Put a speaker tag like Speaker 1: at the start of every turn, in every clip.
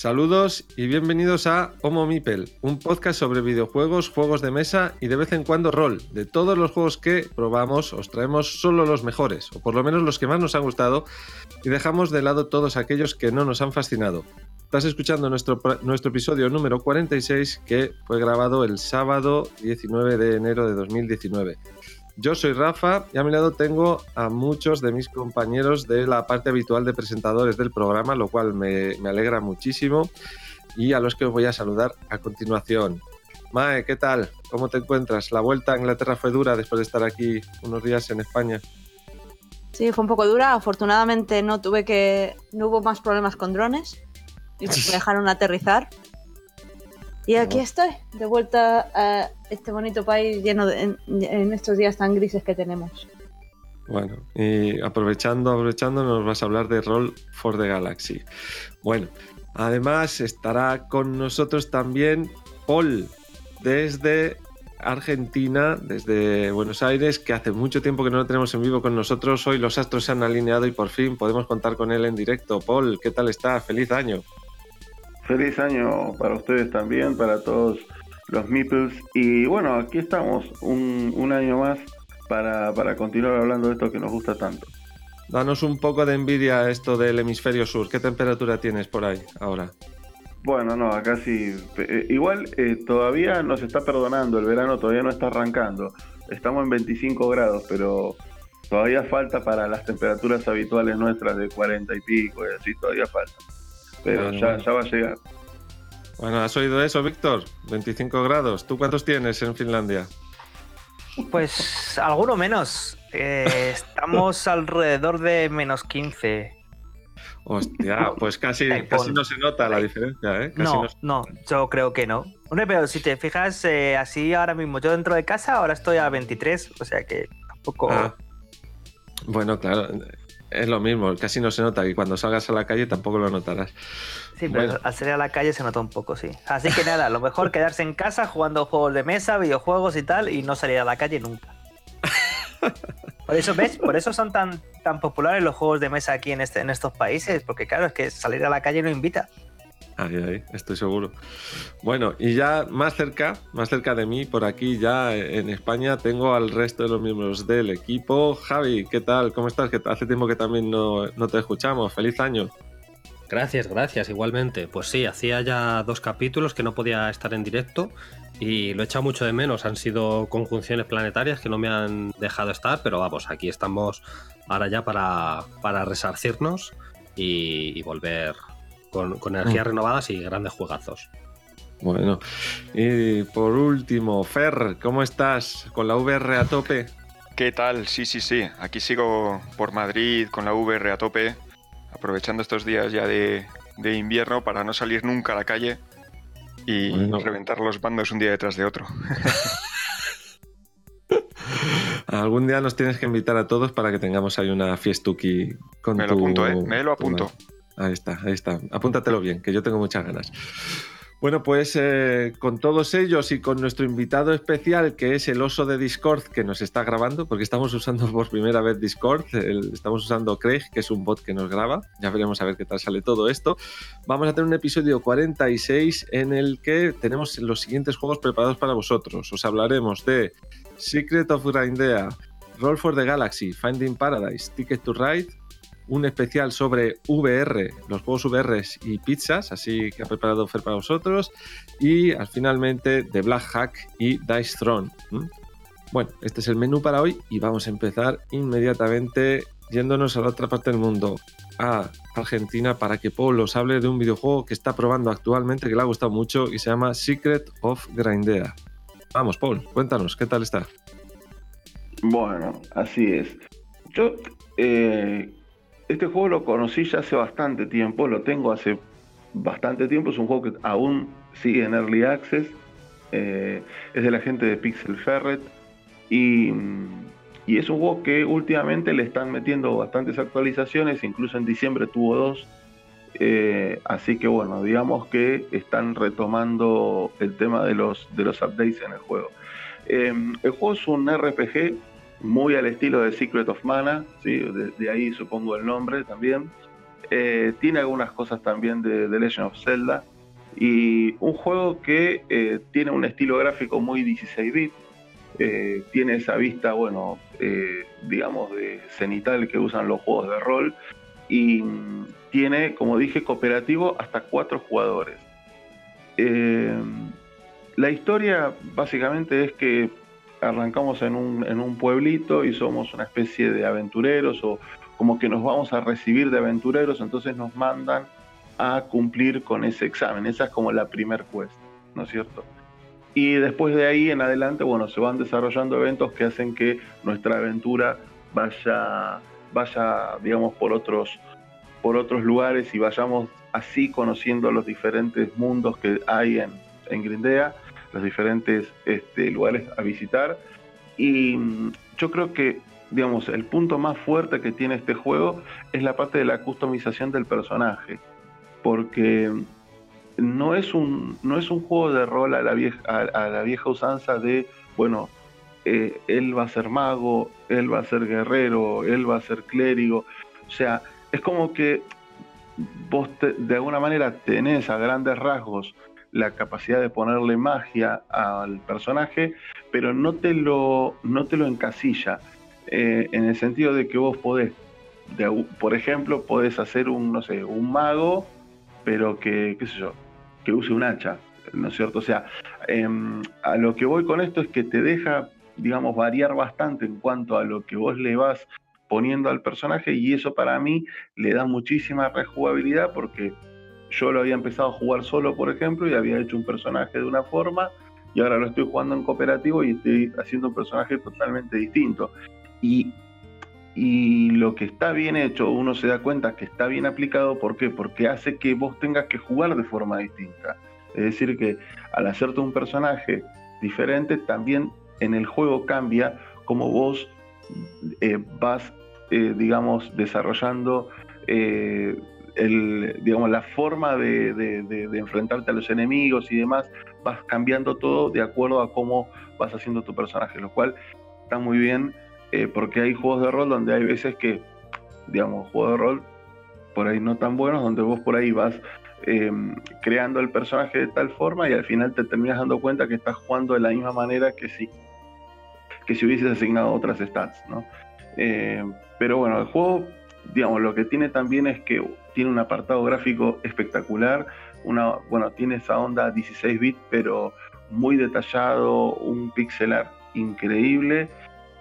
Speaker 1: Saludos y bienvenidos a Homo Mipel, un podcast sobre videojuegos, juegos de mesa y de vez en cuando rol. De todos los juegos que probamos, os traemos solo los mejores, o por lo menos los que más nos han gustado, y dejamos de lado todos aquellos que no nos han fascinado. Estás escuchando nuestro, nuestro episodio número 46 que fue grabado el sábado 19 de enero de 2019. Yo soy Rafa y a mi lado tengo a muchos de mis compañeros de la parte habitual de presentadores del programa, lo cual me, me alegra muchísimo y a los que os voy a saludar a continuación. Mae, ¿qué tal? ¿Cómo te encuentras? La vuelta a Inglaterra fue dura después de estar aquí unos días en España.
Speaker 2: Sí, fue un poco dura. Afortunadamente no tuve que. no hubo más problemas con drones. Y me dejaron aterrizar. Y aquí estoy, de vuelta a este bonito país lleno de, en, en estos días tan grises que tenemos.
Speaker 1: Bueno, y aprovechando, aprovechando, nos vas a hablar de Roll for the Galaxy. Bueno, además estará con nosotros también Paul, desde Argentina, desde Buenos Aires, que hace mucho tiempo que no lo tenemos en vivo con nosotros. Hoy los astros se han alineado y por fin podemos contar con él en directo. Paul, ¿qué tal está? Feliz año.
Speaker 3: Feliz año para ustedes también, para todos los Meeples. Y bueno, aquí estamos un, un año más para, para, continuar hablando de esto que nos gusta tanto.
Speaker 1: Danos un poco de envidia esto del hemisferio sur. ¿Qué temperatura tienes por ahí ahora?
Speaker 3: Bueno, no, acá sí. Eh, igual eh, todavía nos está perdonando, el verano todavía no está arrancando. Estamos en 25 grados, pero todavía falta para las temperaturas habituales nuestras de 40 y pico, y así todavía falta. Pero bueno, ya, va a llegar.
Speaker 1: Bueno, ¿has oído eso, Víctor? 25 grados. ¿Tú cuántos tienes en Finlandia?
Speaker 4: Pues alguno menos. Eh, estamos alrededor de menos 15.
Speaker 1: Hostia, pues casi, casi no se nota la diferencia, ¿eh? Casi
Speaker 4: no, no, no, yo creo que no. Hombre, pero si te fijas, eh, así ahora mismo, yo dentro de casa ahora estoy a 23, o sea que tampoco... Ah.
Speaker 1: Bueno, claro, es lo mismo, casi no se nota y cuando salgas a la calle tampoco lo notarás.
Speaker 4: Sí, pero bueno. al salir a la calle se nota un poco, sí. Así que nada, lo mejor quedarse en casa jugando juegos de mesa, videojuegos y tal, y no salir a la calle nunca. Por eso, ¿ves? Por eso son tan, tan populares los juegos de mesa aquí en, este, en estos países, porque claro, es que salir a la calle no invita.
Speaker 1: Ahí, ahí, estoy seguro. Bueno, y ya más cerca, más cerca de mí, por aquí ya en España, tengo al resto de los miembros del equipo. Javi, ¿qué tal? ¿Cómo estás? Hace tiempo que también no, no te escuchamos. ¡Feliz año!
Speaker 5: Gracias, gracias, igualmente. Pues sí, hacía ya dos capítulos que no podía estar en directo y lo he echado mucho de menos. Han sido conjunciones planetarias que no me han dejado estar, pero vamos, aquí estamos ahora ya para, para resarcirnos y volver con, con energías mm. renovadas y grandes juegazos.
Speaker 1: Bueno, y por último, Fer, ¿cómo estás? ¿Con la VR a tope?
Speaker 6: ¿Qué tal? Sí, sí, sí. Aquí sigo por Madrid con la VR a tope, aprovechando estos días ya de, de invierno para no salir nunca a la calle y bueno. reventar los bandos un día detrás de otro.
Speaker 1: Algún día nos tienes que invitar a todos para que tengamos ahí una fiestuki con
Speaker 6: me
Speaker 1: tu...
Speaker 6: lo apunto, ¿eh? Me lo apunto.
Speaker 1: Ahí está, ahí está. Apúntatelo bien, que yo tengo muchas ganas. Bueno, pues eh, con todos ellos y con nuestro invitado especial, que es el oso de Discord, que nos está grabando, porque estamos usando por primera vez Discord, estamos usando Craig, que es un bot que nos graba, ya veremos a ver qué tal sale todo esto. Vamos a tener un episodio 46 en el que tenemos los siguientes juegos preparados para vosotros. Os hablaremos de Secret of Grindea, Roll for the Galaxy, Finding Paradise, Ticket to Ride, un especial sobre VR, los juegos VR y pizzas, así que ha preparado Fer para vosotros, y al finalmente The Black Hack y Dice Throne. Bueno, este es el menú para hoy y vamos a empezar inmediatamente yéndonos a la otra parte del mundo, a Argentina, para que Paul os hable de un videojuego que está probando actualmente, que le ha gustado mucho y se llama Secret of Grindea. Vamos, Paul, cuéntanos, ¿qué tal está?
Speaker 3: Bueno, así es. Yo eh, este juego lo conocí ya hace bastante tiempo, lo tengo hace bastante tiempo, es un juego que aún sigue en Early Access, eh, es de la gente de Pixel Ferret y, es un juego que últimamente le están metiendo bastantes actualizaciones, incluso en diciembre tuvo dos, eh, así que bueno, digamos que están retomando el tema de los, de los updates en el juego. Eh, el juego es un RPG muy al estilo de Secret of Mana, ¿sí? de, ahí supongo el nombre también. eh, tiene algunas cosas también de The Legend of Zelda y un juego que eh, tiene un estilo gráfico muy 16 bit, eh, tiene esa vista, bueno, digamos, de cenital que usan los juegos de rol y tiene, como dije, cooperativo hasta cuatro jugadores. la historia básicamente es que arrancamos en un, en un pueblito y somos una especie de aventureros o como que nos vamos a recibir de aventureros, entonces nos mandan a cumplir con ese examen. Esa es como la primer quest, ¿no es cierto? Y después de ahí en adelante, bueno, se van desarrollando eventos que hacen que nuestra aventura vaya, vaya digamos, por otros, por otros lugares y vayamos así conociendo los diferentes mundos que hay en, en Grindea, los diferentes este, lugares a visitar. Y mm, yo creo que digamos, el punto más fuerte que tiene este juego es la parte de la customización del personaje. Porque no es un, no es un juego de rol a la vieja, a, la vieja usanza de, bueno, eh, él va a ser mago, él va a ser guerrero, él va a ser clérigo. O sea, es como que vos de alguna manera tenés a grandes rasgos la capacidad de ponerle magia al personaje, pero no te lo, no te lo encasilla. Eh, en el sentido de que vos podés, por ejemplo, podés hacer un, no sé, un mago, pero que, qué sé yo, que use un hacha, ¿no es cierto? O sea, em, a lo que voy con esto es que te deja, digamos, variar bastante en cuanto a lo que vos le vas poniendo al personaje y eso para mí le da muchísima rejugabilidad porque yo lo había empezado a jugar solo, por ejemplo, y había hecho un personaje de una forma y ahora lo estoy jugando en cooperativo y estoy haciendo un personaje totalmente distinto. Y, lo que está bien hecho, uno se da cuenta que está bien aplicado, ¿por qué? Porque hace que vos tengas que jugar de forma distinta. Es decir, que al hacerte un personaje diferente, también en el juego cambia cómo vos eh, vas, eh, digamos, desarrollando eh, digamos, la forma de, de, enfrentarte a los enemigos y demás, vas cambiando todo de acuerdo a cómo vas haciendo tu personaje, lo cual está muy bien eh, porque hay juegos de rol donde hay veces que, digamos, juegos de rol por ahí no tan buenos, donde vos por ahí vas em, creando el personaje de tal forma y al final te terminas dando cuenta que estás jugando de la misma manera que si, que si hubieses asignado otras stats, ¿no? Eh, pero bueno, el juego, digamos, lo que tiene también es que tiene un apartado gráfico espectacular, una, bueno, tiene esa onda 16 bits, pero muy detallado, un pixelar increíble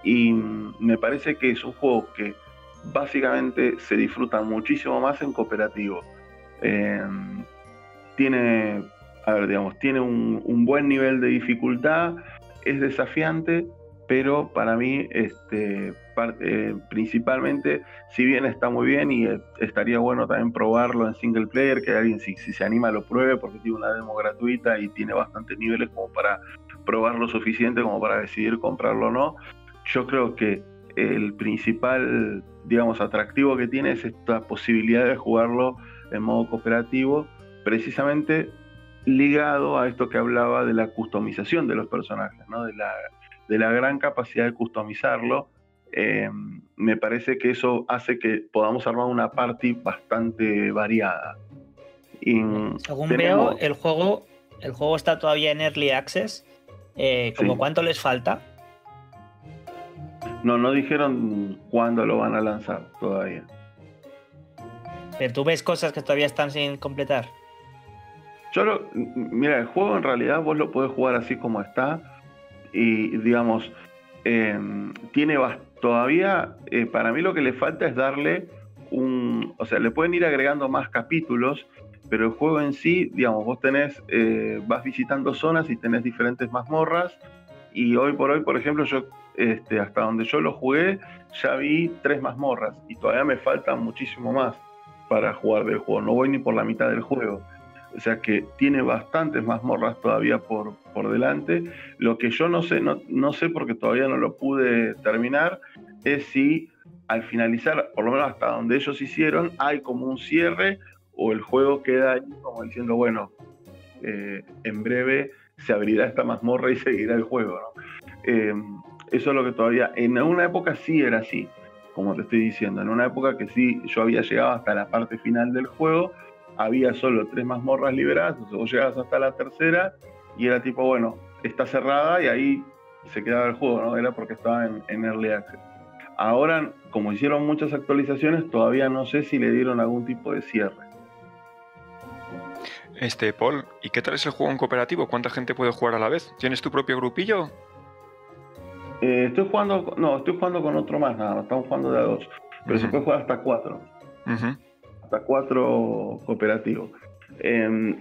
Speaker 3: y me parece que es un juego que básicamente se disfruta muchísimo más en cooperativo. Em, tiene, a ver, digamos, tiene un, buen nivel de dificultad, es desafiante, pero para mí, este, eh, principalmente, si bien está muy bien y eh, estaría bueno también probarlo en single player, que alguien si, se anima lo pruebe, porque tiene una demo gratuita y tiene bastantes niveles como para probar lo suficiente como para decidir comprarlo o no yo creo que el principal, digamos, atractivo que tiene es esta posibilidad de jugarlo en modo cooperativo, precisamente ligado a esto que hablaba de la customización de los personajes, ¿no? de, la, de la gran capacidad de customizarlo. Eh, me parece que eso hace que podamos armar una party bastante variada.
Speaker 4: Según veo, el juego, el juego está todavía en Early Access. Eh, ¿Como cuánto les falta?
Speaker 3: No, no dijeron cuándo lo van a lanzar todavía.
Speaker 4: Pero tú ves cosas que todavía están sin completar.
Speaker 3: Yo lo, mira, el juego en realidad vos lo podés jugar así como está. Y digamos, em, tiene todavía, eh, para mí lo que le falta es darle un, o sea, le pueden ir agregando más capítulos, pero el juego en sí, digamos, vos tenés, eh, vas visitando zonas y tenés diferentes mazmorras. Y hoy por hoy, por ejemplo, yo este, hasta donde yo lo jugué, ya vi tres mazmorras y todavía me falta muchísimo más para jugar del juego. No voy ni por la mitad del juego. O sea que tiene bastantes mazmorras todavía por, por delante. Lo que yo no sé, no, no sé porque todavía no lo pude terminar, es si al finalizar, por lo menos hasta donde ellos hicieron, hay como un cierre o el juego queda ahí como diciendo, bueno, eh, en breve se abrirá esta mazmorra y seguirá el juego. Eh, eso es lo que todavía, en una época sí era así, como te estoy diciendo, en una época que sí, yo había llegado hasta la parte final del juego, había solo tres mazmorras liberadas, entonces vos llegabas hasta la tercera y era tipo, bueno, está cerrada y ahí se quedaba el juego, ¿no? Era porque estaba en, en Early Access. Ahora, como hicieron muchas actualizaciones, todavía no sé si le dieron algún tipo de cierre.
Speaker 6: Este, Paul, ¿y qué tal es el juego en cooperativo? ¿Cuánta gente puede jugar a la vez? ¿Tienes tu propio grupillo?
Speaker 3: Eh, estoy jugando, no, estoy jugando con otro más, nada, estamos jugando de a dos. Pero se puede jugar hasta cuatro.
Speaker 6: Ujú.
Speaker 3: Hasta cuatro cooperativos. Eh,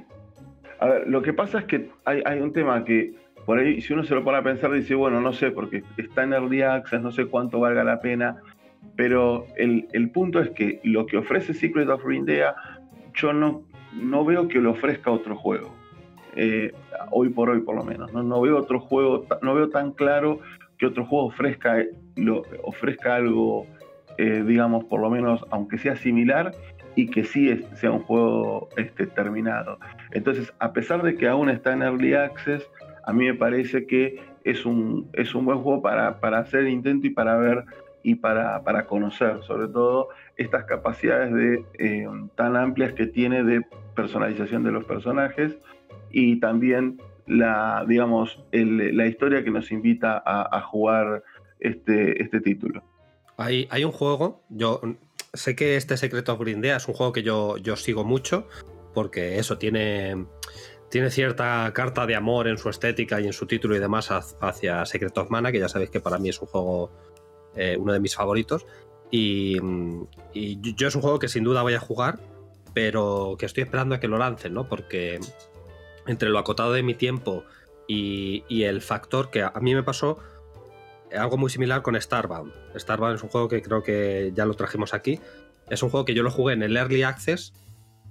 Speaker 3: a ver, lo que pasa es que hay, hay un tema que por ahí, si uno se lo pone a pensar, dice, bueno, no sé, porque está en Early Access, no sé cuánto valga la pena, pero el, el punto es que lo que ofrece Secret of Rindea, yo no, no veo que lo ofrezca otro juego. Eh, hoy por hoy, por lo menos. No, no veo otro juego, no veo tan claro que otro juego ofrezca, lo, ofrezca algo, eh, digamos, por lo menos, aunque sea similar, y que sí sea un juego este, terminado. Entonces, a pesar de que aún está en Early Access, a mí me parece que es un, es un buen juego para, para hacer intento y para ver y para, para conocer, sobre todo, estas capacidades de, eh, tan amplias que tiene de personalización de los personajes y también la, digamos, la historia que nos invita a, a jugar este, este título.
Speaker 5: Hay, hay un juego, yo sé que este Secret of Grindea es un juego que yo, yo sigo mucho, porque eso tiene, tiene cierta carta de amor en su estética y en su título y demás hacia Secret of Mana, que ya sabéis que para mí es un juego, eh, uno de mis favoritos. Y, y yo es un juego que sin duda voy a jugar, pero que estoy esperando a que lo lancen, ¿no? Porque entre lo acotado de mi tiempo y, y el factor que a mí me pasó algo muy similar con Starbound. Starbound es un juego que creo que ya lo trajimos aquí. Es un juego que yo lo jugué en el Early Access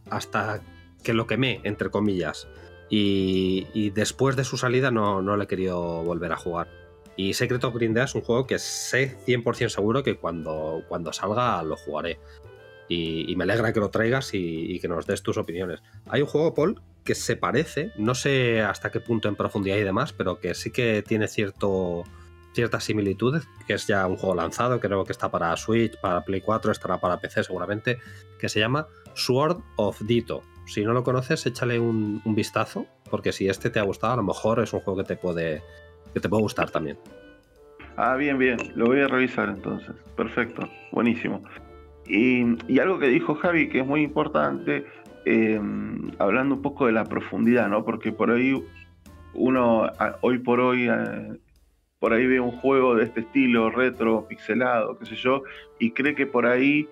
Speaker 5: hasta que lo quemé, entre comillas. Y, después de su salida no, no le he querido volver a jugar. Y Secret of Grindea es un juego que sé 100% seguro que cuando, cuando salga lo jugaré. Y, y me alegra que lo traigas y, y que nos des tus opiniones. Hay un juego, Paul, que se parece, no sé hasta qué punto en profundidad y demás, pero que sí que tiene cierto, ciertas similitudes, que es ya un juego lanzado, creo que está para Switch, para Play 4, estará para PC seguramente, que se llama Sword of Dito. Si no lo conoces, échale un, vistazo, porque si este te ha gustado, a lo mejor es un juego que te puede, que te puede gustar también.
Speaker 3: Ah, bien, bien, lo voy a revisar entonces. Perfecto, buenísimo. Y, algo que dijo Javi que es muy importante, eh, hablando un poco de la profundidad, ¿no? Porque por ahí uno, hoy por hoy, eh, por ahí ve un juego de este estilo, retro, pixelado, qué sé yo, y cree que por ahí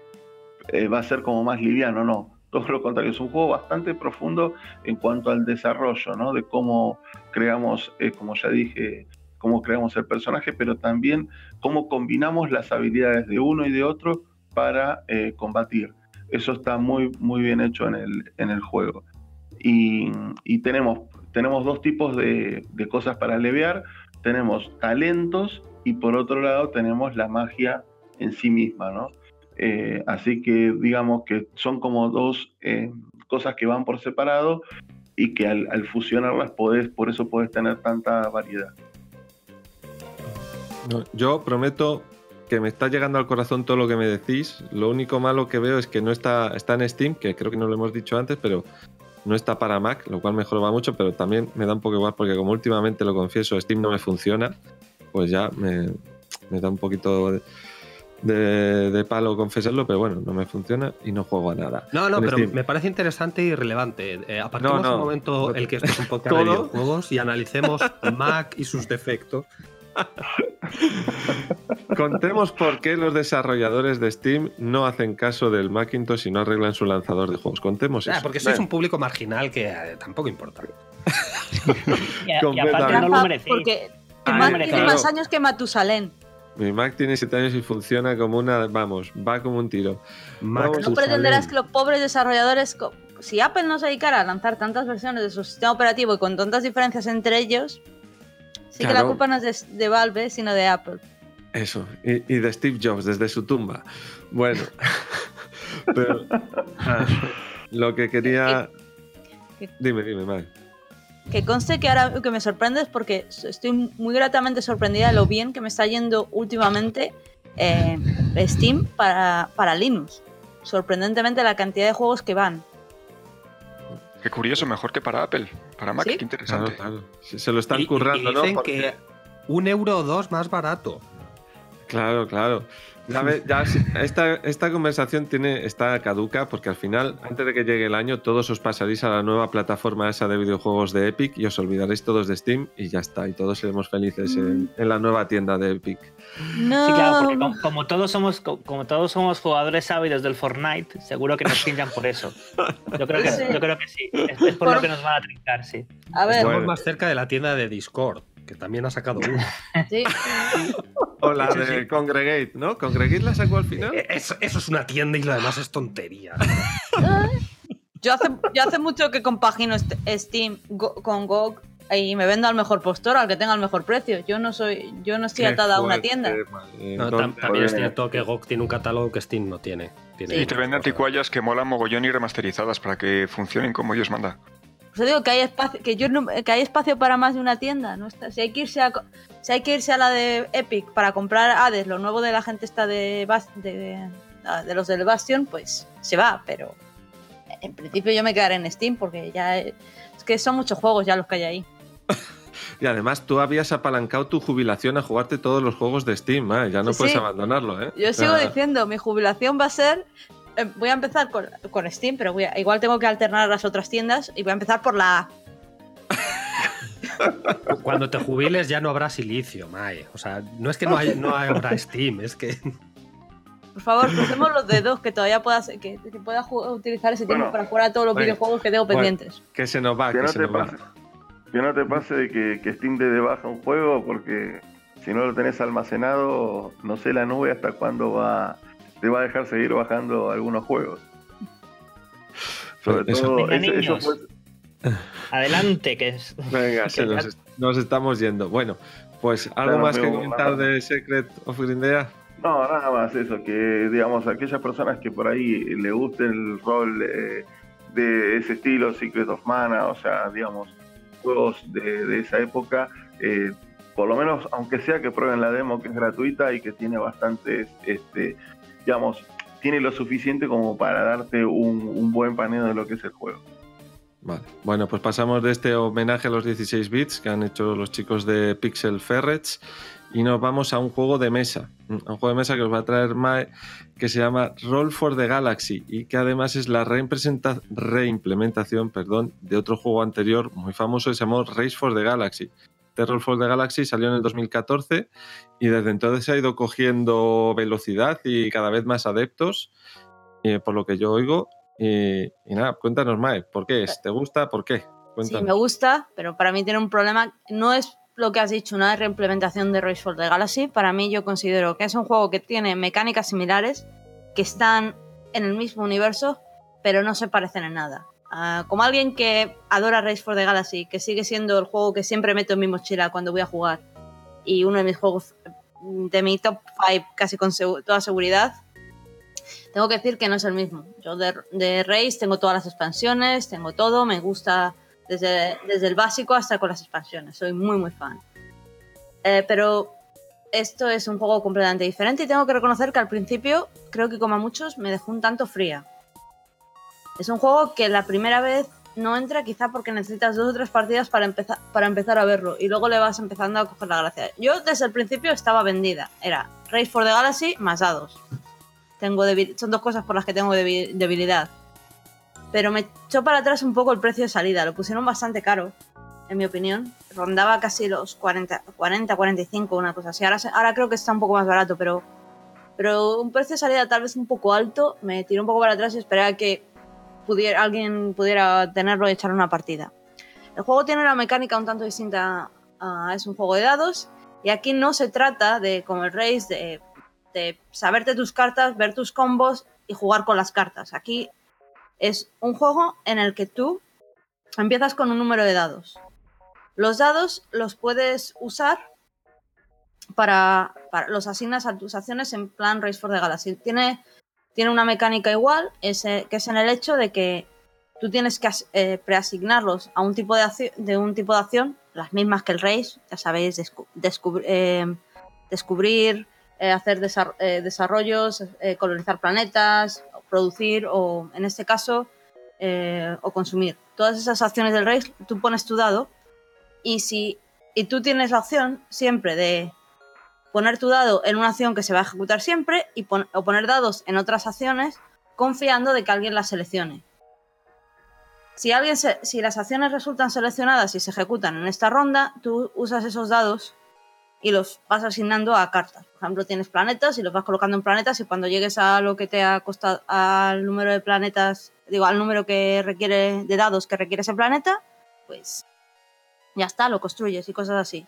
Speaker 3: eh, va a ser como más liviano, no. Todo lo contrario, es un juego bastante profundo en cuanto al desarrollo, ¿no? De cómo creamos, eh, como ya dije, cómo creamos el personaje, pero también cómo combinamos las habilidades de uno y de otro para eh, combatir. Eso está muy, muy bien hecho en el, en el juego. Y, tenemos, tenemos dos tipos de, de cosas para aliviar. Tenemos talentos y por otro lado tenemos la magia en sí misma, ¿no? Eh, así que digamos que son como dos eh, cosas que van por separado y que al, al fusionarlas podés, por eso podés tener tanta variedad.
Speaker 1: Yo prometo que me está llegando al corazón todo lo que me decís. Lo único malo que veo es que no está, está en Steam, que creo que no lo hemos dicho antes, pero no está para Mac, lo cual mejor va mucho, pero también me da un poco igual porque como últimamente lo confieso, Steam no me funciona, pues ya me, me da un poquito de, de- de palo confesarlo, pero bueno, no me funciona y no juego a nada.
Speaker 5: No, no,
Speaker 1: En
Speaker 5: pero
Speaker 1: Steam.
Speaker 5: me parece interesante y relevante. Eh, apartemos
Speaker 1: No, no.
Speaker 5: un momento el que esto es un podcast de videojuegos y analicemos Mac y sus defectos.
Speaker 1: Contemos por qué los desarrolladores de Steam no hacen caso del Macintosh y no arreglan su lanzador de juegos. Contemos
Speaker 5: Ah,
Speaker 1: eso.
Speaker 5: porque sois un público marginal que eh, tampoco importa.
Speaker 7: Y, a- y aparte no lo merecéis.
Speaker 2: porque
Speaker 7: Ah,
Speaker 2: Mac tiene más años que Matusalén.
Speaker 1: Mi Mac tiene 7 años y funciona como una. Vamos, va como un tiro.
Speaker 5: Mac
Speaker 2: No pretenderás que los pobres desarrolladores, co- si Apple no se dedicara a lanzar tantas versiones de su sistema operativo y con tantas diferencias entre ellos, sí que la culpa no es de, de Valve, sino de Apple.
Speaker 1: Eso. Y, y de Steve Jobs desde su tumba. Bueno. Pero. ah, lo que quería.
Speaker 2: ¿Qué-
Speaker 1: Dime, dime, Mac.
Speaker 2: Que conste que ahora que me sorprende es porque estoy muy gratamente sorprendida de lo bien que me está yendo últimamente eh, Steam para, para Linux. Sorprendentemente la cantidad de juegos que van.
Speaker 6: Qué curioso, mejor que para Apple. Para Mac,
Speaker 2: ¿Sí?
Speaker 6: qué interesante.
Speaker 1: Claro, claro. Se, se lo están
Speaker 5: Y-
Speaker 1: currando,
Speaker 5: y
Speaker 1: ¿no?
Speaker 5: dicen
Speaker 1: Porque-
Speaker 5: que un euro o dos más barato.
Speaker 1: Claro, claro. Ya ve- ya esta, esta conversación tiene, está caduca porque al final, antes de que llegue el año, todos os pasaréis a la nueva plataforma esa de videojuegos de Epic y os olvidaréis todos de Steam y ya está. Y todos seremos felices en, en la nueva tienda de Epic.
Speaker 2: No.
Speaker 4: Sí, claro, porque como, como todos somos, co- como todos somos jugadores ávidos del Fortnite, seguro que nos pinchan por eso. Yo creo que,
Speaker 2: Sí.
Speaker 4: yo creo que sí. Es, es por,
Speaker 2: Por-
Speaker 4: lo que nos van a trincar, sí.
Speaker 2: A ver,
Speaker 5: Estamos
Speaker 1: Bueno.
Speaker 5: más cerca de la tienda de Discord, que también ha sacado uno.
Speaker 2: sí.
Speaker 1: O la de
Speaker 5: sí.
Speaker 1: Congregate, ¿no? ¿Congregate la sacó al final?
Speaker 5: Eh, Eso, eso es una tienda y lo demás es tontería.
Speaker 2: Yo hace, yo hace mucho que compagino Steam go- con GOG y me vendo al mejor postor, al que tenga el mejor precio. Yo no soy, yo no estoy
Speaker 1: Qué
Speaker 2: atada a una tienda.
Speaker 5: No, también es
Speaker 3: pues,
Speaker 5: cierto que GOG tiene un catálogo que Steam no tiene. Tiene
Speaker 2: Sí.
Speaker 6: Y te venden anticuallas que molan mogollón y remasterizadas para que funcionen como Dios manda.
Speaker 2: Por eso digo que hay espacio, que yo no- que hay espacio para más de una tienda. Si hay que irse a, si hay que irse a la de Epic para comprar Hades, lo nuevo de la gente está de, Bas- de, de los del Bastion, pues se va, pero en principio yo me quedaré en Steam porque ya es que son muchos juegos ya los que hay ahí.
Speaker 1: Y además tú habías apalancado tu jubilación a jugarte todos los juegos de Steam, ¿eh? ya no
Speaker 2: Sí,
Speaker 1: puedes
Speaker 2: sí.
Speaker 1: abandonarlo, ¿eh?
Speaker 2: Yo sigo diciendo, mi jubilación va a ser. Eh, voy a empezar con, con Steam, pero voy a- igual tengo que alternar las otras tiendas y voy a empezar por la A.
Speaker 5: Cuando te jubiles ya no habrá silicio, Mae. O sea, no es que no, hay, no habrá Steam, es que.
Speaker 2: Por favor, crucemos los dedos que todavía pueda, ser- que, que pueda utilizar ese tiempo
Speaker 3: Bueno.
Speaker 2: para jugar a todos los
Speaker 1: Bueno.
Speaker 2: videojuegos que tengo
Speaker 1: Bueno.
Speaker 2: pendientes.
Speaker 1: Que se nos va,
Speaker 3: Que
Speaker 1: que
Speaker 3: no,
Speaker 1: se
Speaker 3: te
Speaker 1: nos va.
Speaker 3: pase, que no te pase de que, que Steam te dé baja un juego porque si no lo tenés almacenado, no sé la nube hasta cuándo va te va a dejar seguir bajando algunos juegos. Sobre
Speaker 1: Eso-
Speaker 3: todo,
Speaker 4: Venga,
Speaker 3: ese- eso
Speaker 4: niños.
Speaker 3: fue-
Speaker 4: Adelante, que es.
Speaker 1: Venga,
Speaker 4: Que
Speaker 1: nos,
Speaker 4: ya-
Speaker 1: est- nos estamos yendo. Bueno, pues algo más que comentar de Secret of Grindea.
Speaker 3: No, nada más eso, que digamos, aquellas personas que por ahí le guste el rol eh, de ese estilo, Secret of Mana, o sea, digamos, juegos de, de esa época, eh, por lo menos, aunque sea que prueben la demo que es gratuita y que tiene bastantes, este, digamos, tiene lo suficiente como para darte un, un buen paneo de lo que es el juego.
Speaker 1: Vale. Bueno, pues pasamos de este homenaje a los 16 bits que han hecho los chicos de Pixel Ferrets y nos vamos a un juego de mesa. A un juego de mesa que os va a traer Mae que se llama Roll for the Galaxy y que además es la reimplementación perdón, de otro juego anterior muy famoso que se llamó Race for the Galaxy. Roll for the Galaxy salió en el 2014 y desde entonces ha ido cogiendo velocidad y cada vez más adeptos, eh, por lo que yo oigo. Y, y nada, cuéntanos, Mae, ¿por qué es? ¿Te gusta? ¿Por qué?
Speaker 2: Sí,
Speaker 1: Cuéntanos.
Speaker 2: me gusta, pero para mí tiene un problema. No es lo que has dicho, una reimplementación de Race for the Galaxy. Para mí, yo considero que es un juego que tiene mecánicas similares, que están en el mismo universo, pero no se parecen en nada. Ah, como alguien que adora Race for the Galaxy, que sigue siendo el juego que siempre meto en mi mochila cuando voy a jugar, y uno de mis juegos de mi top 5 casi con toda seguridad, tengo que decir que no es el mismo. Yo de, de Race tengo todas las expansiones, tengo todo, me gusta desde, desde el básico hasta con las expansiones. Soy muy, muy fan. Eh, pero esto es un juego completamente diferente y tengo que reconocer que al principio, creo que como a muchos, me dejó un tanto fría. Es un juego que la primera vez no entra quizá porque necesitas dos o tres partidas para empezar, para empezar a verlo y luego le vas empezando a coger la gracia. Yo desde el principio estaba vendida. Era Race for the Galaxy más dados. Tengo son dos cosas por las que tengo debi- debilidad. Pero me echó para atrás un poco el precio de salida. Lo pusieron bastante caro, en mi opinión. Rondaba casi los 40, 40 45, una cosa así. Ahora, ahora creo que está un poco más barato, pero, pero un precio de salida tal vez un poco alto. Me tiró un poco para atrás y esperé a que pudiera, alguien pudiera tenerlo y echar una partida. El juego tiene una mecánica un tanto distinta. es un juego de dados. Y aquí no se trata de, como el Race, de de saberte tus cartas, ver tus combos y jugar con las cartas. Aquí es un juego en el que tú empiezas con un número de dados. Los dados los puedes usar para, para- los asignas a tus acciones en plan Race for the Galaxy. Tiene, tiene una mecánica igual, ese- que es en el hecho de que tú tienes que eh, preasignarlos a un tipo de, acci- de un tipo de acción, las mismas que el Race, ya sabéis, eh, descubrir, eh, hacer desar- eh, desarrollos, eh, colonizar planetas, producir o, en este caso, eh, o consumir. Todas esas acciones del rey, tú pones tu dado y si y tú tienes la opción siempre de poner tu dado en una acción que se va a ejecutar siempre y o poner dados en otras acciones confiando de que alguien las seleccione. Si, alguien se- si las acciones resultan seleccionadas y se ejecutan en esta ronda, tú usas esos dados y los vas asignando a cartas. Por ejemplo, tienes planetas y los vas colocando en planetas y cuando llegues a lo que te ha costado, al número de planetas, digo, al número que requiere de dados que requiere ese planeta, pues ya está, lo construyes y cosas así.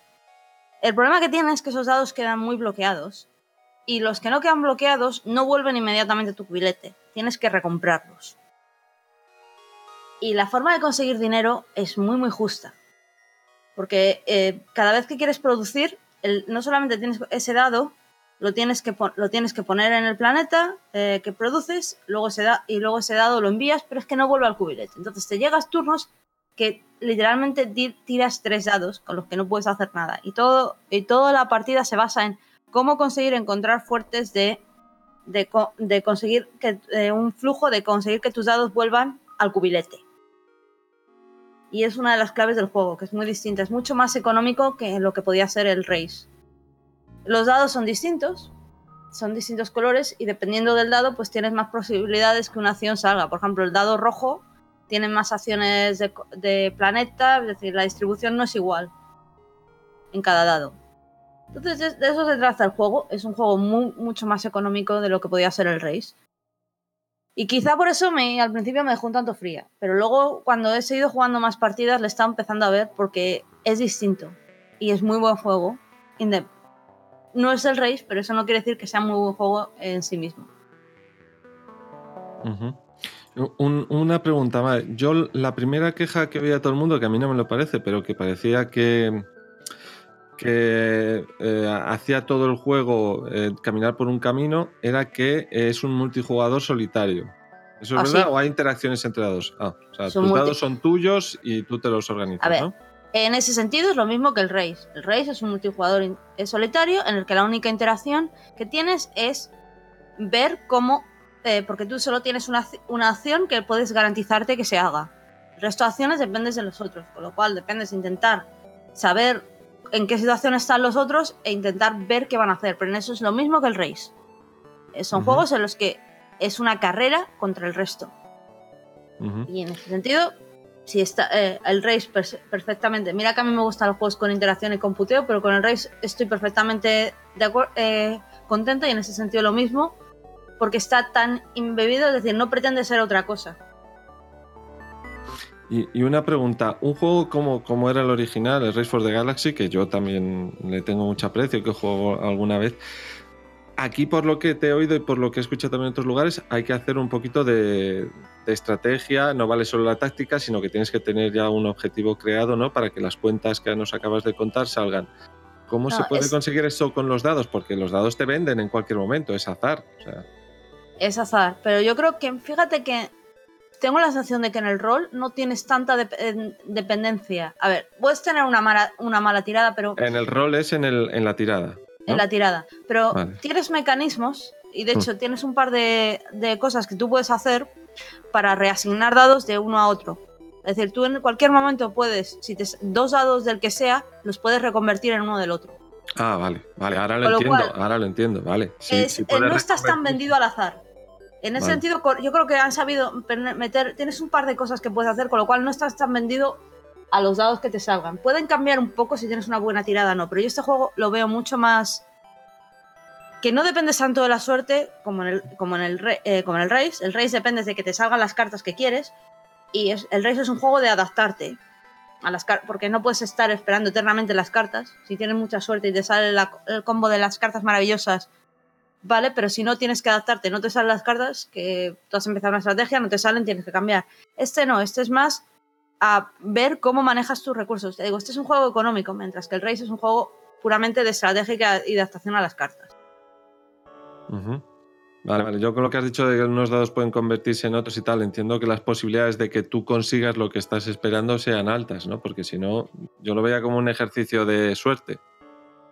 Speaker 2: El problema que tiene es que esos dados quedan muy bloqueados y los que no quedan bloqueados no vuelven inmediatamente a tu cubilete. Tienes que recomprarlos. Y la forma de conseguir dinero es muy, muy justa. Porque eh, cada vez que quieres producir, no solamente tienes ese dado, lo tienes que, lo tienes que poner en el planeta eh, que produces, luego ese da- y luego ese dado lo envías, pero es que no vuelve al cubilete. Entonces te llegas turnos que literalmente ti- tiras tres dados con los que no puedes hacer nada. Y, todo, y toda la partida se basa en cómo conseguir encontrar fuertes de, de, co- de conseguir que, un flujo de conseguir que tus dados vuelvan al cubilete. Y es una de las claves del juego, que es muy distinta. Es mucho más económico que lo que podía ser el Race. Los dados son distintos, son distintos colores y dependiendo del dado, pues tienes más posibilidades que una acción salga. Por ejemplo, el dado rojo tiene más acciones de, de planeta, es decir, la distribución no es igual en cada dado. Entonces, de, eso se trata el juego. Es un juego mu- mucho más económico de lo que podía ser el Race. Y quizá por eso me, al principio me dejó un tanto fría. Pero luego, cuando he seguido jugando más partidas, le estaba empezando a ver porque es distinto. Y es muy buen juego. No es el Race, pero eso no quiere decir que sea muy buen juego en sí mismo.
Speaker 1: Ujú. Un- una pregunta más. Yo la primera queja que veía todo el mundo, que a mí no me lo parece, pero que parecía que, que eh, hacía todo el juego eh, caminar por un camino, era que es un multijugador solitario. ¿Eso es
Speaker 2: Ah,
Speaker 1: verdad?
Speaker 2: sí.
Speaker 1: ¿O hay interacciones entre dados? Ah, o sea,
Speaker 2: Son
Speaker 1: tus dados son tuyos y tú te los organizas,
Speaker 2: A ver,
Speaker 1: ¿no?
Speaker 2: En ese sentido es lo mismo que el Race. El Race es un multijugador solitario en el que la única interacción que tienes es ver cómo, eh, porque tú solo tienes una, una acción que puedes garantizarte que se haga. El resto de acciones dependes de los otros, con lo cual dependes de intentar saber en qué situación están los otros e intentar ver qué van a hacer. Pero en eso es lo mismo que el Race. Eh, Son juegos en los que es una carrera contra el resto. Y en ese sentido, si está eh, el Race per- perfectamente. Mira que a mí me gustan los juegos con interacción y con puteo, pero con el Race estoy perfectamente de eh, contenta y en ese sentido lo mismo, porque está tan embebido, es decir, no pretende ser otra cosa.
Speaker 1: Y, y una pregunta, un juego como, como era el original, el Race for the Galaxy, que yo también le tengo mucho aprecio, que juego alguna vez, aquí por lo que te he oído y por lo que he escuchado también en otros lugares, hay que hacer un poquito de, de estrategia, no vale solo la táctica, sino que tienes que tener ya un objetivo creado, ¿no? Para que las cuentas que nos acabas de contar salgan. ¿Cómo
Speaker 2: No,
Speaker 1: se puede
Speaker 2: es-
Speaker 1: conseguir eso con los dados? Porque los dados te venden en cualquier momento, es azar. o sea,
Speaker 2: Es azar, pero yo creo que, fíjate que tengo la sensación de que en el rol no tienes tanta en- dependencia. A ver, puedes tener una mala, una mala tirada, pero
Speaker 1: en el rol es en, el, en la tirada. ¿no?
Speaker 2: en la tirada. Pero
Speaker 1: Vale.
Speaker 2: tienes mecanismos y de
Speaker 1: Mm.
Speaker 2: hecho tienes un par de, de cosas que tú puedes hacer para reasignar dados de uno a otro. Es decir, tú en cualquier momento puedes, si te, dos dados del que sea, los puedes reconvertir en uno del otro.
Speaker 1: Ah, vale, vale, ahora lo
Speaker 2: Con lo
Speaker 1: entiendo,
Speaker 2: cual,
Speaker 1: ahora lo entiendo, vale. Sí,
Speaker 2: Es-
Speaker 1: sí
Speaker 2: eh, no estás tan vendido al azar. En ese
Speaker 1: Vale.
Speaker 2: sentido, yo creo que han sabido meter, tienes un par de cosas que puedes hacer, con lo cual no estás tan vendido a los dados que te salgan. Pueden cambiar un poco si tienes una buena tirada o no, pero yo este juego lo veo mucho más que no depende tanto de la suerte como en el, como en el, eh, como en el race. El race depende de que te salgan las cartas que quieres y es- el race es un juego de adaptarte a las porque no puedes estar esperando eternamente las cartas. Si tienes mucha suerte y te sale la- el combo de las cartas maravillosas, vale, pero si no tienes que adaptarte, no te salen las cartas, que tú has empezado una estrategia, no te salen, tienes que cambiar. Este no, este es más a ver cómo manejas tus recursos. Te digo, este es un juego económico, mientras que el race es un juego puramente de estrategia y de adaptación a las cartas.
Speaker 1: Ujú. Vale, vale. Yo con lo que has dicho de que unos dados pueden convertirse en otros y tal, entiendo que las posibilidades de que tú consigas lo que estás esperando sean altas, ¿no? Porque si no, yo lo veía como un ejercicio de suerte.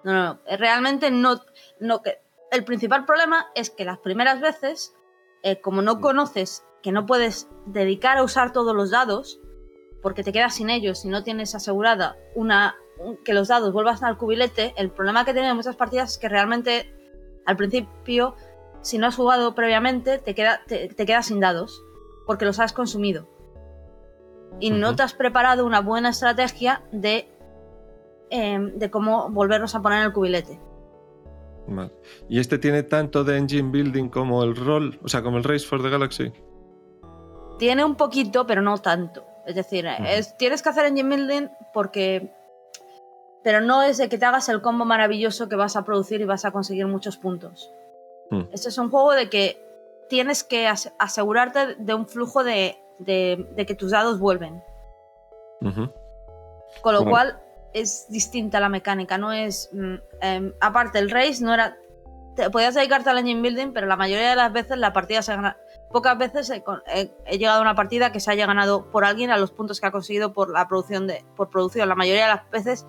Speaker 2: No, no, no, realmente no, no que el principal problema es que las primeras veces, eh, como no conoces que no puedes dedicar a usar todos los dados, porque te quedas sin ellos si no tienes asegurada una que los dados vuelvan al cubilete, el problema que tienen muchas partidas es que realmente al principio, si no has jugado previamente, te, queda, te, quedas sin dados, porque los has consumido. Y no te has preparado una buena estrategia de, em, de cómo volverlos a poner en el cubilete.
Speaker 1: ¿Y este tiene tanto de engine building como el rol, o sea, como el Race for the Galaxy?
Speaker 2: Tiene un poquito, pero no tanto. Es decir, tienes que hacer engine building porque pero no es de que te hagas el combo maravilloso que vas a producir y vas a conseguir muchos puntos. Hmm. Este es un juego de que tienes que asegurarte de un flujo de, que tus dados vuelven. Con lo cual es distinta la mecánica, no es... Mm, em, aparte, el race no era... Te, podías dedicarte al engine building, pero la mayoría de las veces la partida se gana... Pocas veces he, he, llegado a una partida que se haya ganado por alguien a los puntos que ha conseguido por la producción de... por producción. La mayoría de las veces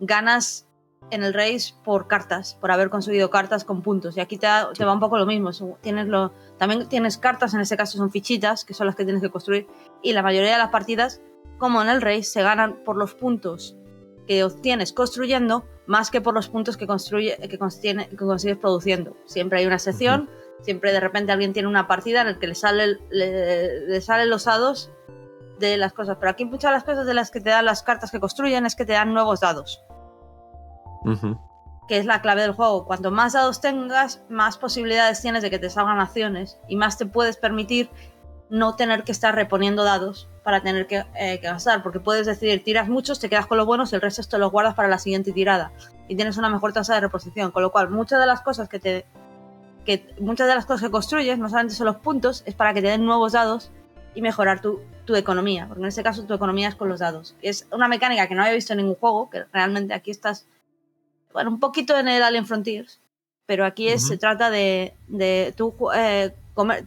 Speaker 2: ganas en el race por cartas, por haber conseguido cartas con puntos. Y aquí te, va un poco lo mismo. Tienes lo, también tienes cartas, en este caso son fichitas, que son las que tienes que construir. Y la mayoría de las partidas, como en el race, se ganan por los puntos que obtienes construyendo, más que por los puntos que, construye, que, consigues produciendo. Siempre hay una sección, siempre de repente alguien tiene una partida en la que le, sale, le, salen los dados de las cosas. Pero aquí muchas de las cosas de las que te dan las cartas que construyen es que te dan nuevos dados que es la clave del juego. Cuanto más dados tengas, más posibilidades tienes de que te salgan acciones y más te puedes permitir no tener que estar reponiendo dados para tener que, eh, gastar, porque puedes decidir, tiras muchos, te quedas con los buenos y el resto te los guardas para la siguiente tirada y tienes una mejor tasa de reposición, con lo cual muchas de las cosas que te que muchas de las cosas que construyes no solamente son los puntos, es para que te den nuevos dados y mejorar tu, tu economía, porque en este caso tu economía es con los dados. Es una mecánica que no había visto en ningún juego, que realmente aquí estás bueno, un poquito en el Alien Frontiers, pero aquí se trata de, de tu, eh,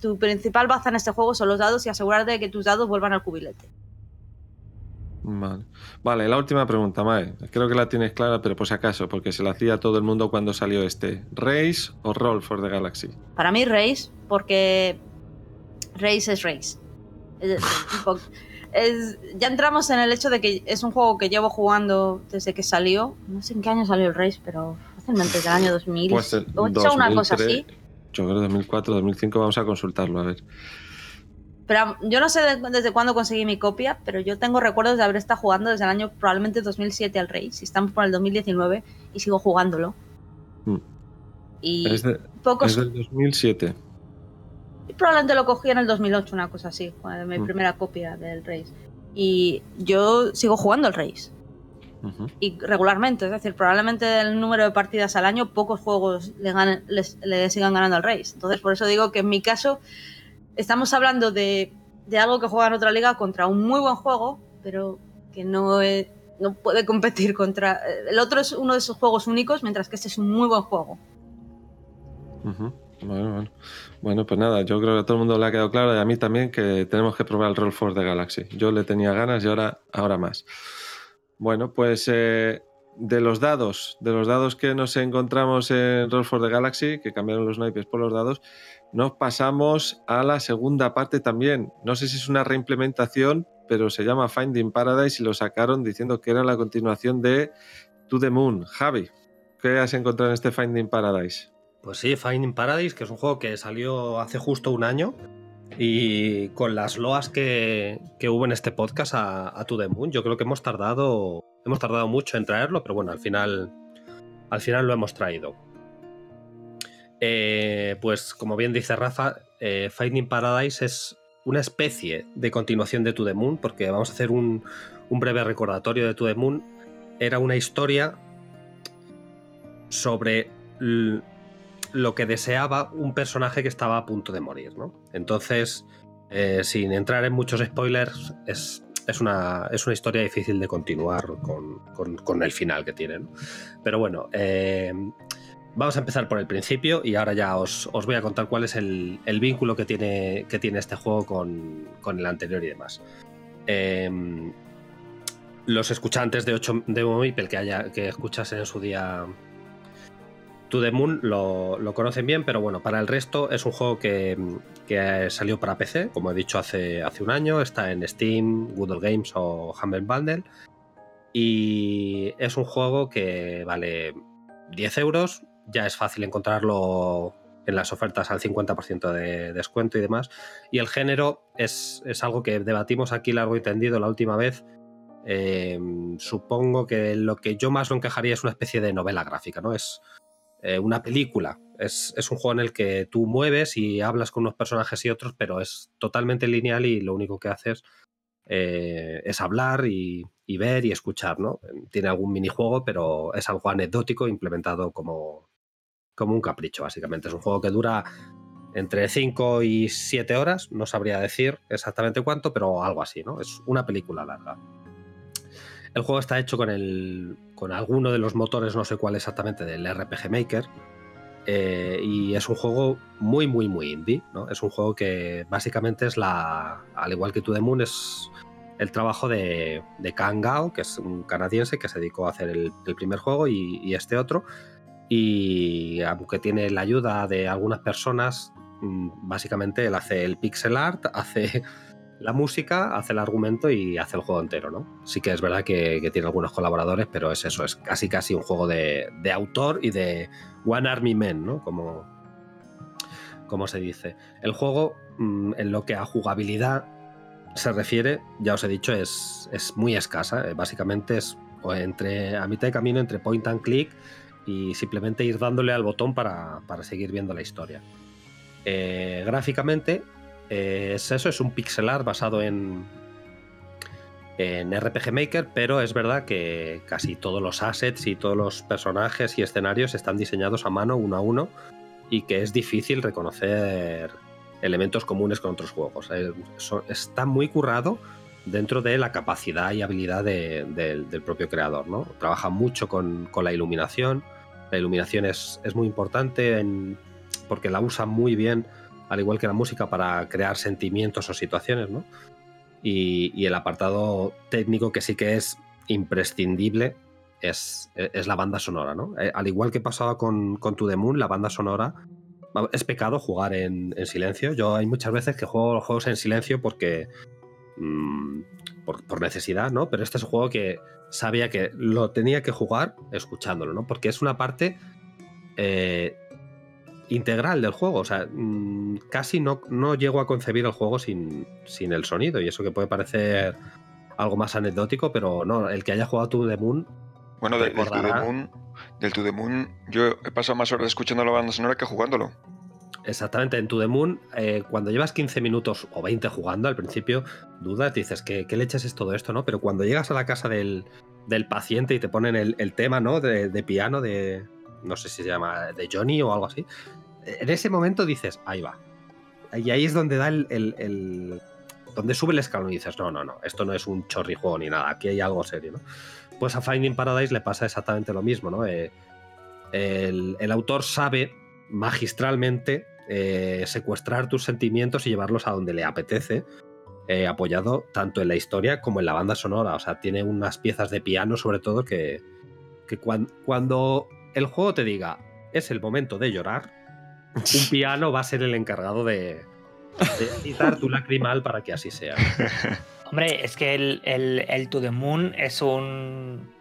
Speaker 2: tu principal baza en este juego son los dados y asegurarte de que tus dados vuelvan al cubilete.
Speaker 1: Vale. vale, la última pregunta, Mae. Creo que la tienes clara, pero por si acaso, porque se la hacía todo el mundo cuando salió este. ¿Race o Roll for the Galaxy?
Speaker 2: Para mí, Race, porque Race es Race. ya entramos en el hecho de que es un juego que llevo jugando desde que salió. No sé en qué año salió el Race, pero fácilmente del año 2000. Pues una cosa así.
Speaker 1: Yo creo 2004, 2005, vamos a consultarlo, a ver.
Speaker 2: Pero yo no sé desde cuándo conseguí mi copia, pero yo tengo recuerdos de haber estado jugando desde el año probablemente 2007 al Race. Y estamos por el 2019 y sigo jugándolo.
Speaker 1: Hmm. Y es, pocos... es del 2007
Speaker 2: probablemente lo cogí en el 2008, una cosa así, mi mm. primera copia del Race. Y yo sigo jugando Y regularmente, es decir, probablemente el número de partidas al año, pocos juegos le, le sigan ganando al Race. Entonces, por eso digo que en mi caso, estamos hablando de, de algo que juega en otra liga contra un muy buen juego, pero que no, no puede competir contra. El otro es uno de esos juegos únicos, mientras que este es un muy buen juego.
Speaker 1: Bueno, bueno. Bueno, pues nada, yo creo que a todo el mundo le ha quedado claro y a mí también que tenemos que probar el Roll Force de Galaxy. Yo le tenía ganas y ahora, ahora más. Bueno, pues eh, de los dados, de los dados que nos encontramos en Roll for the Galaxy, que cambiaron los naipes por los dados, nos pasamos a la segunda parte también. No sé si es una reimplementación, pero se llama Finding Paradise y lo sacaron diciendo que era la continuación de To the Moon. Javi, ¿qué has encontrado en este Finding Paradise?
Speaker 5: Pues sí, Finding Paradise, que es un juego que salió hace justo un año y con las loas que, hubo en este podcast a, a To The Moon, yo creo que hemos tardado, hemos tardado mucho en traerlo, pero bueno, al final, al final lo hemos traído. Eh, pues como bien dice Rafa, eh, Finding Paradise es una especie de continuación de To The Moon, porque vamos a hacer un, un breve recordatorio de To The Moon. Era una historia sobre lo que deseaba un personaje que estaba a punto de morir, ¿no? Entonces, eh, sin entrar en muchos spoilers, es, una, es una historia difícil de continuar con, el final que tiene, Pero bueno, eh, vamos a empezar por el principio y ahora ya os, voy a contar cuál es el, vínculo que tiene, que tiene este juego con, el anterior y demás. Em, los escuchantes de 8 de que haya que escuchasen en su día To the Moon lo, conocen bien, pero bueno, para el resto es un juego que, salió para PC, como he dicho hace, un año, está en Steam, Google Games o Humble Bundle. Y es un juego que vale 10 euros, ya es fácil encontrarlo en las ofertas al 50% de descuento y demás. Y el género es, es, algo que debatimos aquí largo y tendido la última vez. Eh, supongo que lo que yo más lo encajaría es una especie de novela gráfica, ¿no? Es eh, una película. Es, es, un juego en el que tú mueves y hablas con unos personajes y otros, pero es totalmente lineal y lo único que haces eh, es hablar y, ver y escuchar, ¿no? Tiene algún minijuego, pero es algo anecdótico implementado como, como un capricho, básicamente. Es un juego que dura entre 5 y 7 horas, no sabría decir exactamente cuánto, pero algo así, ¿no? Es una película larga. El juego está hecho con, el, con alguno de los motores, no sé cuál exactamente, del RPG Maker. Eh, y es un juego muy, muy, muy indie. ¿no? Es un juego que básicamente es la. Al igual que To The Moon, es el trabajo de, de Kang que es un canadiense que se dedicó a hacer el, el primer juego y, y, este otro. Y aunque tiene la ayuda de algunas personas, mm, básicamente él hace el pixel art, hace la música, hace el argumento y hace el juego entero, ¿no? Sí que es verdad que, tiene algunos colaboradores, pero es eso, es casi casi un juego de, de autor y de One Army Men, ¿no? Como, como se dice. El juego, mmm, en lo que a jugabilidad se refiere, ya os he dicho, es, es muy escasa. Eh, básicamente es entre, a mitad de camino entre point and click y simplemente ir dándole al botón para, para seguir viendo la historia. Eh, gráficamente es eso, es un pixelar basado en, en RPG Maker, pero es verdad que casi todos los assets y todos los personajes y escenarios están diseñados a mano uno a uno y que es difícil reconocer elementos comunes con otros juegos. Está muy currado dentro de la capacidad y habilidad de, de, del propio creador. ¿no? Trabaja mucho con, con, la iluminación. La iluminación es, es muy importante porque la usa muy bien al igual que la música, para crear sentimientos o situaciones, ¿no? Y, y el apartado técnico que sí que es imprescindible es, es la banda sonora, ¿no? Eh, al igual que pasaba con, con To The Moon, la banda sonora es pecado jugar en, en, silencio. Yo hay muchas veces que juego los juegos en silencio porque. Mmm, por, por, necesidad, ¿no? Pero este es un juego que sabía que lo tenía que jugar escuchándolo, ¿no? Porque es una parte eh, integral del juego. O sea, mmm, casi no, no, llego a concebir el juego sin, sin, el sonido. Y eso que puede parecer algo más anecdótico, pero no, el que haya jugado To The Moon.
Speaker 6: Bueno, del, del, To The Moon, del To The Moon, yo he pasado más horas escuchando la banda sonora que jugándolo.
Speaker 5: Exactamente, en To The Moon, eh, cuando llevas 15 minutos o 20 jugando, al principio dudas, dices, ¿qué, qué leches es todo esto? ¿no? Pero cuando llegas a la casa del, del paciente y te ponen el, el tema ¿no? de, de piano de, no sé si se llama de Johnny o algo así. En ese momento dices, ahí va. Y ahí es donde da el, el, donde sube el escalón y dices, no, no, no, esto no es un chorrijuego ni nada, aquí hay algo serio, ¿no? Pues a Finding Paradise le pasa exactamente lo mismo, ¿no? Eh, el, el, autor sabe magistralmente eh, secuestrar tus sentimientos y llevarlos a donde le apetece, eh, apoyado tanto en la historia como en la banda sonora. O sea, tiene unas piezas de piano, sobre todo, que, que cuando el juego te diga es el momento de llorar, un piano va a ser el encargado de, de quitar tu lacrimal para que así sea.
Speaker 4: Hombre, es que el, el, el, To The Moon es un.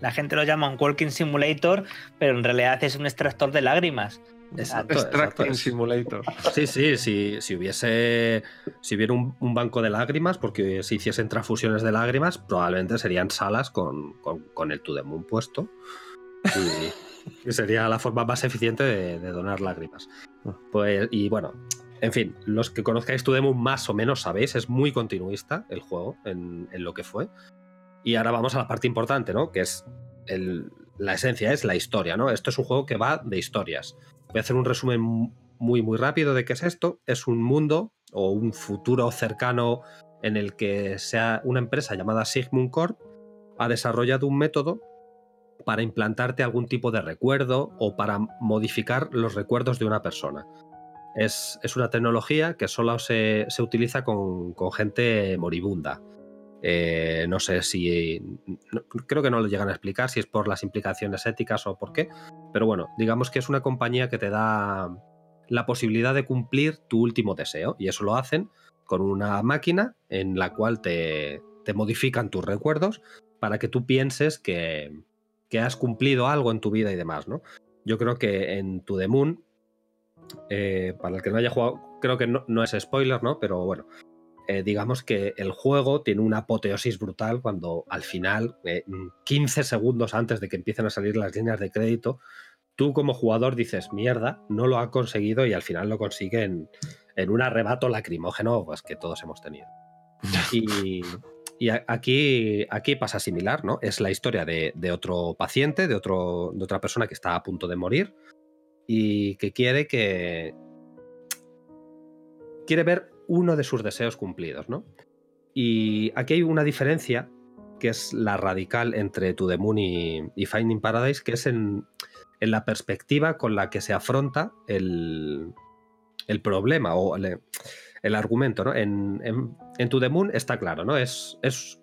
Speaker 4: La gente lo llama un walking simulator, pero en realidad es un extractor de lágrimas.
Speaker 1: Exacto, Extracting Simulator.
Speaker 5: Sí, sí, si, si hubiese. Si hubiera un, un, banco de lágrimas, porque si hiciesen transfusiones de lágrimas, probablemente serían salas con, con, con el To The Moon puesto. Y, que sería la forma más eficiente de, donar lágrimas. Pues, y bueno, en fin, los que conozcáis Moon más o menos sabéis, es muy continuista el juego en, lo que fue. Y ahora vamos a la parte importante, ¿no? Que es la esencia, es la historia, ¿no? Esto es un juego que va de historias. Voy a hacer un resumen muy, muy rápido de qué es esto. Es un mundo o un futuro cercano en el que sea una empresa llamada Sigmund Corp ha desarrollado un método para implantarte algún tipo de recuerdo o para modificar los recuerdos de una persona. Es, es una tecnología que solo se, se utiliza con, con, gente moribunda. Eh, no sé si. creo que no lo llegan a explicar si es por las implicaciones éticas o por qué. Pero bueno, digamos que es una compañía que te da la posibilidad de cumplir tu último deseo. Y eso lo hacen con una máquina en la cual te, modifican tus recuerdos para que tú pienses que, has cumplido algo en tu vida y demás, ¿no? Yo creo que en To The Moon, eh, para el que no haya jugado, creo que no, no es spoiler, ¿no? Pero bueno, eh, digamos que el juego tiene una apoteosis brutal cuando al final, 15 eh, segundos antes de que empiecen a salir las líneas de crédito, tú como jugador dices, mierda, no lo ha conseguido y al final lo consigue en, un arrebato lacrimógeno pues, que todos hemos tenido. Y, aquí, aquí pasa similar, ¿no? Es la historia de, otro paciente, de, otro, de otra persona que está a punto de morir y que quiere que... Quiere ver uno de sus deseos cumplidos, ¿no? Y aquí hay una diferencia que es la radical entre To The Moon y, Finding Paradise, que es en, la perspectiva con la que se afronta el, problema o el, argumento, ¿no? En, en, To The Moon está claro, ¿no? Es, es,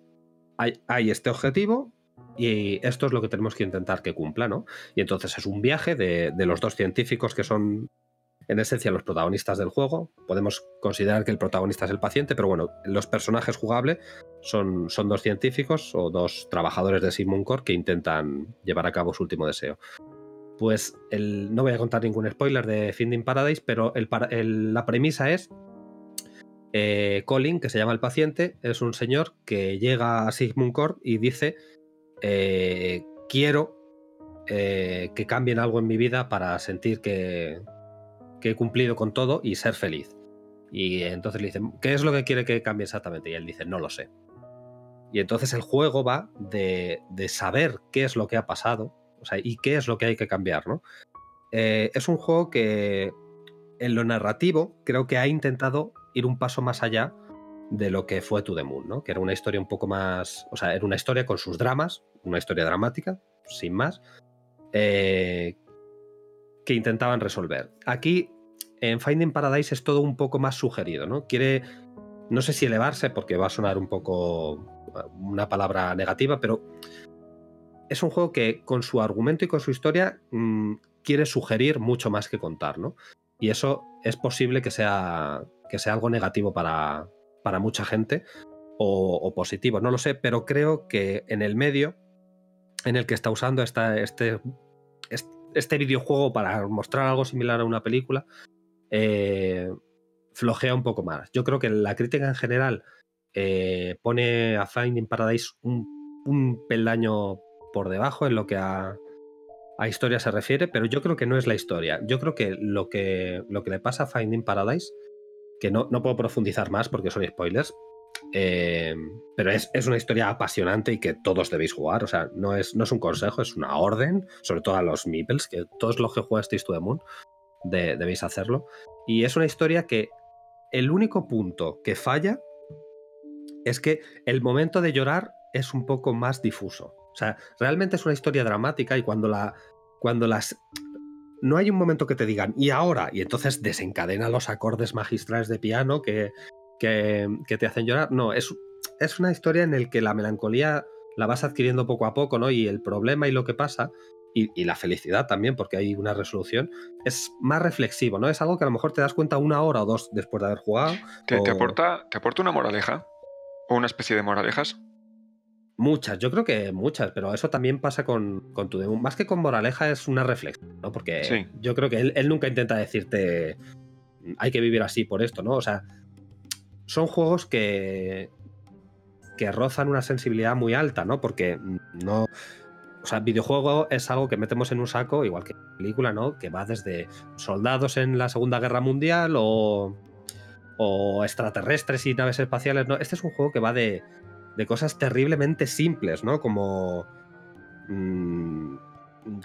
Speaker 5: hay, este objetivo y esto es lo que tenemos que intentar que cumpla, ¿no? Y entonces es un viaje de, de los dos científicos que son en esencia los protagonistas del juego. Podemos considerar que el protagonista es el paciente, pero bueno, los personajes jugables son, son dos científicos o dos trabajadores de Sigmund Core que intentan llevar a cabo su último deseo. Pues el, no voy a contar ningún spoiler de Finding Paradise, pero la premisa es eh, Colin, que se llama el paciente, es un señor que llega a Sigmund Core y dice eh, quiero eh, que cambien algo en mi vida para sentir que, he cumplido con todo y ser feliz. Y entonces le dicen, ¿qué es lo que quiere que cambie exactamente? Y él dice, no lo sé. Y entonces el juego va de, saber qué es lo que ha pasado o sea, y qué es lo que hay que cambiar, ¿no? Es un juego que en lo narrativo creo que ha intentado ir un paso más allá de lo que fue To The Moon, ¿no? Que era una historia un poco más, o sea, era una historia con sus dramas, una historia dramática, sin más, eh, que intentaban resolver. Aquí, en Finding Paradise, es todo un poco más sugerido, ¿no? Quiere, no sé si elevarse, porque va a sonar un poco una palabra negativa, pero es un juego que con su argumento y con su historia mm, quiere sugerir mucho más que contar, ¿no? Y eso es posible que sea, que sea algo negativo para, para mucha gente o, positivo, no lo sé, pero creo que en el medio en el que está usando esta, este, este videojuego para mostrar algo similar a una película eh, flojea un poco más. Yo creo que la crítica en general eh, pone a Finding Paradise un, peldaño por debajo en lo que a, historia se refiere, pero yo creo que no es la historia. Yo creo que lo que, lo que le pasa a Finding Paradise, que no, no puedo profundizar más porque son spoilers, eh, pero es, una historia apasionante y que todos debéis jugar. O sea, no es, no es un consejo, es una orden, sobre todo a los Meeples, que todos los que jugasteis to the Moon debéis hacerlo. Y es una historia que el único punto que falla es que el momento de llorar es un poco más difuso. O sea, realmente es una historia dramática y cuando la. Cuando las. No hay un momento que te digan, y ahora, y entonces desencadena los acordes magistrales de piano que, que, te hacen llorar. No, es, es una historia en la que la melancolía la vas adquiriendo poco a poco, ¿no? Y el problema y lo que pasa, y, la felicidad también, porque hay una resolución, es más reflexivo, ¿no? Es algo que a lo mejor te das cuenta una hora o dos después de haber jugado.
Speaker 6: ¿Te, aporta, ¿te aporta una moraleja? ¿O una especie de moralejas?
Speaker 5: Muchas, yo creo que muchas, pero eso también pasa con, con tu Más que con moraleja es una reflexión, ¿no? Porque yo creo que él, él, nunca intenta decirte hay que vivir así por esto, ¿no? O sea, son juegos que, que rozan una sensibilidad muy alta, ¿no? Porque no. O sea, videojuego es algo que metemos en un saco, igual que película, ¿no? Que va desde soldados en la Segunda Guerra Mundial o, o extraterrestres y naves espaciales, ¿no? Este es un juego que va de, de cosas terriblemente simples, ¿no? Como. Mmm,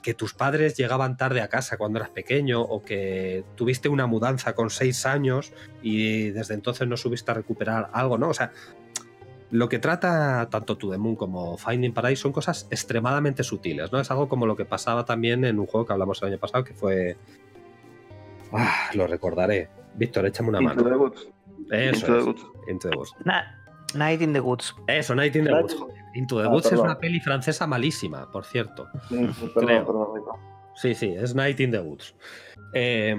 Speaker 5: que tus padres llegaban tarde a casa cuando eras pequeño o que tuviste una mudanza con seis años y desde entonces no subiste a recuperar algo, ¿no? O sea, lo que trata tanto To The Moon como Finding Paradise son cosas extremadamente sutiles, ¿no? Es algo como lo que pasaba también en un juego que hablamos el año pasado que fue... Ah, lo recordaré. Víctor, échame una mano.
Speaker 3: The
Speaker 5: Eso
Speaker 3: Into
Speaker 5: Into the
Speaker 4: Night in the Woods.
Speaker 5: Eso, Night in the
Speaker 3: Night-
Speaker 5: Woods. Into the
Speaker 3: Ah,
Speaker 5: Woods es una peli francesa malísima, por cierto.
Speaker 3: Sí, sí, perdón,
Speaker 5: Creo.
Speaker 3: perdón, Rico.
Speaker 5: Sí, sí, es Night in the Woods. Eh,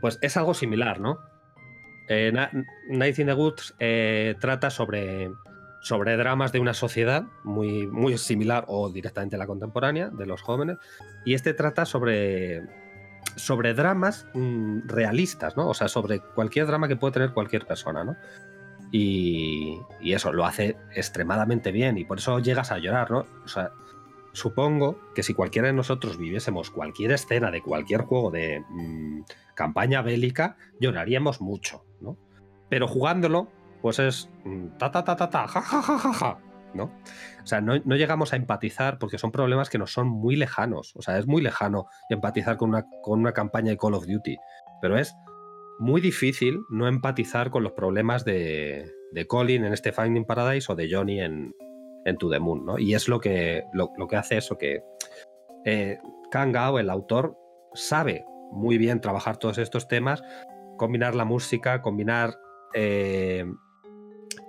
Speaker 5: pues es algo similar, ¿no? Eh, Night in the Woods eh, trata sobre, sobre dramas de una sociedad muy, muy similar o directamente la contemporánea de los jóvenes. Y este trata sobre, sobre dramas mm, realistas, ¿no? O sea, sobre cualquier drama que puede tener cualquier persona, ¿no? Y, y eso lo hace extremadamente bien y por eso llegas a llorar, ¿no? O sea, supongo que si cualquiera de nosotros viviésemos cualquier escena de cualquier juego de mm, campaña bélica, lloraríamos mucho, ¿no? Pero jugándolo, pues es mm, ta ta ta ta ta, ja ja ja ja ja, ¿no? O sea, no, no llegamos a empatizar porque son problemas que nos son muy lejanos. O sea, es muy lejano empatizar con una, con una campaña de Call of Duty. Pero es muy difícil no empatizar con los problemas de, Colin en este Finding Paradise o de Johnny en, en To the Moon, ¿no? Y es lo que, lo, lo que hace eso, que eh, Kang Gao, el autor, sabe muy bien trabajar todos estos temas, combinar la música, combinar... eh,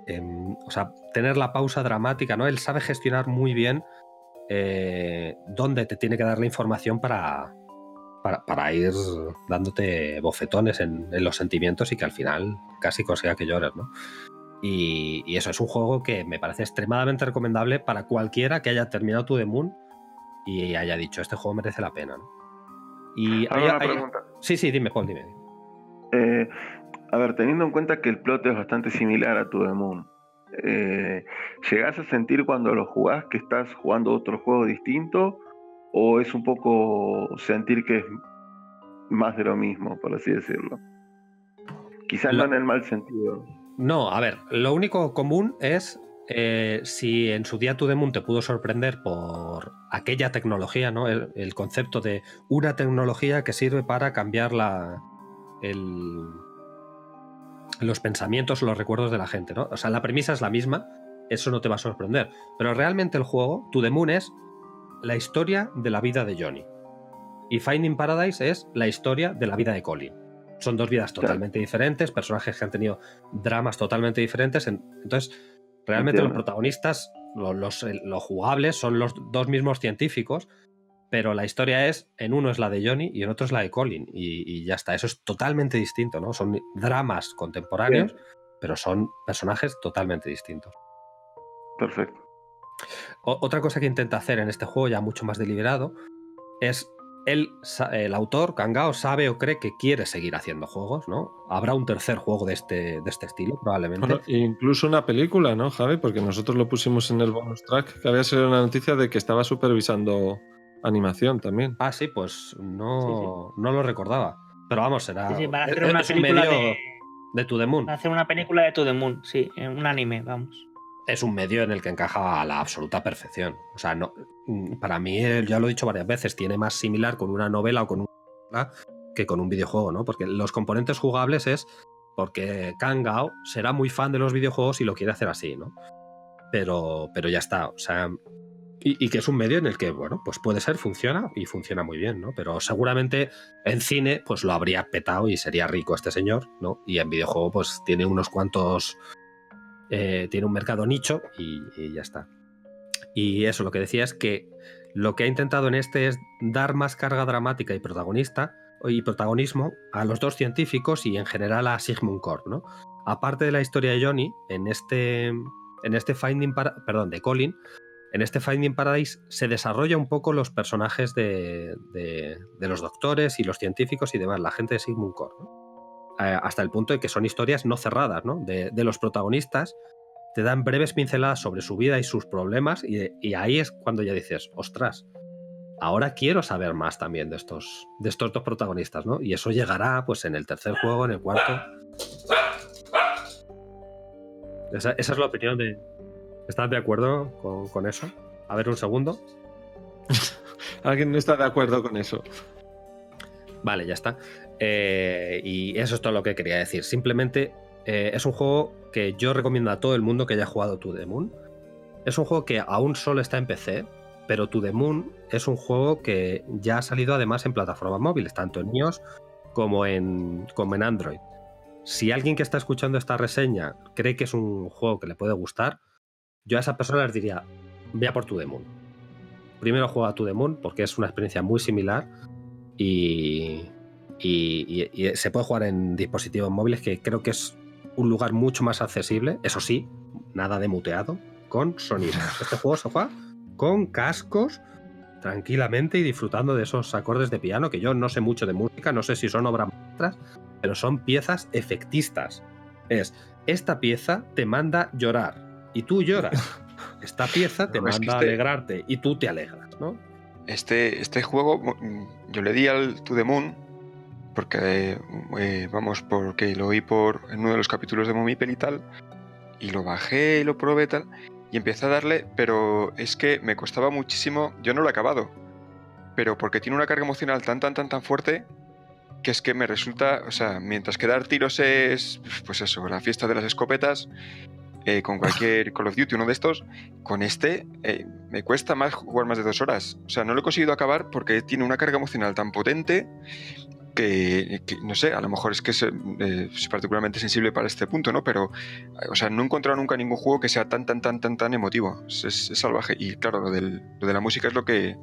Speaker 5: em, o sea, tener la pausa dramática, ¿no? Él sabe gestionar muy bien eh, dónde te tiene que dar la información para, para, para ir dándote bofetones en, en los sentimientos y que al final casi consiga que llores, ¿no? Y, y eso es un juego que me parece extremadamente recomendable para cualquiera que haya terminado To The Moon y haya dicho, este juego merece la pena, ¿no? Y hay-
Speaker 3: una
Speaker 5: hay-
Speaker 3: pregunta.
Speaker 5: Sí, sí, dime, Paul, dime.
Speaker 3: Eh, a ver, teniendo en cuenta que el plot es bastante similar a To The Moon, eh, ¿llegás a sentir cuando lo jugás que estás jugando otro juego distinto? ¿O es un poco sentir que es más de lo mismo, por así decirlo? Quizás no en el mal sentido.
Speaker 5: No, a ver, lo único común es eh, si en su día Moon te pudo sorprender por aquella tecnología, ¿no? El, el concepto de una tecnología que sirve para cambiar la, el- los pensamientos o los recuerdos de la gente, ¿no? O sea, la premisa es la misma, eso no te va a sorprender. Pero realmente el juego, Moon, es la historia de la vida de Johnny. Y Finding Paradise es la historia de la vida de Colin. Son dos vidas
Speaker 3: Claro.
Speaker 5: totalmente diferentes, personajes que han tenido dramas totalmente diferentes. en- Entonces, realmente los protagonistas, lo- los, eh, los jugables, son los dos mismos científicos, pero la historia es, en uno es la de Johnny y en otro es la de Colin. Y, y ya está, eso es totalmente distinto, ¿no? Son dramas contemporáneos, pero son personajes totalmente distintos.
Speaker 3: Perfecto.
Speaker 5: O- otra cosa que intenta hacer en este juego, ya mucho más deliberado, es él, el autor, Kangao, sabe o cree que quiere seguir haciendo juegos, ¿no? Habrá un tercer juego de este, de este estilo, probablemente.
Speaker 1: Bueno, incluso una película, ¿no, Javi? Porque nosotros lo pusimos en el bonus track, que había sido una noticia de que estaba supervisando animación también.
Speaker 5: Ah, sí, pues no, no lo recordaba. Pero vamos, será.
Speaker 7: Sí, van a hacer
Speaker 5: es-
Speaker 7: una
Speaker 5: un
Speaker 7: película
Speaker 5: medio
Speaker 7: de.
Speaker 5: de To The Moon.
Speaker 7: Van a hacer una película de To The Moon, sí, en un anime, vamos.
Speaker 5: Es un medio en el que encaja a la absoluta perfección. O sea, no, mm, para mí, eh, ya lo he dicho varias veces, tiene más similar con una novela o con un que con un videojuego, ¿no? Porque los componentes jugables es porque Kangao será muy fan de los videojuegos y lo quiere hacer así, ¿no? Pero, pero ya está, o sea, y, y que es un medio en el que, bueno, pues puede ser, funciona y funciona muy bien, ¿no? Pero seguramente en cine, pues lo habría petado y sería rico este señor, ¿no? Y en videojuego, pues tiene unos cuantos eh, tiene un mercado nicho y, ya está. Y eso, lo que decía es que lo que ha intentado en este es dar más carga dramática y protagonista y protagonismo a los dos científicos y en general a Sigmund Korn, ¿no? Aparte de la historia de Johnny, en este, en este Finding Para- perdón, de Colin, en este Finding Paradise se desarrolla un poco los personajes de, de- de los doctores y los científicos y demás, la gente de Sigmund Korn, ¿no? Eh, hasta el punto de que son historias no cerradas, ¿no? De, de los protagonistas te dan breves pinceladas sobre su vida y sus problemas y, y ahí es cuando ya dices, ostras, ahora quiero saber más también de estos, de estos dos protagonistas, ¿no? Y eso llegará pues en el tercer juego, en el cuarto. Esa, esa es la opinión de... ¿Estás de acuerdo con, con eso? A ver un segundo.
Speaker 1: ¿Alguien no está de acuerdo con eso?
Speaker 5: Vale, ya está. Eh, y eso es todo lo que quería decir. Simplemente eh, es un juego que yo recomiendo a todo el mundo que haya jugado To The Moon. Es un juego que aún solo está en PC, pero To The Moon es un juego que ya ha salido además en plataformas móviles, tanto en iOS como en, como en Android. si alguien que está escuchando esta reseña cree que es un juego que le puede gustar, yo a esa persona les diría, vea por To The Moon. Primero juega To The Moon porque es una experiencia muy similar y, y- y- y se puede jugar en dispositivos móviles que creo que es un lugar mucho más accesible, eso sí, nada de muteado, con sonido. Este juego se juega con cascos tranquilamente y disfrutando de esos acordes de piano, que yo no sé mucho de música, no sé si son obras maestras, pero son piezas efectistas. Es, esta pieza te manda llorar y tú lloras. Esta pieza te
Speaker 6: No,
Speaker 5: manda
Speaker 6: este-
Speaker 5: alegrarte y tú te alegras, ¿no?
Speaker 6: Este, este juego, mm, yo le di al To The Moon porque, eh, vamos, porque lo oí por, en uno de los capítulos de Momipel y tal, y lo bajé y lo probé y tal, y empecé a darle, pero es que me costaba muchísimo, yo no lo he acabado, pero porque tiene una carga emocional tan, tan, tan, tan fuerte, que es que me resulta, o sea, mientras que dar tiros es, pues eso, la fiesta de las escopetas, eh, con cualquier Call of Duty, uno de estos, con este eh, me cuesta más jugar más de dos horas. O sea, no lo he conseguido acabar porque tiene una carga emocional tan potente que, que, no sé, a lo mejor es que soy, eh, particularmente sensible para este punto, ¿no? Pero, o sea, no he encontrado nunca ningún juego que sea tan, tan, tan, tan, tan emotivo. Es, es- es salvaje. Y claro, lo, del- lo de la música es lo que,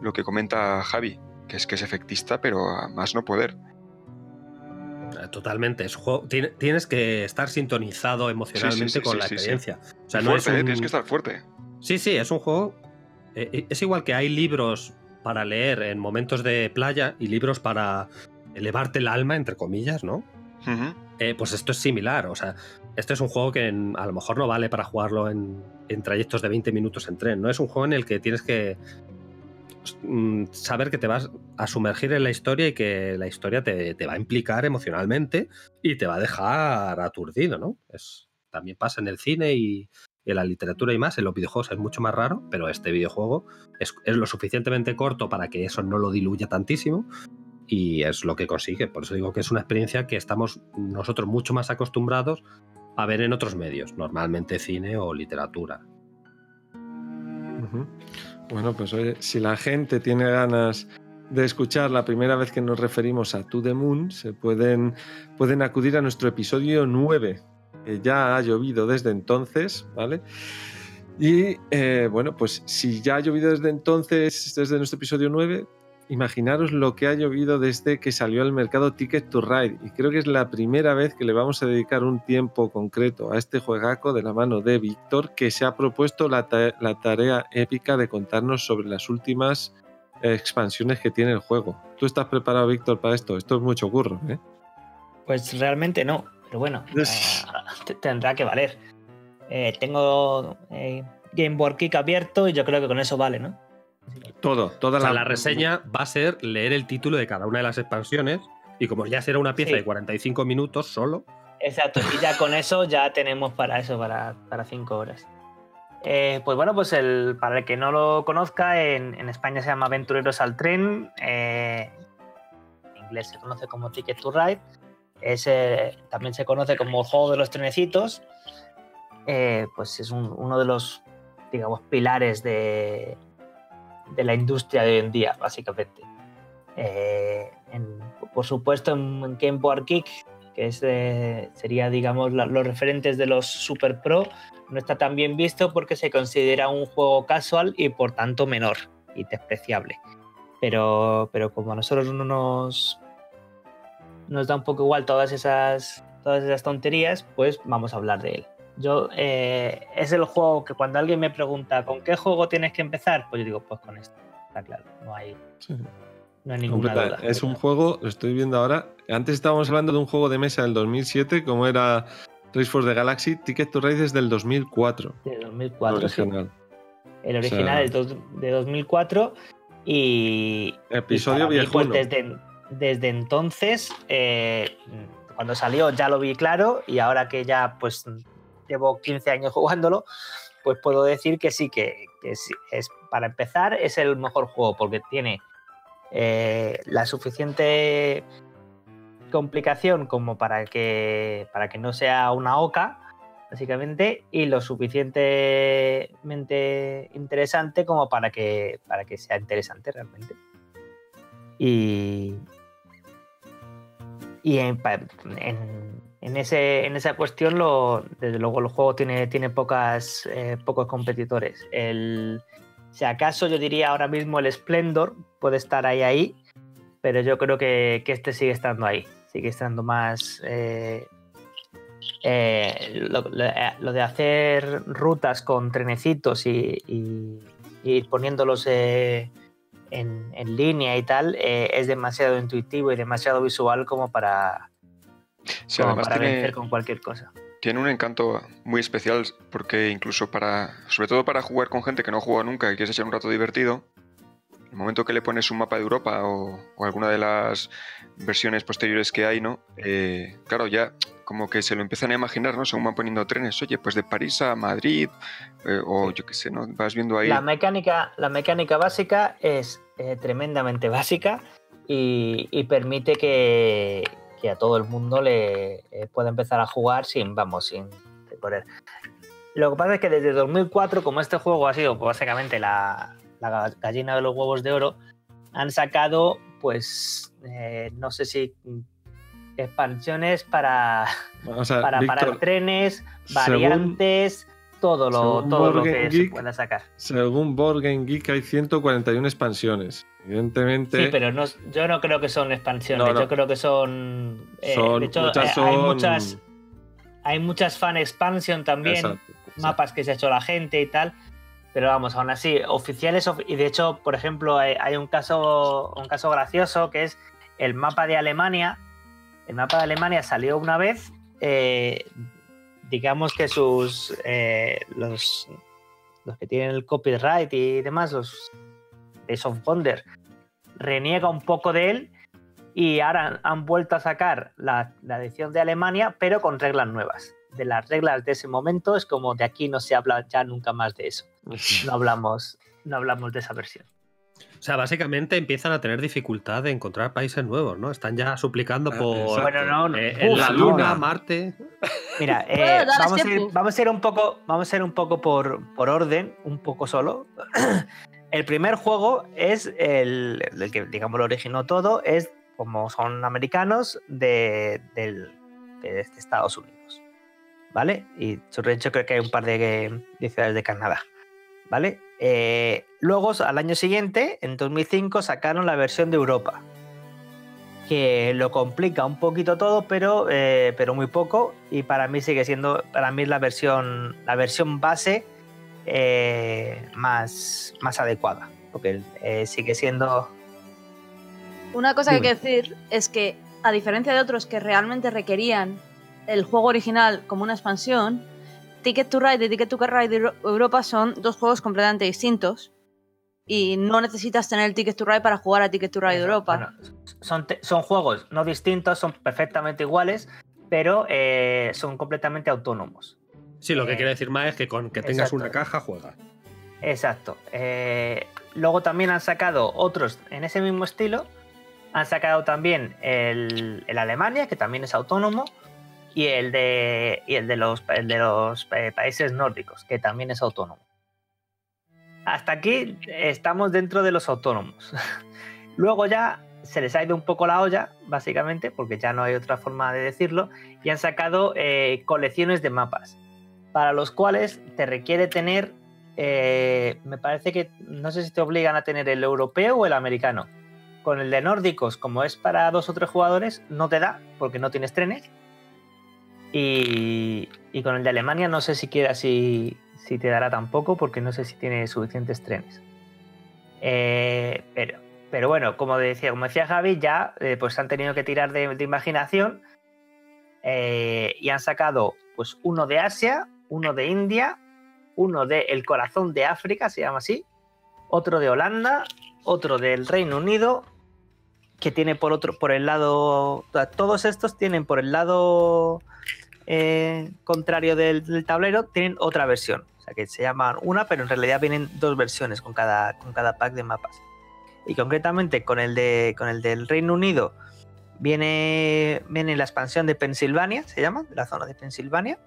Speaker 6: lo que comenta Javi, que es que es efectista, pero a más no poder.
Speaker 5: Eh, Totalmente. Es juego- tienes que estar sintonizado emocionalmente
Speaker 6: sí,
Speaker 5: con
Speaker 6: sí,
Speaker 5: la experiencia. O sea, no es
Speaker 6: ¿eh? Tienes que estar fuerte.
Speaker 5: Sí, sí, es un juego. eh, es igual que hay libros para leer en momentos de playa y libros para elevarte el alma, entre comillas, ¿no? Eh, pues esto es similar. O sea, este es un juego que en- a lo mejor no vale para jugarlo en, en trayectos de 20 minutos en tren. No es un juego en el que tienes que mm, saber que te vas a sumergir en la historia y que la historia te, te va a implicar emocionalmente y te va a dejar aturdido, ¿no? Es, también pasa en el cine y en la literatura y más. En los videojuegos es mucho más raro, pero este videojuego es, es lo suficientemente corto para que eso no lo diluya tantísimo y es lo que consigue. Por eso digo que es una experiencia que estamos nosotros mucho más acostumbrados a ver en otros medios, normalmente cine o literatura.
Speaker 1: Bueno, pues oye, si la gente tiene ganas de escuchar la primera vez que nos referimos a To The Moon, se pueden, pueden acudir a nuestro episodio 9, que ya ha llovido desde entonces, ¿vale? Y eh, bueno, pues si ya ha llovido desde entonces, desde nuestro episodio 9, imaginaros lo que ha llovido desde que salió al mercado Ticket to Ride. Y creo que es la primera vez que le vamos a dedicar un tiempo concreto a este juegaco de la mano de Víctor, que se ha propuesto la, la tarea épica de contarnos sobre las últimas eh, expansiones que tiene el juego. ¿Tú estás preparado, Víctor, para esto? Esto es mucho curro, ¿eh?
Speaker 4: Pues realmente no, pero bueno,
Speaker 1: Es-
Speaker 4: eh, tendrá que valer. Eh, tengo eh, Game Boy Kick abierto y yo creo que con eso vale, ¿no?
Speaker 1: Todo, toda
Speaker 5: O sea,
Speaker 1: la...
Speaker 5: la reseña va a ser leer el título de cada una de las expansiones y como ya será una pieza
Speaker 4: Sí.
Speaker 5: de 45 minutos solo,
Speaker 4: Exacto, y ya con eso ya tenemos para eso, para, para cinco horas. Eh, pues bueno, pues el, para el que no lo conozca, en, en España se llama Aventureros al Tren, eh, en inglés se conoce como Ticket to Ride, es, eh, también se conoce como el juego de los trenecitos, eh, pues es un- uno de los, digamos, pilares de, de la industria de hoy en día, básicamente. Eh, en- por supuesto, en, en Game que es, eh, sería, digamos, la- los referentes de los Super Pro, no está tan bien visto porque se considera un juego casual y por tanto menor y despreciable. Pero, pero como a nosotros no nos, nos da un poco igual todas esas, todas esas tonterías, pues vamos a hablar de él. Yo, eh, es el juego que cuando alguien me pregunta ¿con qué juego tienes que empezar? Pues yo digo, pues con este. Está claro, no hay,
Speaker 1: Sí.
Speaker 4: no hay ninguna
Speaker 1: Completa.
Speaker 4: duda.
Speaker 1: Es un juego, lo estoy viendo ahora. Antes estábamos hablando de un juego de mesa del 2007, como era Race for the Galaxy. Ticket to Ride es del 2004.
Speaker 4: De 2004. sí.
Speaker 1: original.
Speaker 4: El
Speaker 1: O
Speaker 4: original
Speaker 1: sea-
Speaker 4: es dos- de 2004 y,
Speaker 1: Episodio
Speaker 4: y
Speaker 1: viejuno.
Speaker 4: pues, desde, desde entonces, eh, cuando salió ya lo vi claro y ahora que ya pues llevo 15 años jugándolo, pues puedo decir que sí, que, que es, para empezar es el mejor juego porque tiene eh, la suficiente complicación como para que, para que no sea una oca, básicamente, y lo suficientemente interesante como para que, para que sea interesante realmente. Y, y en, en- en, ese, en esa cuestión, lo, desde luego, el juego tiene, tiene pocas, eh, pocos competidores. El, si acaso yo diría ahora mismo el Splendor puede estar ahí, ahí, pero yo creo que, que este sigue estando ahí, sigue estando más... Eh, eh, lo, de hacer rutas con trenecitos y, y, poniéndolos en, en, línea y tal es demasiado intuitivo y demasiado visual como para,
Speaker 6: Sí, además
Speaker 4: para
Speaker 6: tiene,
Speaker 4: vencer con cualquier cosa.
Speaker 6: Tiene un encanto muy especial porque incluso para, sobre todo para jugar con gente que no juega nunca y quieres echar un rato divertido, el momento que le pones un mapa de Europa o, o alguna de las versiones posteriores que hay, ¿no? Eh, claro, ya como que se lo empiezan a imaginar, ¿no? Según van poniendo trenes, oye, pues de París a Madrid, eh, o yo qué sé, ¿no? Vas viendo ahí.
Speaker 4: La mecánica, la mecánica básica es eh, tremendamente básica y, y permite que, que a todo el mundo le eh, pueda empezar a jugar sin, vamos, sin correr. Lo que pasa es que desde 2004, como este juego ha sido pues, básicamente la, la, gallina de los huevos de oro, han sacado, pues, eh, no sé si expansiones para,
Speaker 1: O sea,
Speaker 4: para
Speaker 1: Víctor,
Speaker 4: parar trenes, variantes, todo lo, todo lo que se pueda sacar.
Speaker 1: según Board Game Geek hay 141 expansiones. Evidentemente,
Speaker 4: Sí, pero no, yo no creo que son expansiones,
Speaker 1: No, no.
Speaker 4: yo creo que son... eh,
Speaker 1: son,
Speaker 4: de hecho,
Speaker 1: muchas
Speaker 4: eh, hay muchas hay muchas fan expansion también,
Speaker 1: Exacto, exacto.
Speaker 4: mapas que se ha hecho la gente y tal. Pero vamos, aún así, oficiales, of- y de hecho, por ejemplo, hay, hay un caso un caso gracioso que es el mapa de Alemania. El mapa de Alemania salió una vez, eh, digamos que sus eh, los, los que tienen el copyright y demás, los de Soft Wonder, reniega un poco de él y ahora han vuelto a sacar la, la edición de Alemania, pero con reglas nuevas. De las reglas de ese momento es como de aquí no se habla ya nunca más de eso. No hablamos, no hablamos de esa versión.
Speaker 5: O sea, básicamente empiezan a tener dificultad de encontrar países nuevos, ¿no? Están ya suplicando
Speaker 1: Ah,
Speaker 5: por.
Speaker 4: Bueno, no, no.
Speaker 5: eh, en la Luna,
Speaker 4: no.
Speaker 5: Marte.
Speaker 4: Mira, eh, vamos, a ir,
Speaker 2: tiempo.
Speaker 4: vamos a ir un poco, vamos a ir un poco por, por orden, un poco solo. El primer juego es el, el que, digamos, lo originó todo, es como son americanos de, del- de Estados Unidos. ¿Vale? Y sobre hecho creo que hay un par de, de ciudades de Canadá. ¿Vale? Eh, luego, al año siguiente, en 2005, sacaron la versión de Europa que lo complica un poquito todo, pero, eh, pero muy poco. Y para mí sigue siendo, para mí es la versión, la versión base eh, más, más adecuada. Porque sigue siendo.
Speaker 2: Una cosa que hay que decir es que, a diferencia de otros que realmente requerían el juego original como una expansión, Ticket to Ride y Ticket to Ride Euro- Europa son dos juegos completamente distintos. Y no necesitas tener el Ticket to Ride para jugar a Ticket to Ride
Speaker 4: Eso,
Speaker 2: Europa.
Speaker 4: bueno, son, son juegos no distintos, son perfectamente iguales, pero eh, son completamente autónomos.
Speaker 5: Sí, lo que
Speaker 4: Eh,
Speaker 5: quiere decir más es que con que tengas
Speaker 4: exacto.
Speaker 5: una caja juega.
Speaker 4: Exacto. Eh, luego también han sacado otros en ese mismo estilo. Han sacado también el, el Alemania, que también es autónomo, y el de, y el de los, de los eh, países nórdicos, que también es autónomo. Hasta aquí estamos dentro de los autónomos. Luego ya se les ha ido un poco la olla, básicamente, porque ya no hay otra forma de decirlo, y han sacado eh, colecciones de mapas, para los cuales te requiere tener eh, me parece que no sé si te obligan a tener el europeo o el americano. Con el de nórdicos, como es para dos o tres jugadores, no te da porque no tienes trenes. Y, con el de Alemania no sé siquiera si, si te dará tampoco porque no sé si tiene suficientes trenes. Eh, pero, pero bueno, como decía, como decía Javi, ya eh, pues han tenido que tirar de, de imaginación eh, y han sacado pues uno de Asia, uno de India, uno de El Corazón de África, se llama así, otro de Holanda, otro del Reino Unido, que tiene por otro, por el lado, todos estos tienen por el lado eh, contrario del, del tablero, tienen otra versión, o sea que se llaman una, pero en realidad vienen dos versiones con cada, con cada pack de mapas. Y concretamente con el, de, con el del Reino Unido viene, viene la expansión de Pensilvania, se llama, de la zona de Pensilvania.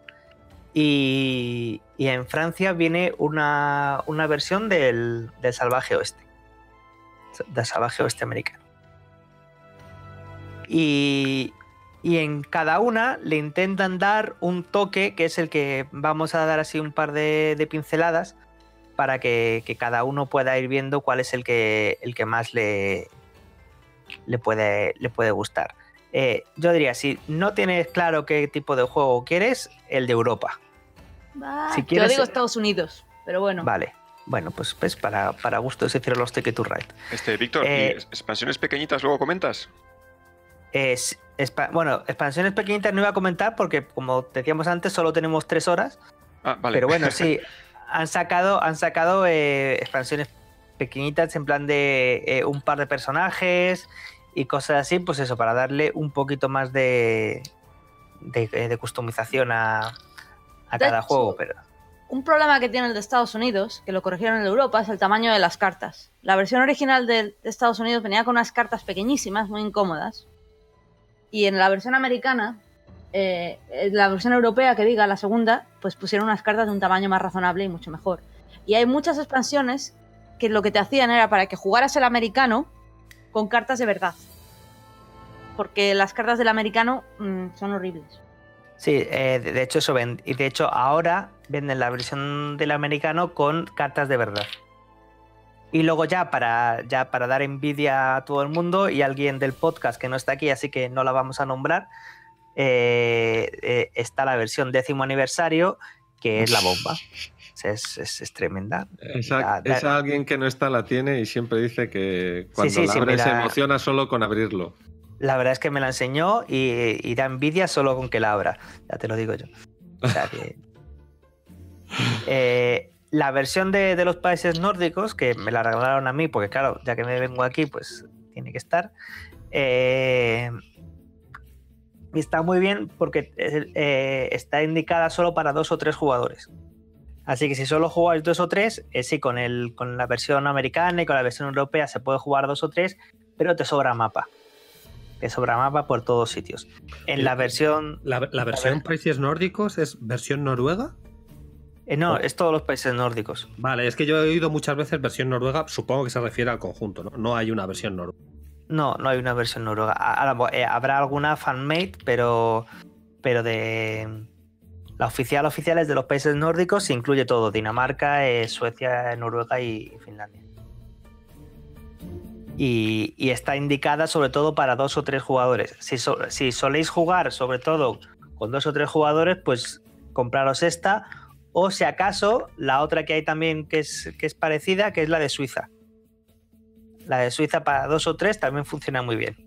Speaker 4: Y, y en Francia viene una, una versión del, del Salvaje Oeste. Del Salvaje Oeste americano. Y, y en cada una le intentan dar un toque que es el que vamos a dar así un par de, de pinceladas para que, que, cada uno pueda ir viendo cuál es el que, el que más le, le, puede, le puede gustar. Eh, yo diría, si no tienes claro qué tipo de juego quieres, el de Europa.
Speaker 2: Bah, si quieres, yo digo Estados Unidos, pero bueno.
Speaker 4: Vale. Bueno, pues, pues para, para gusto se cierran los Ticket to Ride.
Speaker 6: Este, Víctor, eh, ¿expansiones pequeñitas luego comentas?
Speaker 4: Es, bueno, expansiones pequeñitas no iba a comentar porque, como decíamos antes, solo tenemos tres horas.
Speaker 6: Ah, vale.
Speaker 4: Pero bueno, sí, han sacado, han sacado eh, expansiones pequeñitas en plan de eh, un par de personajes y cosas así, pues eso, para darle un poquito más de, de, de customización a, a cada hecho, juego. Pero...
Speaker 2: Un problema que tiene el de Estados Unidos, que lo corrigieron en Europa, es el tamaño de las cartas. La versión original de Estados Unidos venía con unas cartas pequeñísimas, muy incómodas y en la versión americana, eh, la versión europea que diga, la segunda, pues pusieron unas cartas de un tamaño más razonable y mucho mejor. Y hay muchas expansiones que lo que te hacían era para que jugaras el americano con cartas de verdad. Porque las cartas del americano mmm, son horribles.
Speaker 4: Sí, eh, de hecho eso ven. Y de hecho ahora venden la versión del americano con cartas de verdad. Y luego ya para, ya para dar envidia a todo el mundo y alguien del podcast que no está aquí, así que no la vamos a nombrar, eh, eh, está la versión décimo aniversario, que es la bomba. Es, es, es tremenda.
Speaker 1: Esa, la, la... alguien que no está la tiene y siempre dice que cuando sí, sí, la sí, abre se emociona solo con abrirlo.
Speaker 4: La verdad es que me la enseñó y, y, da envidia solo con que la abra, ya te lo digo yo. O sea que... eh, la versión de, de, los países nórdicos, que me la regalaron a mí, porque claro, ya que me vengo aquí, pues tiene que estar. Eh, está muy bien porque eh, está indicada solo para dos o tres jugadores. Así que si solo jugáis dos o tres, eh, sí, con, el, con la versión americana y con la versión europea se puede jugar dos o tres, pero te sobra mapa. Te sobra mapa por todos sitios. En la versión.
Speaker 5: ¿La, la versión países nórdicos es versión noruega?
Speaker 4: Eh, no, es todos los países nórdicos.
Speaker 5: Vale, es que yo he oído muchas veces versión noruega, supongo que se refiere al conjunto, ¿no? No hay una versión noruega.
Speaker 4: No, no hay una versión noruega. Ahora, eh, habrá alguna fanmade, pero, pero de... La oficial oficial es de los países nórdicos, se incluye todo, Dinamarca, eh, Suecia, Noruega y Finlandia. Y, y, está indicada sobre todo para dos o tres jugadores. Si, so, si soléis jugar sobre todo con dos o tres jugadores, pues compraros esta o si acaso, la otra que hay también que es, que es parecida, que es la de Suiza. La de Suiza para dos o tres también funciona muy bien.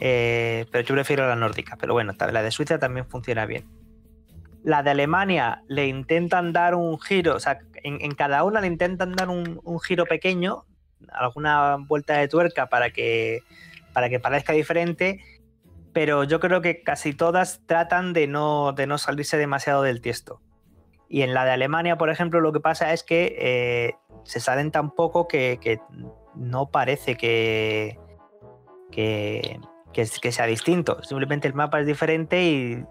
Speaker 4: Eh, pero yo prefiero la nórdica. Pero bueno, la de Suiza también funciona bien. La de Alemania le intentan dar un giro, o sea, en, cada una le intentan dar un, un, giro pequeño, alguna vuelta de tuerca para que, para que parezca diferente, pero yo creo que casi todas tratan de no, de no salirse demasiado del tiesto. Y en la de Alemania, por ejemplo, lo que pasa es que eh, se salen tan poco que, no parece que, que, que, sea distinto. Simplemente el mapa es diferente y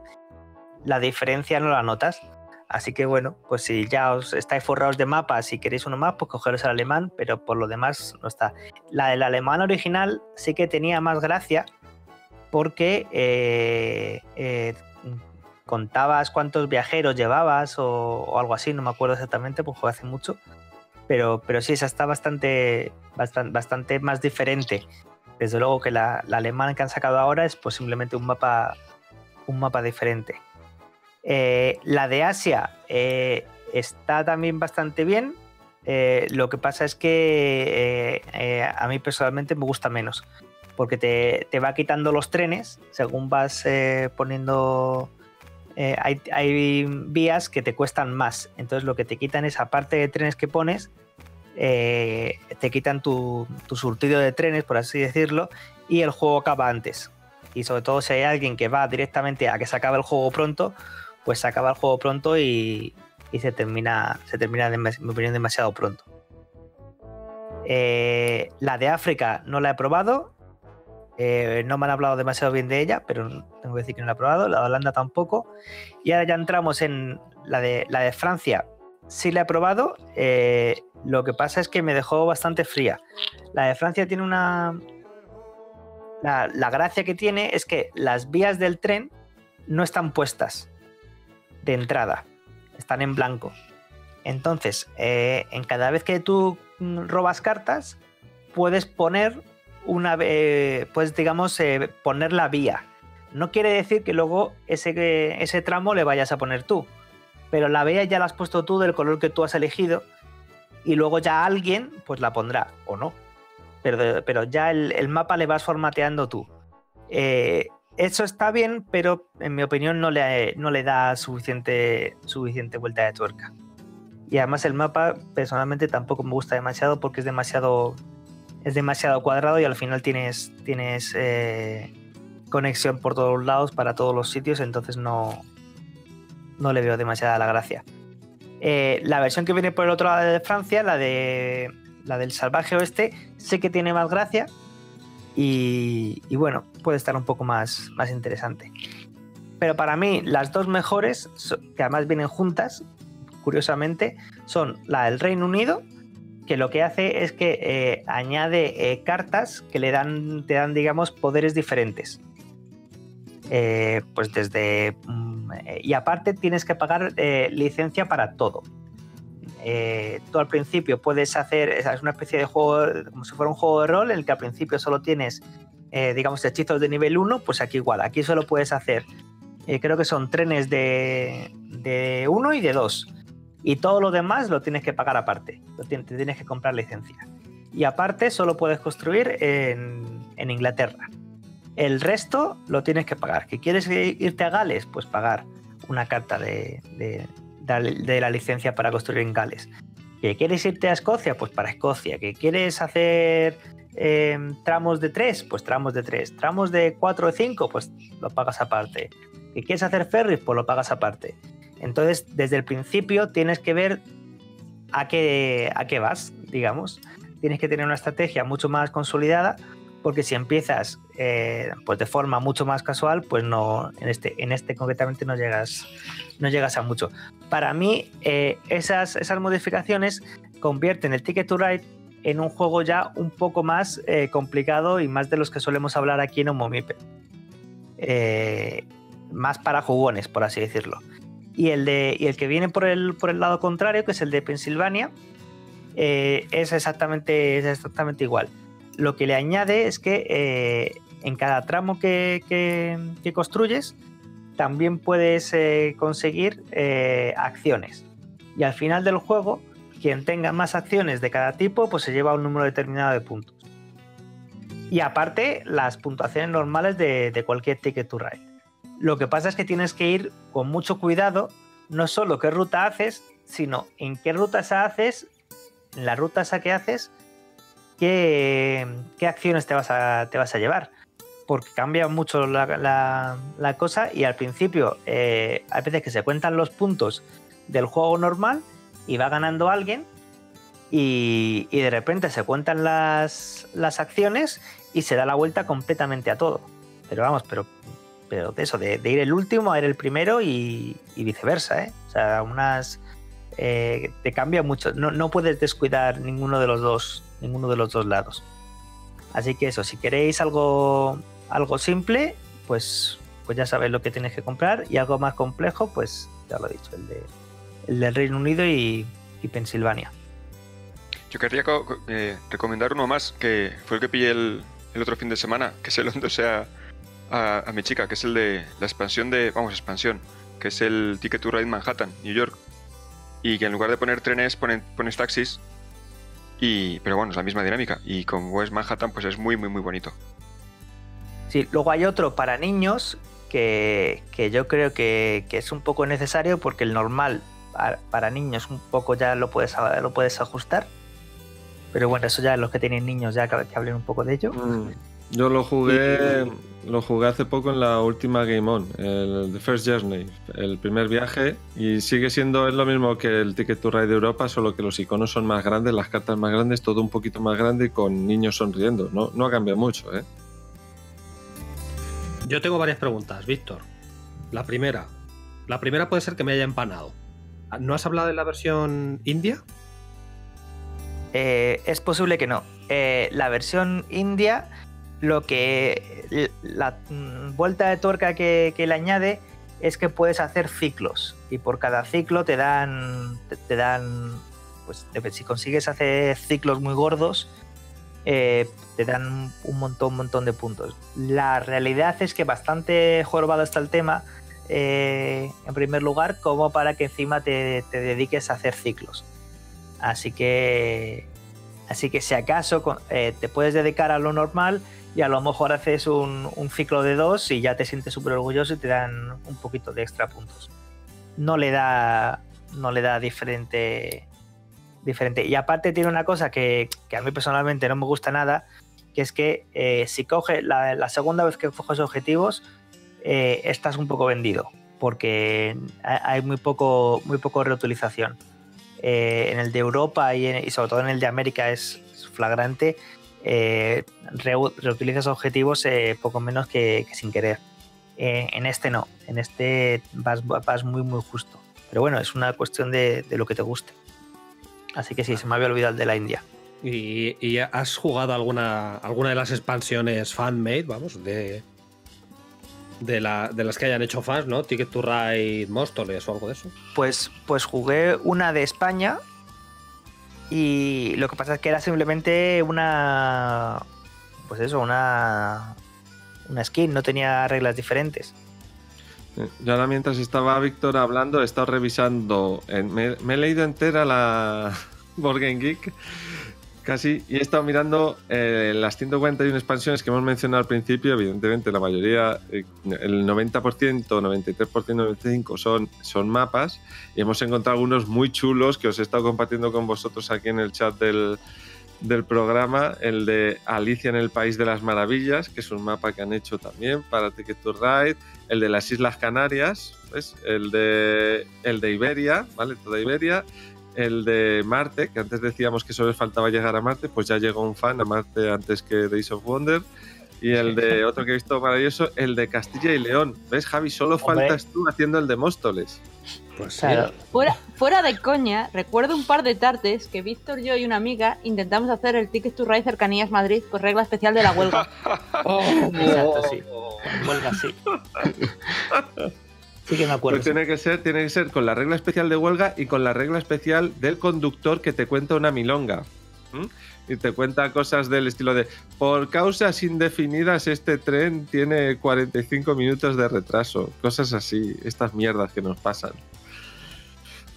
Speaker 4: la diferencia no la notas. Así que bueno, pues si ya os estáis forrados de mapas y queréis uno más, pues cogeros el alemán, pero por lo demás no está. La del alemán original sí que tenía más gracia porque eh, eh, contabas cuántos viajeros llevabas o, algo así, no me acuerdo exactamente, pues fue hace mucho. Pero, pero sí, esa está bastante, bastante, bastante más diferente. Desde luego que la, alemana que han sacado ahora es pues simplemente un mapa, un mapa diferente. Eh, la de Asia eh, está también bastante bien. Eh, lo que pasa es que a mí personalmente me gusta menos. Porque te, te va quitando los trenes según vas poniendo eh, hay, vías que te cuestan más. Entonces lo que te quitan es, aparte de trenes que pones, eh, te quitan tu, tu, surtido de trenes, por así decirlo, y el juego acaba antes. Y sobre todo si hay alguien que va directamente a que se acabe el juego pronto, pues se acaba el juego pronto y, y se termina, se termina de, mi opinión, demasiado pronto. Eh, la de África no la he probado, eh, no me han hablado demasiado bien de ella, pero tengo que decir que no la he probado. La de Holanda tampoco. Y ahora ya entramos en la de, la de Francia. Sí la he probado. Eh, lo que pasa es que me dejó bastante fría. La de Francia tiene una, la, la gracia que tiene es que las vías del tren no están puestas de entrada, están en blanco. Entonces, eh, en cada vez que tú mm, robas cartas, puedes poner una, eh, pues digamos, eh, poner la vía. No quiere decir que luego ese, ese tramo le vayas a poner tú, pero la vía ya la has puesto tú del color que tú has elegido y luego ya alguien pues la pondrá o no. Pero, pero ya el, mapa le vas formateando tú. Eh, eso está bien, pero en mi opinión no le, no le da suficiente, suficiente vuelta de tuerca. Y además el mapa personalmente tampoco me gusta demasiado porque es demasiado, es demasiado cuadrado y al final tienes, tienes eh, conexión por todos lados para todos los sitios, entonces no, no le veo demasiada la gracia. Eh, la versión que viene por el otro lado de Francia, la, de, la del salvaje oeste, sé que tiene más gracia y, y bueno, puede estar un poco más, más interesante. Pero para mí las dos mejores, que además vienen juntas, curiosamente, son la del Reino Unido, que lo que hace es que eh, añade eh, cartas que le dan, te dan, digamos, poderes diferentes. Eh, pues desde... mm, y aparte tienes que pagar licencia para todo. Tú al principio puedes hacer, es una especie de juego, como si fuera un juego de rol, en el que al principio solo tienes, digamos, hechizos de nivel 1, pues aquí igual, aquí solo puedes hacer, creo que son trenes de, de 1 y de 2. Y todo lo demás lo tienes que pagar aparte, lo tien- te tienes que comprar licencia. Y aparte solo puedes construir en, Inglaterra. El resto lo tienes que pagar. ¿Que quieres irte a Gales? Pues pagar una carta de, la licencia para construir en Gales. ¿Que quieres irte a Escocia? Pues para Escocia. ¿Que quieres hacer eh, tramos de 3? Pues tramos de 3. ¿Tramos de 4 o 5? Pues lo pagas aparte. ¿Que quieres hacer ferries? Pues lo pagas aparte. Entonces, desde el principio tienes que ver a qué, a qué vas, digamos. Tienes que tener una estrategia mucho más consolidada, porque si empiezas eh, pues de forma mucho más casual, pues no, en este, en este concretamente no llegas, no llegas a mucho. Para mí, eh, esas, esas modificaciones convierten el Ticket to Ride en un juego ya un poco más eh, complicado y más de los que solemos hablar aquí en Omomipe. Eh, más para jugones, por así decirlo. Y el, de, y el que viene por el, por el lado contrario, que es el de Pensilvania, eh, es, exactamente, es exactamente igual. Lo que le añade es que eh, en cada tramo que, que- construyes, también puedes eh, conseguir acciones. Y al final del juego, quien tenga más acciones de cada tipo, pues se lleva un número determinado de puntos. Y aparte, las puntuaciones normales de, de cualquier ticket to ride. Lo que pasa es que tienes que ir con mucho cuidado, no solo qué ruta haces, sino en qué ruta esa haces, en la ruta esa que haces, qué, acciones te vas, a, te vas a llevar. Porque cambia mucho la, cosa y al principio eh, hay veces que se cuentan los puntos del juego normal y va ganando alguien y, de repente se cuentan las acciones y se da la vuelta completamente a todo. Pero vamos, pero, pero de eso, de, de ir el último a ir el primero y, viceversa, ¿eh? O sea, unas... eh, te cambia mucho. No, no puedes descuidar ninguno de los dos, ninguno de los dos lados. Así que eso, si queréis algo, algo simple, pues, pues ya sabéis lo que tenéis que comprar. Y algo más complejo, pues ya lo he dicho, el, de, el del Reino Unido y, y Pensilvania.
Speaker 6: Yo querría eh, recomendar uno más, que fue el que pillé el, el otro fin de semana, que se lo endosé a, a, a mi chica, que es el de la expansión de, vamos, expansión, que es el Ticket to Ride Manhattan, New York. Y que en lugar de poner trenes, ponen- pones taxis. Y, pero bueno, es la misma dinámica. Y con West Manhattan, pues es muy, muy, muy bonito.
Speaker 4: Sí, luego hay otro para niños que, que yo creo que, que es un poco necesario porque el normal para, para niños un poco ya lo puedes, lo puedes ajustar. Pero bueno, eso ya los que tienen niños ya que, que hablen un poco de ello.
Speaker 1: Mm, Yo lo jugué, lo jugué hace poco en la última Game On, el The First Journey, el primer viaje, y sigue siendo es lo mismo que el Ticket to Ride de Europa, solo que los iconos son más grandes, las cartas más grandes, todo un poquito más grande y con niños sonriendo. No, no ha cambiado mucho, ¿eh?
Speaker 5: Yo tengo varias preguntas, Víctor. La primera. La primera puede ser que me haya empanado. ¿No has hablado de la versión india?
Speaker 4: Eh, es posible que no. Eh, la versión india lo que la vuelta de tuerca que, le añade es que puedes hacer ciclos. Y por cada ciclo te dan te, dan pues si consigues hacer ciclos muy gordos eh, te dan un montón un montón de puntos. La realidad es que bastante jorobado está el tema eh, en primer lugar como para que encima te, dediques a hacer ciclos. Así que así que si acaso eh, te puedes dedicar a lo normal y a lo mejor haces un, ciclo de dos y ya te sientes súper orgulloso y te dan un poquito de extra puntos. No le da, no le da diferente, diferente. Y aparte tiene una cosa que, que a mí personalmente no me gusta nada, que es que eh, si coge la, segunda vez que coges objetivos, eh, estás un poco vendido, porque hay muy poco, muy poco reutilización. Eh, en el de Europa y, en- y sobre todo en el de América es flagrante eh, reu- reutilizas objetivos eh, poco menos que, que sin querer. Eh, en este no, en este vas, vas muy muy justo. Pero bueno, es una cuestión de, de lo que te guste. Así que sí, se me había olvidado el de la India.
Speaker 5: ¿Y, y has jugado alguna, alguna de las expansiones fan-made, vamos, de, de, la- de las que hayan hecho fans, ¿no? Ticket to Ride, Móstoles o algo de eso.
Speaker 4: Pues, pues jugué una de España y lo que pasa es que era simplemente una... Pues eso, una... Una skin, no tenía reglas diferentes.
Speaker 1: Yo ahora mientras estaba Víctor hablando, he estado revisando, en- me, he leído entera la Board Geek, casi, y he estado mirando eh, las 141 expansiones que hemos mencionado al principio, evidentemente la mayoría, eh, el 90%, 93%, 95% son, son mapas, y hemos encontrado algunos muy chulos que os he estado compartiendo con vosotros aquí en el chat del, del programa, el de Alicia en el País de las Maravillas, que es un mapa que han hecho también para Ticket to Ride, el de las Islas Canarias, ¿ves? El de, el de Iberia, ¿vale? Toda Iberia, el de Marte, que antes decíamos que solo les faltaba llegar a Marte, pues ya llegó un fan a Marte antes que Days of Wonder. Y el de otro que he visto maravilloso, el de Castilla y León. ¿Ves, Javi? Solo
Speaker 7: Hombre.
Speaker 1: faltas tú haciendo el de Móstoles.
Speaker 5: Pues
Speaker 7: Claro.
Speaker 2: Fuera, fuera de coña, recuerdo un par de tardes que Víctor, yo y una amiga intentamos hacer el Ticket to Ride Cercanías Madrid con regla especial de la huelga.
Speaker 7: Exacto, sí. Huelga, sí. Sí que me acuerdo.
Speaker 1: Pues tiene que ser, tiene que ser con la regla especial de huelga y con la regla especial del conductor que te cuenta una milonga. Y te cuenta cosas del estilo de por causas indefinidas este tren tiene 45 minutos de retraso. Cosas así, estas mierdas que nos pasan.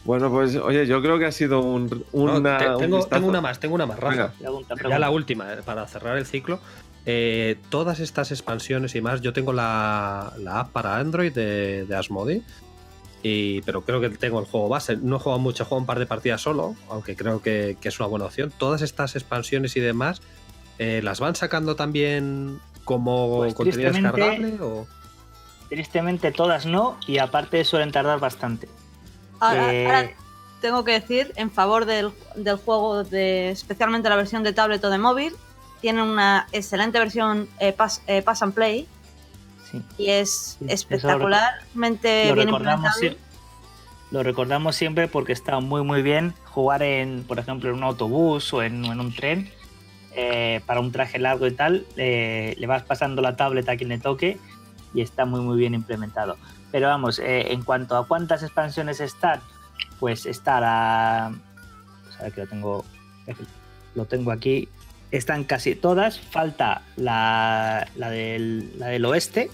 Speaker 1: Bueno, pues oye, yo creo que ha sido un,
Speaker 5: No,
Speaker 1: una,
Speaker 5: te-
Speaker 1: un
Speaker 5: tengo, una más, tengo una más, Rafa.
Speaker 1: Venga.
Speaker 5: Ya la última, eh, para cerrar el ciclo. Eh, todas estas expansiones y más, yo tengo la, la app para Android de, de Asmodee, y, pero creo que tengo el juego base. No he jugado mucho, he jugado un par de partidas solo, aunque creo que, que es una buena opción. Todas estas expansiones y demás, eh, ¿las van sacando también como
Speaker 7: Pues,
Speaker 5: contenido
Speaker 7: tristemente,
Speaker 5: descargable? O...
Speaker 7: Tristemente todas no, y aparte suelen tardar bastante.
Speaker 2: Ahora,
Speaker 7: Eh,
Speaker 2: ahora tengo que decir en favor del, del juego, de especialmente la versión de tablet o de móvil, tiene una excelente versión eh, pass, eh, pass and Play
Speaker 7: sí.
Speaker 2: y es
Speaker 7: Sí,
Speaker 2: espectacularmente
Speaker 7: lo
Speaker 2: bien
Speaker 7: recordamos, sie- lo recordamos siempre porque está muy muy bien jugar en, por ejemplo, en un autobús o en, en un tren eh, para un traje largo y tal. eh, le vas pasando la tablet a quien le toque y está muy muy bien implementado. Pero vamos, eh, en cuanto a cuántas expansiones están, pues está la... Pues a ver que lo tengo, lo tengo aquí. Están casi todas. Falta la, la, del, la del oeste,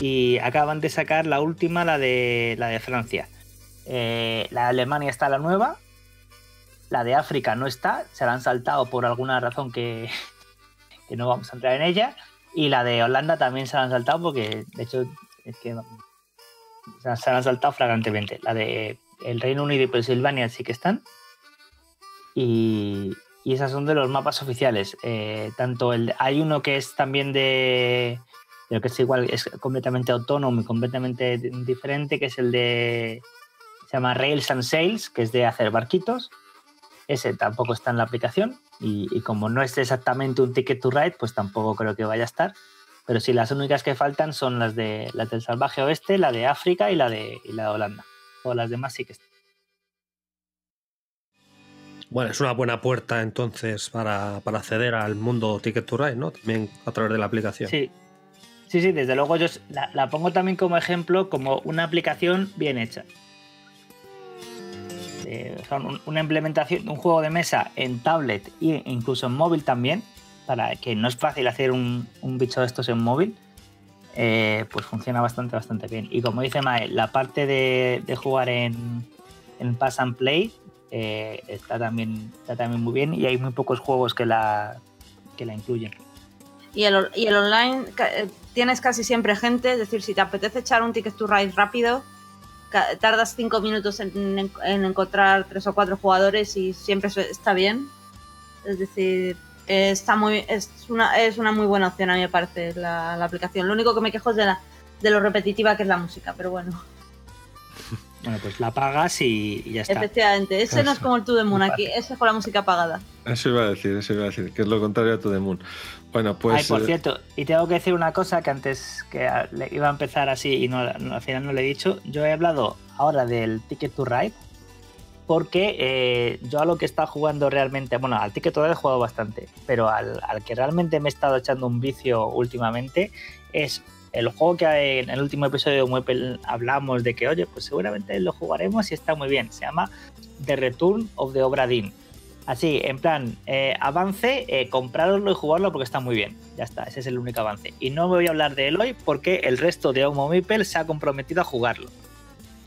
Speaker 7: y acaban de sacar la última, la de, la de Francia. Eh, la de Alemania está la nueva, la de África no está, se la han saltado por alguna razón que, que no vamos a entrar en ella, y la de Holanda también se la han saltado porque, de hecho, es que se la- han saltado flagrantemente. La de el Reino Unido y Pensilvania sí que están, y, y esas son de los mapas oficiales. Eh, tanto el, hay uno que es también de, pero que es igual, es completamente autónomo y completamente di- diferente, que es el de, se llama Rails and Sails, que es de hacer barquitos. Ese tampoco está en la aplicación y, y como no es exactamente un ticket to ride, pues tampoco creo que vaya a estar. Pero sí, las únicas que faltan son las, de, las del Salvaje Oeste, la de África y la de, y la de Holanda. Todas las demás sí que están.
Speaker 5: Bueno, es una buena puerta entonces para, para acceder al mundo Ticket to Ride, ¿no? También a través de la aplicación.
Speaker 4: Sí. Sí, sí, desde luego yo la, pongo también como ejemplo como una aplicación bien hecha. Eh, son un- una implementación un juego de mesa en tablet e incluso en móvil también, para que no es fácil hacer un, un bicho de estos en móvil, eh, pues funciona bastante, bastante bien. Y como dice Mae, la parte de, de jugar en, en Pass and Play eh, está, también, está también muy bien y hay muy pocos juegos que la, que la incluyen.
Speaker 2: Y el, y el online eh, tienes casi siempre gente, es decir, si te apetece echar un ticket to ride rápido, tardas cinco minutos en, en- en encontrar tres o cuatro jugadores y siempre está bien. Es decir, está muy, es, una, es una muy buena opción a mí me parece la, la aplicación. Lo único que me quejo es de, la, de lo repetitiva que es la música, pero bueno,
Speaker 4: Bueno, pues la pagas y, y ya está.
Speaker 2: efectivamente, ese no es como el To The Moon aquí, ese es con la música apagada.
Speaker 1: Eso iba a decir, eso iba a decir, que es lo contrario a To The Moon. Bueno, pues.
Speaker 4: Ay, por
Speaker 1: eh,
Speaker 4: cierto, y tengo que decir una cosa que antes que iba a empezar así y no, no- al final no le he dicho. Yo he hablado ahora del Ticket to Ride porque eh, yo a lo que he estado jugando realmente, bueno, al Ticket to Ride he jugado bastante, pero al, al que realmente me he estado echando un vicio últimamente es el juego que en el último episodio de Muepel hablamos de que, oye, pues seguramente lo jugaremos y está muy bien. Se llama The Return of the Obra Dinn. Así, en plan, eh, avance, eh, comprarlo y jugarlo porque está muy bien. Ya está, ese es el único avance. Y no voy a hablar de él hoy porque el resto de Homo Mipel se ha comprometido a jugarlo.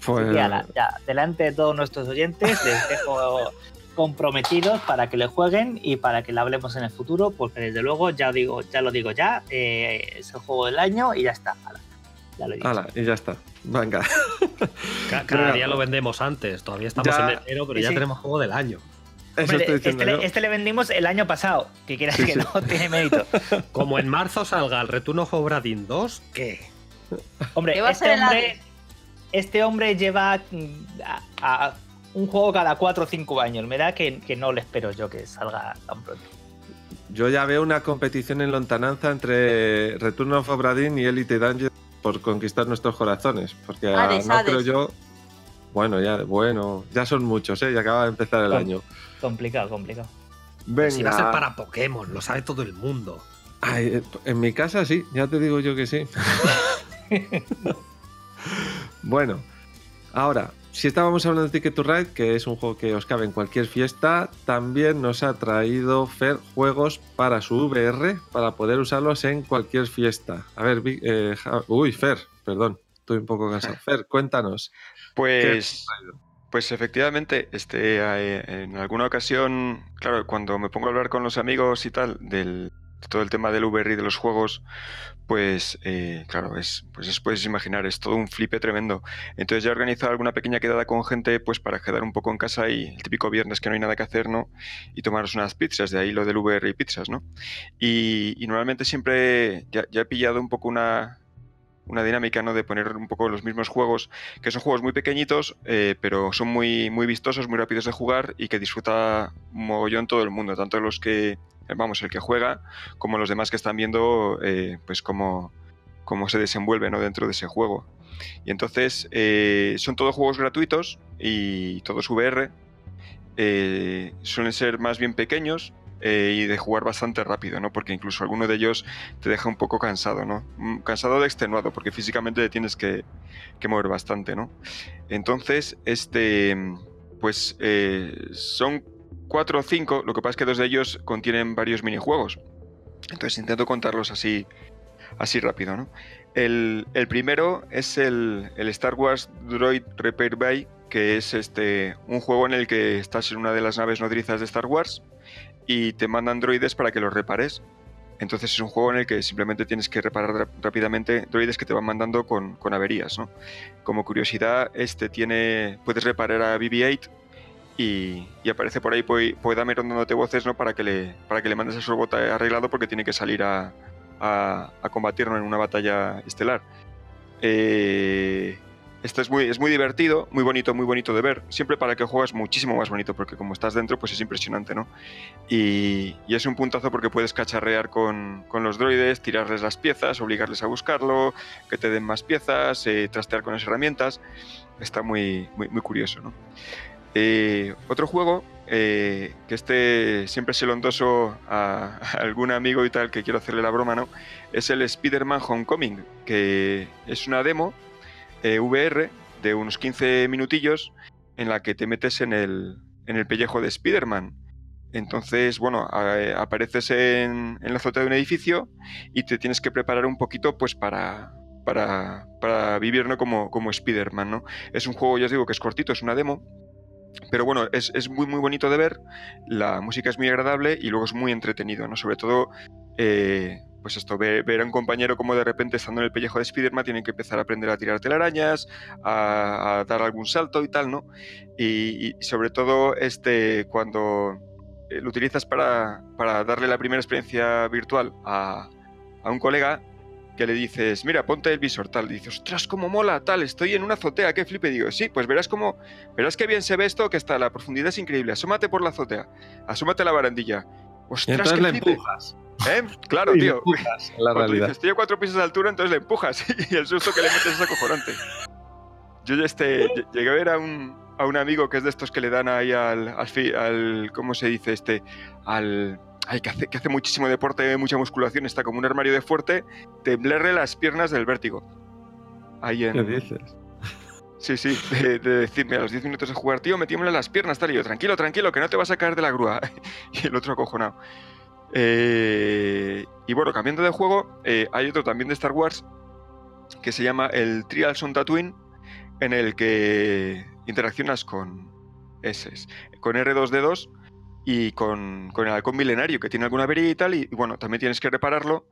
Speaker 1: pues,
Speaker 4: Así que, ala, ya, delante de todos nuestros oyentes, les dejo comprometidos para que le jueguen y para que le hablemos en el futuro, porque desde luego, ya digo, ya lo digo ya, eh, es el juego del año y ya está. ala, ya lo he dicho.
Speaker 1: ala, y ya está. Venga.
Speaker 5: Ca- Cada día lo vendemos antes. Todavía estamos
Speaker 1: Ya.
Speaker 5: en enero, pero
Speaker 4: Sí,
Speaker 5: ya
Speaker 4: sí.
Speaker 5: tenemos juego del año.
Speaker 1: Eso
Speaker 4: Hombre,
Speaker 1: estoy
Speaker 4: este, le, este le vendimos el año pasado, que quieras
Speaker 1: Sí,
Speaker 4: que
Speaker 1: sí.
Speaker 4: no tiene mérito.
Speaker 5: Como en marzo salga el Return of Obra Dinn 2, ¿qué?
Speaker 4: Hombre,
Speaker 2: ¿Qué va a
Speaker 4: este
Speaker 2: ser
Speaker 4: hombre, este hombre lleva mm, a, a un juego cada 4 o 5 años. Me da que, que no le espero yo que salga tan pronto.
Speaker 1: Yo ya veo una competición en lontananza entre Return of Obra Dinn y Elite Dangerous por conquistar nuestros corazones. Porque
Speaker 2: Hades,
Speaker 1: no
Speaker 2: Hades.
Speaker 1: creo yo. Bueno, ya, bueno, ya son muchos, ¿eh? Ya acaba de empezar el año.
Speaker 4: Complicado, complicado.
Speaker 1: Venga.
Speaker 5: Si va a ser para Pokémon, lo sabe todo el mundo.
Speaker 1: Ay, eh, en mi casa sí, ya te digo yo que sí. bueno, ahora, si estábamos hablando de Ticket to Ride, que es un juego que os cabe en cualquier fiesta, también nos ha traído Fer juegos para su VR para poder usarlos en cualquier fiesta. A ver, eh, uy, Fer, perdón, estoy un poco cansado. Fer, cuéntanos.
Speaker 6: Pues, pues efectivamente, este, eh, en alguna ocasión, claro, cuando me pongo a hablar con los amigos y tal del de todo el tema del VR y de los juegos, pues eh, claro, es, pues es, puedes imaginar, es todo un flipe tremendo. Entonces ya he organizado alguna pequeña quedada con gente, pues para quedar un poco en casa y el típico viernes que no hay nada que hacer, ¿no? Y tomaros unas pizzas, de ahí lo del VR y pizzas, ¿no? Y, y normalmente siempre ya, ya he pillado un poco una, una dinámica, ¿no? De poner un poco los mismos juegos, que son juegos muy pequeñitos, eh, pero son muy, muy vistosos, muy rápidos de jugar y que disfruta un mogollón todo el mundo, tanto los que, vamos, el que juega, como los demás que están viendo, eh, pues cómo, cómo se desenvuelve, ¿no? Dentro de ese juego. Y entonces, eh, son todos juegos gratuitos y todos VR. eh, suelen ser más bien pequeños, eh, y de jugar bastante rápido, ¿no? Porque incluso alguno de ellos te deja un poco cansado, ¿no? Mm, Cansado de extenuado, porque físicamente te tienes que, que mover bastante, ¿no? Entonces, este, pues eh, son cuatro o cinco, lo que pasa es que dos de ellos contienen varios minijuegos. Entonces intento contarlos así, así rápido, ¿no? El, el primero es el, el Star Wars Droid Repair Bay, que es este, un juego en el que estás en una de las naves nodrizas de Star Wars y te mandan droides para que los repares. Entonces es un juego en el que simplemente tienes que reparar ra- rápidamente droides que te van mandando con, con averías. ¿no? Como curiosidad, este tiene, puedes reparar a BB-8 y, aparece por ahí Poe Poe Dameron dándote voces ¿no? para, que le, para que le mandes a su robot arreglado porque tiene que salir a, a, a combatirlo en una batalla estelar. Eh, esto es muy, es muy divertido, muy bonito, muy bonito de ver. Siempre para que juegas muchísimo más bonito, porque como estás dentro, pues es impresionante, ¿no? Y, y es un puntazo porque puedes cacharrear con, con los droides, tirarles las piezas, obligarles a buscarlo, que te den más piezas, eh, trastear con las herramientas. Está muy, muy, muy curioso, ¿no? Eh, otro juego eh, que este siempre se a, algún amigo y tal que quiero hacerle la broma, ¿no? Es el Spider-Man Homecoming, que es una demo eh, VR de unos 15 minutillos en la que te metes en el, en el pellejo de Spider-Man. Entonces, bueno, apareces en, en la azotea de un edificio y te tienes que preparar un poquito pues para, para, para vivir ¿no? como, como Spider-Man, ¿no? Es un juego, ya os digo, que es cortito, es una demo, pero bueno, es, es muy muy bonito de ver, la música es muy agradable y luego es muy entretenido, ¿no? Sobre todo, eh, pues esto, ver, ver a un compañero como de repente estando en el pellejo de Spider-Man tienen que empezar a aprender a tirar telarañas, a, a dar algún salto y tal, ¿no? Y, y sobre todo, este, cuando eh, lo utilizas para, para darle la primera experiencia virtual a, a un colega, que le dices, mira, ponte el visor, tal, y dices, ostras, cómo mola, tal, estoy en una azotea, qué flipe, digo, sí, pues verás cómo, verás qué bien se ve esto, que está, la profundidad es increíble, asómate por la azotea, asómate a la barandilla, ostras,
Speaker 1: entonces
Speaker 6: qué
Speaker 1: le
Speaker 6: flipe,
Speaker 1: empujas.
Speaker 6: ¿eh? Claro,
Speaker 1: Y
Speaker 6: tío,
Speaker 1: empujas la
Speaker 6: cuando
Speaker 1: realidad.
Speaker 6: dices, estoy a cuatro pisos de altura, entonces le empujas y el susto que le metes es acojonante. Yo ya este, lle- llegué a ver a un, a un amigo que es de estos que le dan ahí al, al, al- ¿cómo se dice? Este, al, ay, que hace, que hace muchísimo deporte, mucha musculación, está como un armario de fuerte, temblarle las piernas del vértigo. Ahí en,
Speaker 1: ¿Qué dices?
Speaker 6: Sí, sí, de, de decirme a los 10 minutos de jugar, tío, me tiemblan las piernas, tal, y yo, tranquilo, tranquilo, que no te vas a caer de la grúa. y el otro acojonado. Eh, y bueno, cambiando de juego, eh, hay otro también de Star Wars que se llama el Trials on Tatooine, en el que interaccionas con S, con R2D2 y con, con el halcón milenario, que tiene alguna avería y tal, y, bueno, también tienes que repararlo.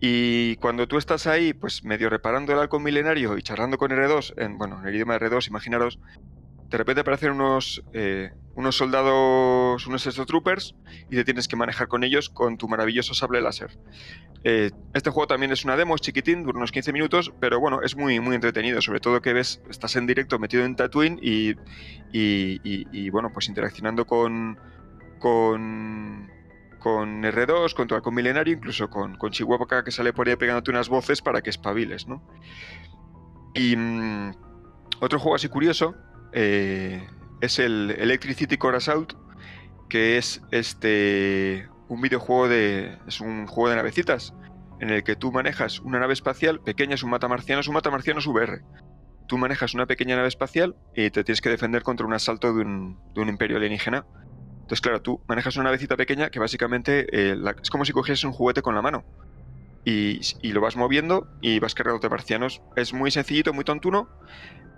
Speaker 6: Y cuando tú estás ahí, pues medio reparando el halcón milenario y charlando con R2, en, bueno, en el idioma de R2, imaginaros, de repente aparecen unos, eh, unos soldados, unos exotroopers, y te tienes que manejar con ellos con tu maravilloso sable láser. Eh, este juego también es una demo, es chiquitín, dura unos 15 minutos, pero bueno, es muy, muy entretenido, sobre todo que ves, estás en directo metido en Tatooine y, y- y, bueno, pues interaccionando con, con, con R2, con tu halcón milenario, incluso con, con Chihuahua que sale por ahí pegándote unas voces para que espabiles, ¿no? Y mm, otro juego así curioso eh, es el Electricity Core Assault, que es este un videojuego de. es un juego de navecitas, en el que tú manejas una nave espacial pequeña, es un matamarciano, es un matamarcianos VR. Tú manejas una pequeña nave espacial y te tienes que defender contra un asalto de un, de un imperio alienígena. Entonces, claro, tú manejas una navecita pequeña que básicamente eh, es como si cogieses un juguete con la mano. Y, lo vas moviendo y vas cargando de marcianos. Es muy sencillito, muy tontuno,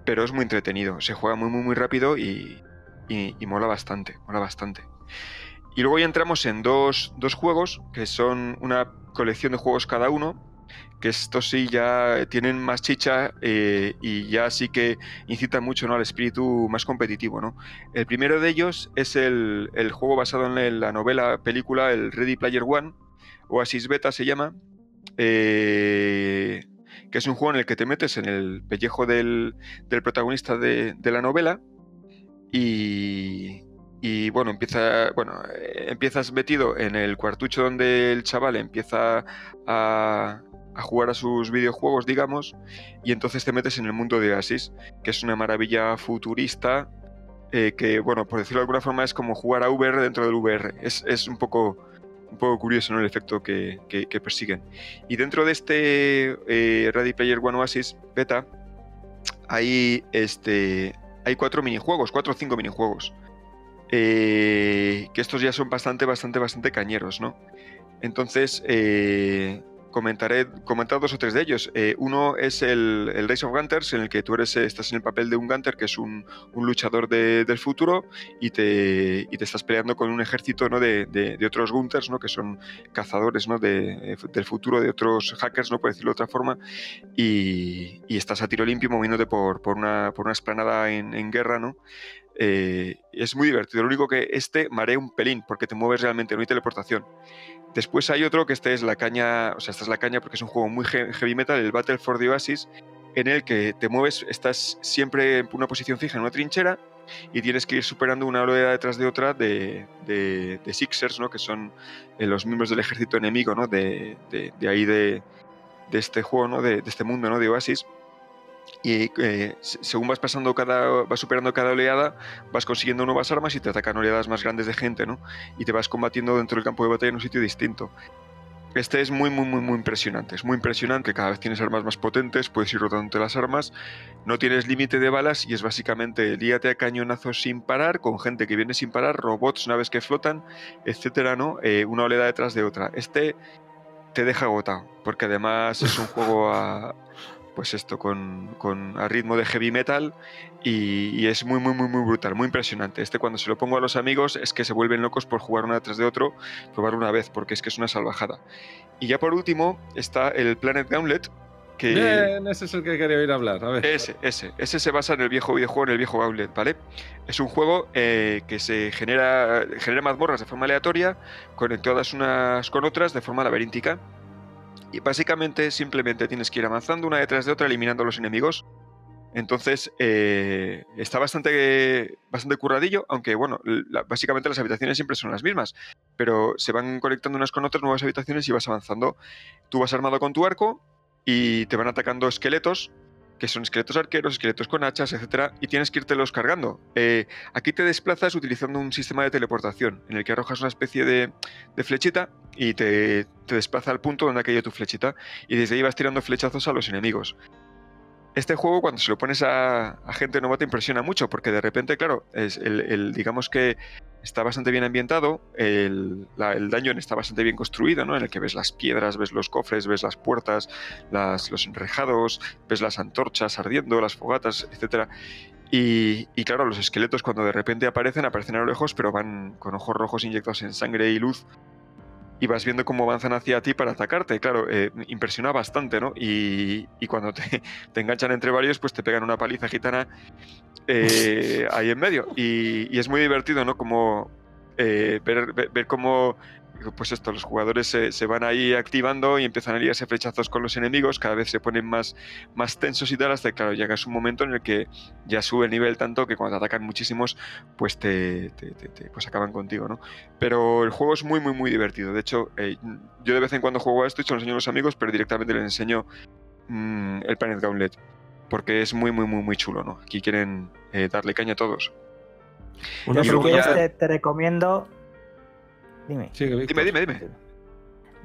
Speaker 6: pero es muy entretenido. Se juega muy, muy, muy rápido y, y- y mola bastante, mola bastante. Y luego ya entramos en dos, dos juegos que son una colección de juegos cada uno, que estos sí ya tienen más chicha eh, y ya sí que incitan mucho ¿no? al espíritu más competitivo. ¿no? El primero de ellos es el, el juego basado en la novela, película, el Ready Player One, Oasis Beta se llama, eh, que es un juego en el que te metes en el pellejo del, del protagonista de, de la novela y, y, bueno, empieza, bueno, eh, empiezas metido en el cuartucho donde el chaval empieza a, a jugar a sus videojuegos, digamos, y entonces te metes en el mundo de Oasis, que es una maravilla futurista eh, que, bueno, por decirlo de alguna forma, es como jugar a VR dentro del VR. Es, es un poco un poco curioso ¿no? el efecto que, que- persiguen. Y dentro de este eh, Ready Player One Oasis beta hay, este, hay cuatro minijuegos, cuatro o cinco minijuegos. Eh, que estos ya son bastante, bastante, bastante cañeros, ¿no? Entonces, comentaré, comentar dos o tres de ellos. Eh, uno es el, el Race of Gunters, en el que tú eres, eh, estás en el papel de un Gunter, que es un, un luchador de- del futuro, y te, y te estás peleando con un ejército ¿no? de, de- otros Gunters, ¿no? que son cazadores ¿no? de, eh, del futuro, de otros hackers, ¿no? por decirlo de otra forma, y, y estás a tiro limpio moviéndote por, por, una, por una esplanada en, en guerra, ¿no? Es muy divertido. Lo único que este marea un pelín, porque te mueves realmente, no hay teleportación. Después hay otro que este es la caña, o sea, esta es la caña porque es un juego muy he- heavy metal, el Battle for the Oasis, en el que te mueves, estás siempre en una posición fija en una trinchera y tienes que ir superando una oleada detrás de otra de, de, Sixers, ¿no? que son eh, los miembros del ejército enemigo ¿no? de, de- ahí de, este juego, ¿no? de, de este mundo ¿no? de Oasis. Y eh, se- según vas pasando cada, vas superando cada oleada, vas consiguiendo nuevas armas y te atacan oleadas más grandes de gente, ¿no? Y te vas combatiendo dentro del campo de batalla en un sitio distinto. Este es muy, muy, muy, muy impresionante. Es muy impresionante. Cada vez tienes armas más potentes, puedes ir rotándote las armas. No tienes límite de balas y es básicamente líate a cañonazos sin parar, con gente que viene sin parar, robots, naves que flotan, etcétera, ¿no? Eh, una oleada detrás de otra. Este te deja agotado, porque además es un juego a. Pues esto, con, con- a ritmo de heavy metal y, y es muy, muy, muy, muy brutal, muy impresionante. Este, cuando se lo pongo a los amigos, es que se vuelven locos por jugar una detrás de otro, probar una vez, porque es que es una salvajada. Y ya por último está el Planet Gauntlet, que.
Speaker 1: Bien, ese es el que quería oír hablar. A ver.
Speaker 6: Ese, ese, ese se basa en el viejo videojuego, en el viejo Gauntlet, ¿vale? Es un juego eh, que se genera, genera mazmorras de forma aleatoria, conectadas unas con otras de forma laberíntica. Y básicamente simplemente tienes que ir avanzando una detrás de otra, eliminando a los enemigos. Entonces, eh, está bastante, bastante curradillo, aunque bueno, básicamente las habitaciones siempre son las mismas, pero se van conectando unas con otras nuevas habitaciones y vas avanzando. Tú vas armado con tu arco y te van atacando esqueletos, que son esqueletos arqueros, esqueletos con hachas, etcétera, y tienes que irtelos cargando. Eh, aquí te desplazas utilizando un sistema de teleportación, en el que arrojas una especie de, flechita y te, te desplaza al punto donde ha caído tu flechita, y desde ahí vas tirando flechazos a los enemigos. Este juego, cuando se lo pones a, gente nueva, te impresiona mucho, porque de repente, claro, es el, digamos que está bastante bien ambientado, el, la- el dungeon está bastante bien construido, ¿no? En el que ves las piedras, ves los cofres, ves las puertas, los enrejados, ves las antorchas ardiendo, las fogatas, etcétera. Y, y claro, los esqueletos cuando de repente aparecen, aparecen a lo lejos, pero van con ojos rojos inyectados en sangre y luz. Y vas viendo cómo avanzan hacia ti para atacarte. Claro, eh, impresiona bastante, ¿no? Y, y cuando te, te enganchan entre varios, pues te pegan una paliza gitana eh, ahí en medio. Y, y es muy divertido, ¿no? Como eh, ver, ver, ver cómo pues esto, los jugadores se, se van ahí activando y empiezan a liarse flechazos con los enemigos, cada vez se ponen más, más tensos y tal, hasta que claro, llegas un momento en el que ya sube el nivel tanto que cuando te atacan muchísimos, pues te, te- te- te- pues acaban contigo, ¿no? Pero el juego es muy, muy, muy divertido. De hecho, eh, yo de vez en cuando juego a esto y se lo enseño a los amigos, pero directamente les enseño mm, el Planet Gauntlet. Porque es muy, muy, muy, muy chulo, ¿no? Aquí quieren eh, darle caña a todos.
Speaker 1: Una
Speaker 4: si quieres, te recomiendo. Dime.
Speaker 6: Dime, dime, dime.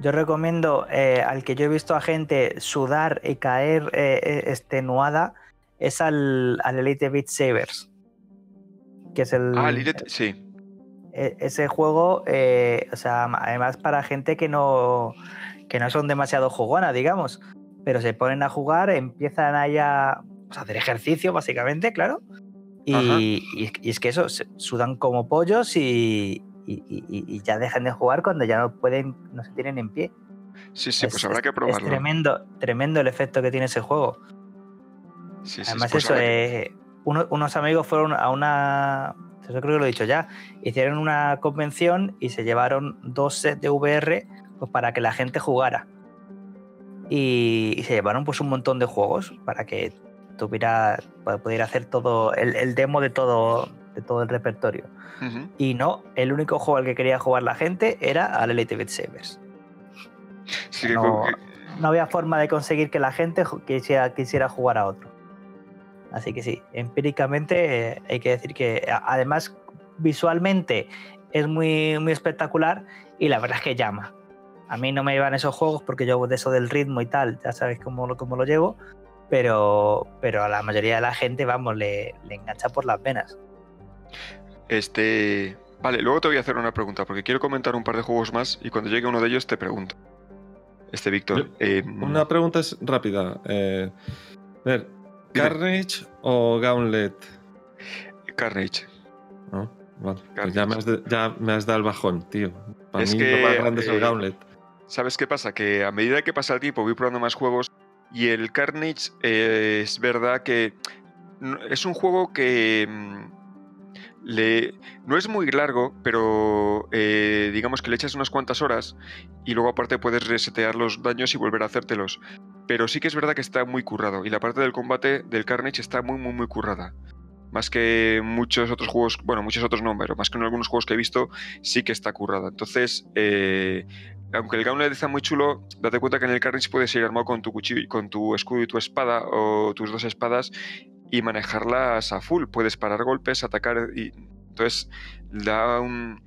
Speaker 4: Yo recomiendo eh, al que yo he visto a gente sudar y caer eh, eh, extenuada es al, al Elite Beat Sabers. Que es el.
Speaker 6: Ah, Lilith, sí.
Speaker 4: e- ese juego, eh, o sea, además para gente que no, que no son demasiado jugona, digamos, pero se ponen a jugar, empiezan ahí a, pues, a hacer ejercicio, básicamente, claro. Y,
Speaker 6: Ajá.
Speaker 4: y- y es que eso, sudan como pollos y, y- y- y ya dejan de jugar cuando ya no pueden, no se tienen en pie.
Speaker 6: Sí, sí,
Speaker 4: Es-
Speaker 6: pues habrá que probarlo.
Speaker 4: Es tremendo, tremendo el efecto que tiene ese juego.
Speaker 6: Sí, sí,
Speaker 4: Además,
Speaker 6: pues
Speaker 4: eso, eh, uno- unos amigos fueron a una. Eso creo que lo he dicho ya. Hicieron una convención y se llevaron dos sets de VR pues, para que la gente jugara. Y, y se llevaron pues un montón de juegos para que tuviera. para poder hacer todo. El, el demo de todo. de todo el repertorio. Y no, el único juego al que quería jugar la gente era al Elite Beat Sabers.
Speaker 6: Sí,
Speaker 4: No,
Speaker 6: que-
Speaker 4: no había forma de conseguir que la gente quisiera, quisiera jugar a otro. Así que sí, empíricamente eh, hay que decir que además visualmente es muy, muy espectacular y la verdad es que llama. A mí no me llevan esos juegos porque yo de eso del ritmo y tal, ya sabes cómo, lo- cómo lo llevo, pero, pero a la mayoría de la gente, vamos, le, le engancha por las venas.
Speaker 6: Este. Vale, luego te voy a hacer una pregunta, porque quiero comentar un par de juegos más y cuando llegue uno de ellos te pregunto. Este, Víctor. Eh,
Speaker 1: Una pregunta es rápida. Eh, a ver, ¿Carnage o Gauntlet?
Speaker 6: Carnage.
Speaker 1: Vale, pues ya, me has de- ya me has dado el bajón, tío. Para
Speaker 6: Es
Speaker 1: mí
Speaker 6: que,
Speaker 1: lo más grande es el
Speaker 6: eh,
Speaker 1: Gauntlet.
Speaker 6: ¿Sabes qué pasa? Que a medida que pasa el tiempo voy probando más juegos y el Carnage es verdad que no- es un juego que mm, le, no es muy largo, pero eh, digamos que le echas unas cuantas horas y luego aparte puedes resetear los daños y volver a hacértelos. Pero sí que es verdad que está muy currado y la parte del combate del Carnage está muy, muy, muy currada. Más que muchos otros juegos, bueno, muchos otros no, pero más que en algunos juegos que he visto, sí que está currada. Entonces, eh, aunque el gauntlet está muy chulo, date cuenta que en el Carnage puedes ir armado con tu cuchillo, con tu escudo y tu espada, o tus dos espadas, y manejarlas a full. Puedes parar golpes, atacar, y entonces da un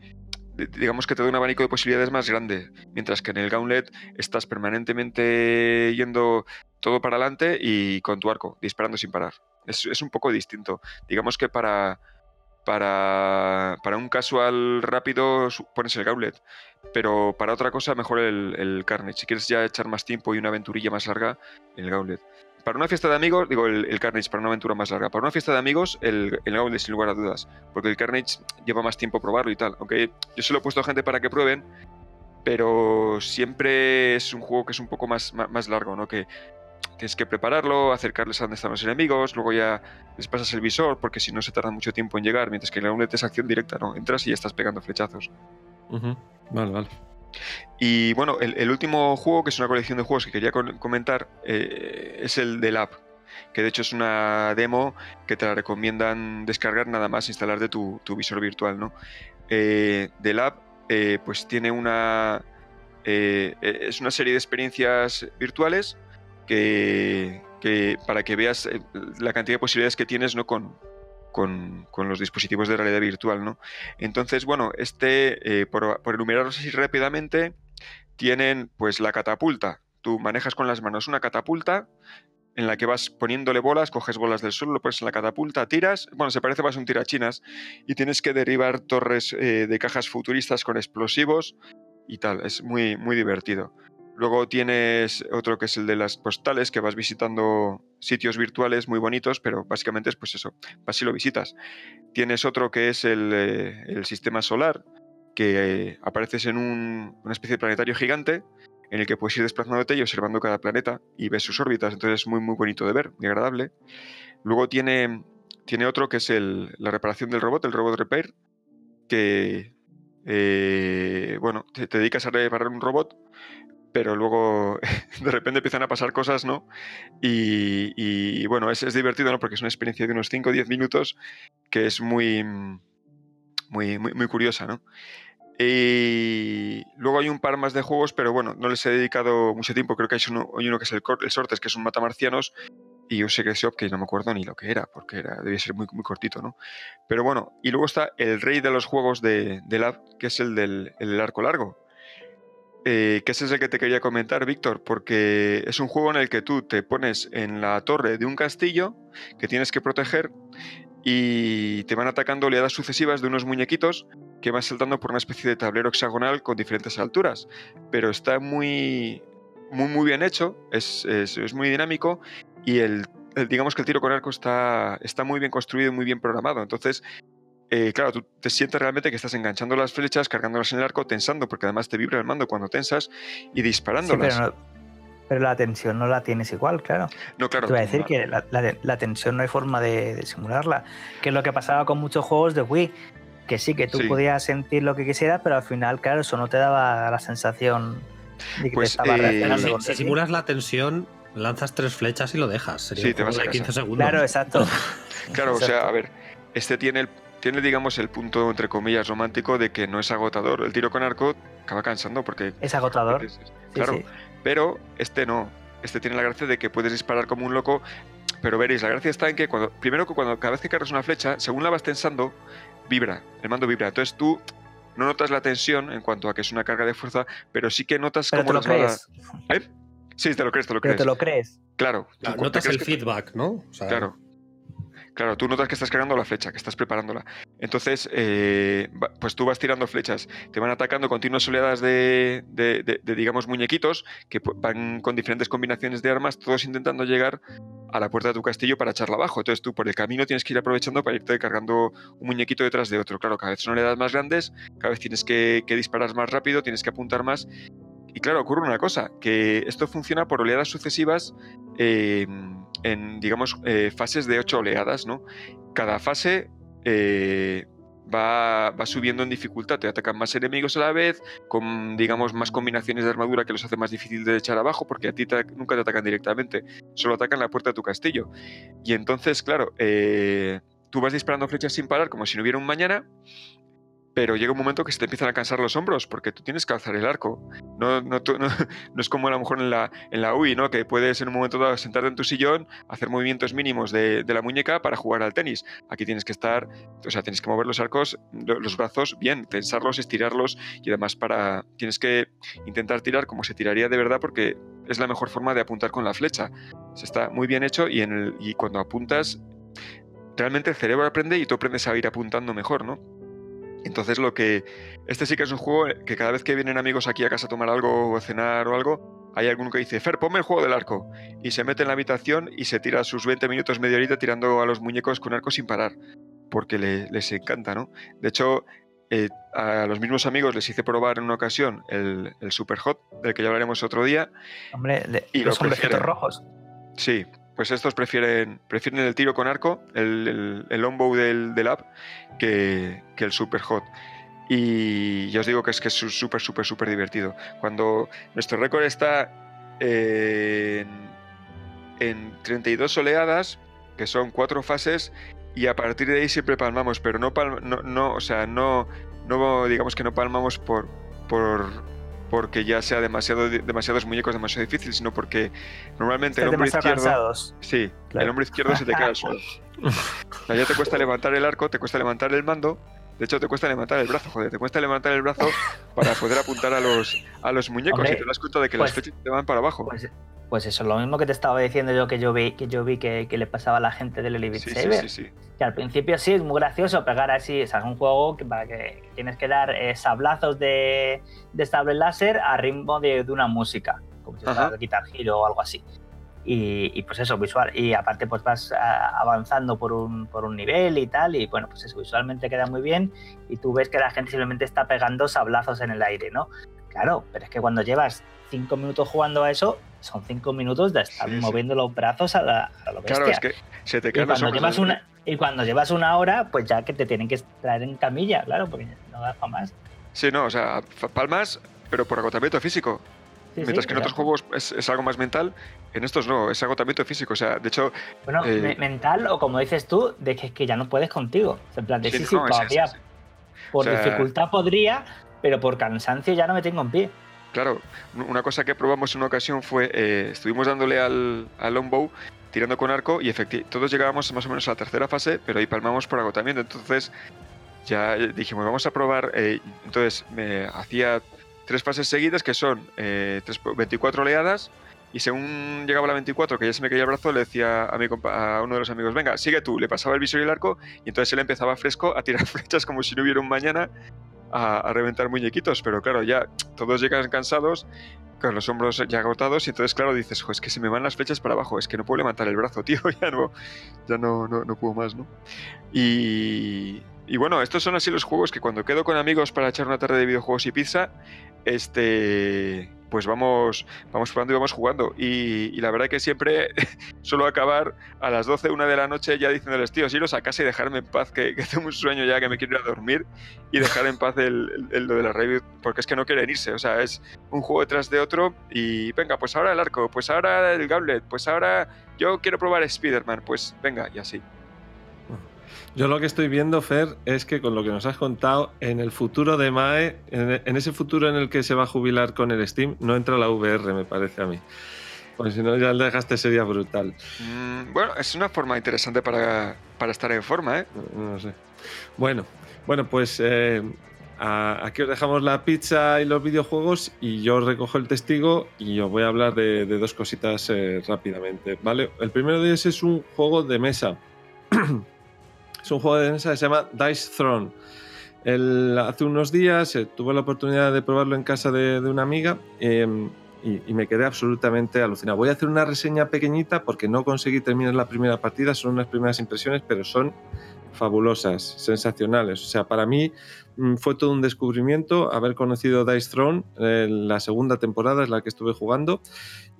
Speaker 6: digamos que te da un abanico de posibilidades más grande, mientras que en el Gauntlet estás permanentemente yendo todo para adelante y con tu arco, disparando sin parar. Es, es un poco distinto. Digamos que para, para, para, un casual rápido pones el Gauntlet, pero para otra cosa mejor el, el Carnage. Si quieres ya echar más tiempo y una aventurilla más larga, el Gauntlet para una fiesta de amigos, digo el, Carnage para una aventura más larga, para una fiesta de amigos, el, el Gauntlet sin lugar a dudas, porque el Carnage lleva más tiempo probarlo y tal. Aunque yo se lo he puesto a gente para que prueben, pero siempre es un juego que es un poco más, más, largo, ¿no? Que tienes que prepararlo, acercarles a donde están los enemigos, luego ya les pasas el visor, porque si no se tarda mucho tiempo en llegar, mientras que el Gauntlet es acción directa, ¿no? Entras y ya estás pegando flechazos.
Speaker 1: Vale, vale.
Speaker 6: Y bueno, el, último juego, que es una colección de juegos que quería comentar, eh, es el de Lab, que de hecho es una demo que te la recomiendan descargar nada más instalar de tu, visor virtual, ¿no? Eh, Lab, eh, pues tiene una... es una serie de experiencias virtuales que, que, para que veas la cantidad de posibilidades que tienes ¿no? con, con, los dispositivos de realidad virtual, ¿no? Entonces, bueno, este, eh, por, enumerarlos así rápidamente, tienen pues la catapulta. Tú manejas con las manos una catapulta en la que vas poniéndole bolas, coges bolas del suelo, lo pones en la catapulta, tiras, bueno, se parece más a un tirachinas, y tienes que derribar torres eh, de cajas futuristas con explosivos y tal, es muy, muy divertido. Luego tienes otro que es el de las postales, que vas visitando sitios virtuales muy bonitos, pero básicamente es pues eso, vas y lo visitas. Tienes otro que es el, eh, sistema solar, que eh, apareces en una especie de planetario gigante en el que puedes ir desplazándote y observando cada planeta y ves sus órbitas, entonces es muy muy bonito de ver, muy agradable. Luego tiene, tiene otro que es la reparación del robot, el robot repair, que eh, bueno, te, te dedicas a reparar un robot pero luego de repente empiezan a pasar cosas, ¿no? Y, bueno, es, es, divertido, ¿no? Porque es una experiencia de unos 5 o 10 minutos que es muy, muy, muy, curiosa, ¿no? Y luego hay un par más de juegos, pero bueno, no les he dedicado mucho tiempo. Creo que hay uno, hay uno que es el, el Sortes, que es un matamarcianos, y un Secret Shop que no me acuerdo ni lo que era, porque era, debía ser muy, muy cortito, ¿no? Pero bueno, y luego está el rey de los juegos de, de que es el del el arco largo, eh, que ese es el que te quería comentar, Víctor, porque es un juego en el que tú te pones en la torre de un castillo que tienes que proteger y te van atacando oleadas sucesivas de unos muñequitos que van saltando por una especie de tablero hexagonal con diferentes alturas. Pero está muy, muy, muy bien hecho, es, es, muy dinámico y el, digamos que el tiro con arco está, está muy bien construido y muy bien programado. Entonces, eh, claro, tú te sientes realmente que estás enganchando las flechas, cargándolas en el arco, tensando, porque además te vibra el mando cuando tensas y disparándolas.
Speaker 4: pero, la tensión no la tienes igual, claro.
Speaker 6: No, claro.
Speaker 4: Te voy a decir que la, tensión no hay forma de, simularla, que es lo que pasaba con muchos juegos de Wii, que sí, que tú podías sentir lo que quisieras, pero al final, claro, eso no te daba la sensación de que
Speaker 5: pues, estaba eh, Si, simulas la tensión, lanzas tres flechas y lo dejas. Sería
Speaker 6: sí, te vas a
Speaker 5: 15 segundos.
Speaker 4: Claro, exacto.
Speaker 6: claro, o sea, a ver, este tiene el tiene, digamos, el punto, entre comillas, romántico de que no es agotador. El tiro con arco acaba cansando porque...
Speaker 4: Es agotador.
Speaker 6: claro, pero este no. Este tiene la gracia de que puedes disparar como un loco, pero veréis, la gracia está en que cuando, primero que cuando cada vez que cargas una flecha, según la vas tensando, vibra, el mando vibra. Entonces tú no notas la tensión en cuanto a que es una carga de fuerza, pero sí que notas
Speaker 4: como
Speaker 6: cómo
Speaker 4: las balas...
Speaker 6: ¿Eh? Sí, te lo crees, te lo
Speaker 4: pero
Speaker 6: crees.
Speaker 4: te lo crees.
Speaker 6: Claro.
Speaker 5: notas el feedback, ¿no?
Speaker 6: claro. Claro, tú notas que estás cargando la flecha, que estás preparándola. Entonces, eh, pues tú vas tirando flechas, te van atacando continuas oleadas de, digamos, muñequitos que van con diferentes combinaciones de armas, todos intentando llegar a la puerta de tu castillo para echarla abajo. Entonces tú por el camino tienes que ir aprovechando para irte cargando un muñequito detrás de otro. Claro, cada vez son oleadas más grandes, cada vez tienes que, disparar más rápido, tienes que apuntar más. Y claro, ocurre una cosa, que esto funciona por oleadas sucesivas. Eh, en, digamos, eh, fases de ocho oleadas, ¿no? Cada fase eh, va, va, subiendo en dificultad, te atacan más enemigos a la vez, con, digamos, más combinaciones de armadura que los hace más difícil de echar abajo, porque a ti nunca te atacan directamente, solo atacan la puerta de tu castillo. Y entonces, claro, eh, tú vas disparando flechas sin parar, como si no hubiera un mañana, pero llega un momento que se te empiezan a cansar los hombros porque tú tienes que alzar el arco. No, no, no, no es como a lo mejor en la, en la UI, ¿no? que puedes en un momento dado sentarte en tu sillón, hacer movimientos mínimos de, de, la muñeca para jugar al tenis. Aquí tienes que estar, o sea, tienes que mover los arcos, los brazos bien, tensarlos, estirarlos y además para, tienes que intentar tirar como se tiraría de verdad porque es la mejor forma de apuntar con la flecha. Se está muy bien hecho y, en el, y cuando apuntas, realmente el cerebro aprende y tú aprendes a ir apuntando mejor, ¿no? Entonces lo que... Este sí que es un juego que cada vez que vienen amigos aquí a casa a tomar algo o a cenar o algo, hay alguno que dice, Fer, ponme el juego del arco. Y se mete en la habitación y se tira sus 20 minutos, media horita tirando a los muñecos con arco sin parar. Porque les encanta, ¿no? De hecho, eh, a los mismos amigos les hice probar en una ocasión el, el Super Hot, del que ya hablaremos otro día.
Speaker 4: Hombre, de, y los hombrecitos rojos.
Speaker 6: Sí, pues estos prefieren, prefieren el tiro con arco, el, el, el on-bow del, del app, que, que, el super hot. Y ya os digo que es que es súper, súper, súper divertido. Cuando nuestro récord está en, en 32 oleadas, que son cuatro fases, y a partir de ahí siempre palmamos, pero no, palma, no, no, o sea, no, no digamos que no palmamos por, por, porque ya sea demasiado, demasiados muñecos demasiado difícil, sino porque normalmente el hombro izquierdo.
Speaker 4: Cansados.
Speaker 6: Sí, claro. el hombro izquierdo se te cae al suelo. O sea, ya te cuesta levantar el arco, te cuesta levantar el mando. De hecho, te cuesta levantar el brazo, joder, te cuesta levantar el brazo para poder apuntar a los, a los muñecos Hombre, y te das cuenta de que pues, las flechas te van para abajo.
Speaker 4: Pues, pues, eso, lo mismo que te estaba diciendo yo que yo vi que, yo vi que, que le pasaba a la gente del Elite
Speaker 6: sí,
Speaker 4: Saber.
Speaker 6: Sí, sí, sí.
Speaker 4: Que al principio sí es muy gracioso pegar así, o sea, es un juego que, para que, que tienes que dar eh, sablazos de, de sable láser a ritmo de, de una música, como si fuera Guitar Hero o algo así. Y, y, pues eso, visual. Y aparte, pues vas avanzando por un, por un nivel y tal. Y bueno, pues eso visualmente queda muy bien. Y tú ves que la gente simplemente está pegando sablazos en el aire, ¿no? Claro, pero es que cuando llevas cinco minutos jugando a eso, son cinco minutos de estar sí, moviendo sí. los brazos a, la, a lo bestia.
Speaker 6: Claro, es que se te
Speaker 4: llevas una, y cuando llevas una hora, pues ya que te tienen que traer en camilla, claro, porque no das para más.
Speaker 6: Sí, no, o sea, palmas, pero por agotamiento físico. Sí, Mientras sí, que en otros juegos es, es, algo más mental, en estos no, es agotamiento físico. O sea, de hecho.
Speaker 4: Bueno, eh... mental, o como dices tú, de que, que ya no puedes contigo. En plan, de sí, sí, no, todavía. Es, por o sea, dificultad podría, pero por cansancio ya no me tengo en pie.
Speaker 6: Claro, una cosa que probamos en una ocasión fue, eh, estuvimos dándole al, al longbow, tirando con arco, y efectivamente todos llegábamos más o menos a la tercera fase, pero ahí palmamos por agotamiento. Entonces, ya dijimos, vamos a probar. Eh, entonces, me hacía tres fases seguidas que son eh, 24 oleadas. Y según llegaba la 24, que ya se me caía el brazo, le decía a, a uno de los amigos, venga, sigue tú. Le pasaba el visor y el arco, y entonces él empezaba fresco a tirar flechas como si no hubiera un mañana, a, a reventar muñequitos. Pero claro, ya todos llegan cansados, con los hombros ya agotados, y entonces, claro, dices, es que se me van las flechas para abajo, es que no puedo levantar el brazo, tío, ya no, ya no, no, no puedo más, ¿no? Y, y bueno, estos son así los juegos que cuando quedo con amigos para echar una tarde de videojuegos y pizza, este pues vamos, vamos probando y vamos jugando. Y, y, la verdad que siempre suelo acabar a las 12, una de la noche ya diciéndoles, tíos, iros a casa y dejarme en paz, que, tengo un sueño ya, que me quiero ir a dormir y dejar en paz el, lo de la review, porque es que no quieren irse. O sea, es un juego detrás de otro y venga, pues ahora el arco, pues ahora el gauntlet, pues ahora yo quiero probar Spider-Man, pues venga, y así.
Speaker 1: Yo lo que estoy viendo, Fer, es que con lo que nos has contado, en el futuro de MAE, en, en ese futuro en el que se va a jubilar con el Steam, no entra la VR, me parece a mí. Pues si no, ya el desgaste sería brutal.
Speaker 6: Mm, bueno, es una forma interesante para, para, estar en forma, ¿eh?
Speaker 1: No, no sé. Bueno, bueno pues eh, a, aquí os dejamos la pizza y los videojuegos y yo recojo el testigo y os voy a hablar de, de dos cositas eh, rápidamente, ¿vale? El primero de ellos es un juego de mesa. Es un juego de mesa que se llama Dice Throne. Hace unos días eh, tuve la oportunidad de probarlo en casa de, una amiga eh, y, y, me quedé absolutamente alucinado. Voy a hacer una reseña pequeñita porque no conseguí terminar la primera partida, son unas primeras impresiones, pero son fabulosas, sensacionales. O sea, para mí mm, fue todo un descubrimiento haber conocido Dice Throne. Eh, la segunda temporada es la que estuve jugando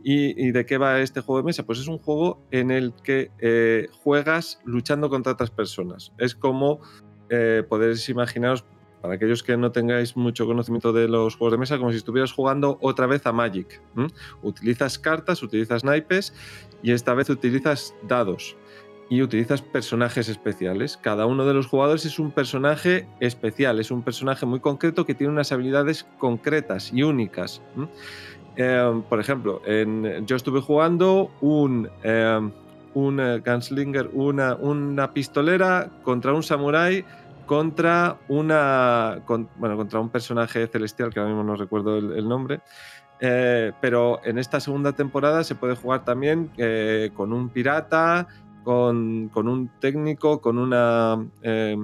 Speaker 1: ¿Y, ¿Y, de qué va este juego de mesa? Pues es un juego en el que eh, juegas luchando contra otras personas. Es como eh, podéis imaginaros, para aquellos que no tengáis mucho conocimiento de los juegos de mesa, como si estuvieras jugando otra vez a Magic. Utilizas cartas, utilizas naipes y esta vez utilizas dados. Y utilizas personajes especiales. Cada uno de los jugadores es un personaje especial, es un personaje muy concreto que tiene unas habilidades concretas y únicas. ¿m? Eh, por ejemplo, en- yo estuve jugando un, eh, un gunslinger, una, una pistolera contra un samurái contra una bueno contra un personaje celestial que ahora mismo no recuerdo el, el nombre Eh, pero en esta segunda temporada se puede jugar también eh, con un pirata con, un técnico con una eh,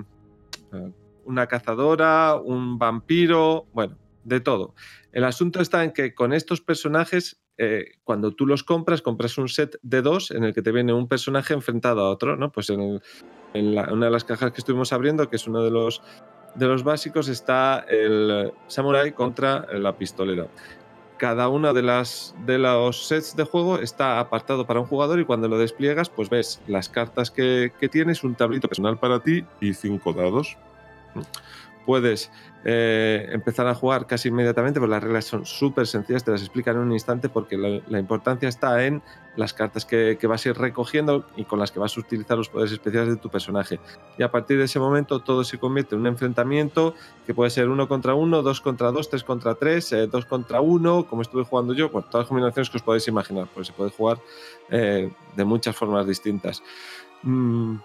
Speaker 1: eh, una cazadora un vampiro bueno de todo el asunto está en que con estos personajes eh, cuando tú los compras compras un set de dos en el que te viene un personaje enfrentado a otro no pues en la- una de las cajas que estuvimos abriendo, que es uno de los, de los básicos, está el Samurai contra la pistolera. Cada una de las de los sets de juego está apartado para un jugador y cuando lo despliegas, pues ves las cartas que, que tienes, un tablito personal para ti y cinco dados. Puedes eh, empezar a jugar casi inmediatamente, pero las reglas son súper sencillas, te las explican en un instante porque la, la importancia está en las cartas que, que vas a ir recogiendo y con las que vas a utilizar los poderes especiales de tu personaje. Y a partir de ese momento todo se convierte en un enfrentamiento que puede ser uno contra uno, dos contra dos, tres contra tres, eh, dos contra uno, como estuve jugando yo, bueno, todas las combinaciones que os podéis imaginar, porque se puede jugar eh, de muchas formas distintas. Mm,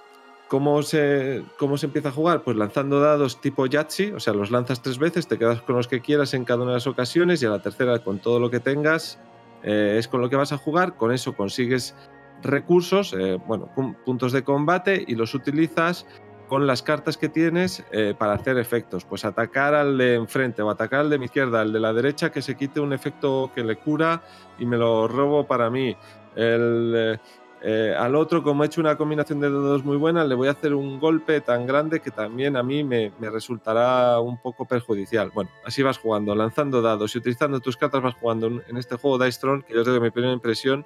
Speaker 1: ¿Cómo se, ¿Cómo se empieza a jugar? Pues lanzando dados tipo Yahtzee, o sea, los lanzas tres veces, te quedas con los que quieras en cada una de las ocasiones y a la tercera con todo lo que tengas eh, es con lo que vas a jugar, con eso consigues recursos, eh, bueno, pun- puntos de combate y los utilizas con las cartas que tienes eh, para hacer efectos. Pues atacar al de enfrente o atacar al de mi izquierda, al de la derecha que se quite un efecto que le cura y me lo robo para mí. El, eh, al otro, como he hecho una combinación de dedos muy buena, le voy a hacer un golpe tan grande que también a mí me, resultará un poco perjudicial. Bueno, así vas jugando, lanzando dados y utilizando tus cartas vas jugando en este juego Dice Throne, que yo os digo que mi primera impresión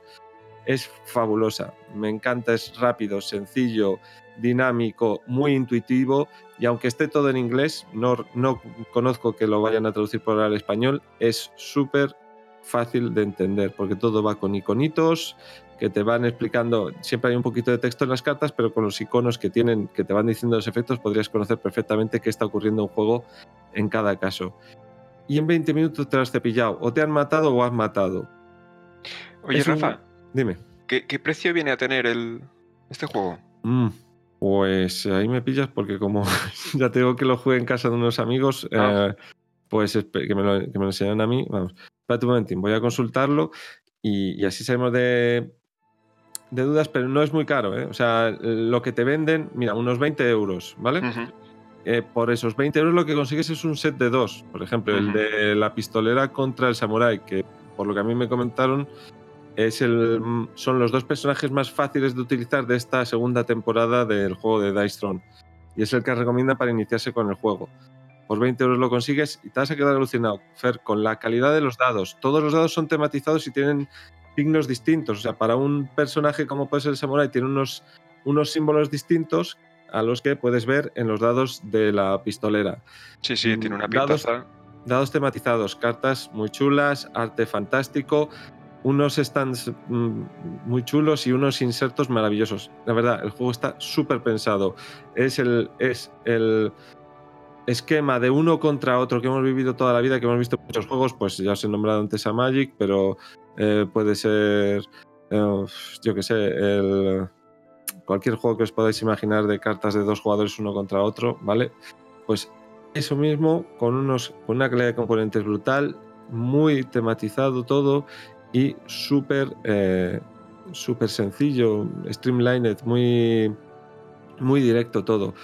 Speaker 1: es fabulosa. Me encanta, es rápido, sencillo, dinámico, muy intuitivo y aunque esté todo en inglés, no, no conozco que lo vayan a traducir por al español, es súper fácil de entender porque todo va con iconitos que te van explicando, siempre hay un poquito de texto en las cartas, pero con los iconos que tienen, que te van diciendo los efectos, podrías conocer perfectamente qué está ocurriendo en un juego en cada caso. Y en 20 minutos te lo has cepillado, o te han matado o has matado.
Speaker 6: Oye,
Speaker 1: Es un-
Speaker 6: Rafa,
Speaker 1: Dime.
Speaker 6: ¿qué, qué precio viene a tener el, este juego?
Speaker 1: Mm, pues ahí me pillas porque como ya te digo que lo jugué en casa de unos amigos,
Speaker 6: Ah.
Speaker 1: eh, pues que me, lo, que me lo enseñaron a mí. Vamos, espérate un momentín, voy a consultarlo y, y así salimos de, de dudas, pero no es muy caro. ¿eh? O sea, lo que te venden, mira, unos 20 euros, ¿vale? Eh, por esos 20 euros lo que consigues es un set de dos. Por ejemplo, el de la pistolera contra el samurái, que por lo que a mí me comentaron es el, son los dos personajes más fáciles de utilizar de esta segunda temporada del juego de Dice Throne. Y es el que recomienda para iniciarse con el juego. Por 20 euros lo consigues y te vas a quedar alucinado, Fer, con la calidad de los dados. Todos los dados son tematizados y tienen signos distintos. O sea, para un personaje como puede ser el samurai, tiene unos, unos símbolos distintos a los que puedes ver en los dados de la pistolera.
Speaker 6: Sí, sí,
Speaker 1: Mm,
Speaker 6: tiene una
Speaker 1: dados-
Speaker 6: pintaza.
Speaker 1: Dados tematizados, cartas muy chulas, arte fantástico, unos stands mm, muy chulos y unos insertos maravillosos. La verdad, el juego está súper pensado. Es el, es el esquema de uno contra otro que hemos vivido toda la vida, que hemos visto muchos juegos, pues ya os he nombrado antes a Magic, pero eh, puede ser, eh, yo qué sé, el, cualquier juego que os podáis imaginar de cartas de dos jugadores uno contra otro, ¿vale? Pues eso mismo, con, unos, con una calidad de componentes brutal, muy tematizado todo y súper eh, sencillo, streamlined, muy, muy directo todo.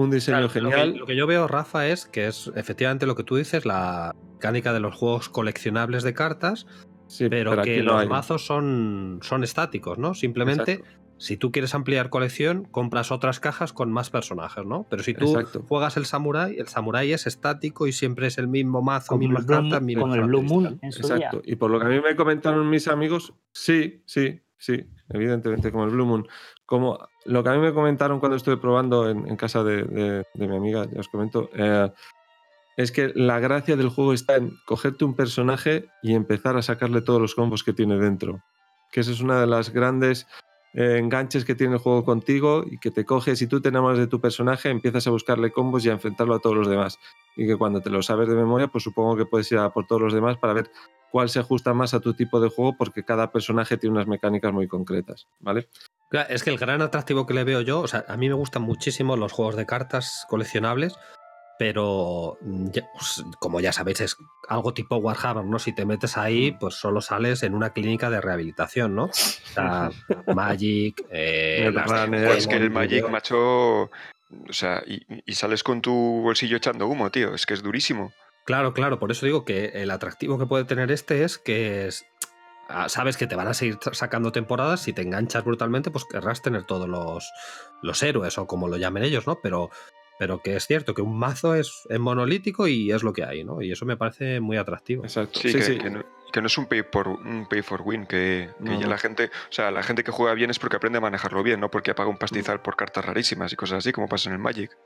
Speaker 1: Un diseño
Speaker 5: Claro, lo que-
Speaker 1: genial.
Speaker 5: Lo que, yo veo, Rafa, es que es efectivamente lo que tú dices, la mecánica de los juegos coleccionables de cartas,
Speaker 1: sí,
Speaker 5: pero, que
Speaker 1: no
Speaker 5: los
Speaker 1: hay.
Speaker 5: mazos son, son estáticos, ¿no? Simplemente,
Speaker 1: Exacto.
Speaker 5: si tú quieres ampliar colección, compras otras cajas con más personajes, ¿no? Pero si tú
Speaker 1: Exacto.
Speaker 5: juegas el Samurai, el Samurai es estático y siempre es el mismo mazo, mismas cartas, mismas
Speaker 7: como el Blue Moon
Speaker 5: características.
Speaker 7: en su día.
Speaker 1: Exacto. Y por lo que a mí me comentaron mis amigos, sí, sí, sí, evidentemente, como el Blue Moon. Como lo que a mí me comentaron cuando estuve probando en, casa de mi amiga, ya os comento, eh, es que la gracia del juego está en cogerte un personaje y empezar a sacarle todos los combos que tiene dentro. Que esa es una de las grandes eh, enganches que tiene el juego contigo y que te coges y tú te enamoras de tu personaje, empiezas a buscarle combos y a enfrentarlo a todos los demás. Y que cuando te lo sabes de memoria, pues supongo que puedes ir a por todos los demás para ver cuál se ajusta más a tu tipo de juego porque cada personaje tiene unas mecánicas muy concretas, ¿vale?
Speaker 5: Es que el gran atractivo que le veo yo, o sea, a mí me gustan muchísimo los juegos de cartas coleccionables, pero pues, como ya sabéis, es algo tipo Warhammer, ¿no? Si te metes ahí, pues solo sales en una clínica de rehabilitación, ¿no? O sea, Magic, eh,
Speaker 6: es que el Magic, macho, o sea, y, y, sales con tu bolsillo echando humo, tío, es que es durísimo.
Speaker 5: Claro, claro, por eso digo que el atractivo que puede tener este es que es, Ah, sabes que te van a seguir sacando temporadas, si te enganchas brutalmente, pues querrás tener todos los, los héroes o como lo llamen ellos, ¿no? Pero, pero que es cierto que un mazo es, monolítico y es lo que hay, ¿no? Y eso me parece muy atractivo.
Speaker 6: Exacto. Sí, que, no, es un pay, por, un pay for win, que, la gente, o sea, la gente que juega bien es porque aprende a manejarlo bien, no porque paga un pastizal por cartas rarísimas y cosas así, como pasa en el Magic.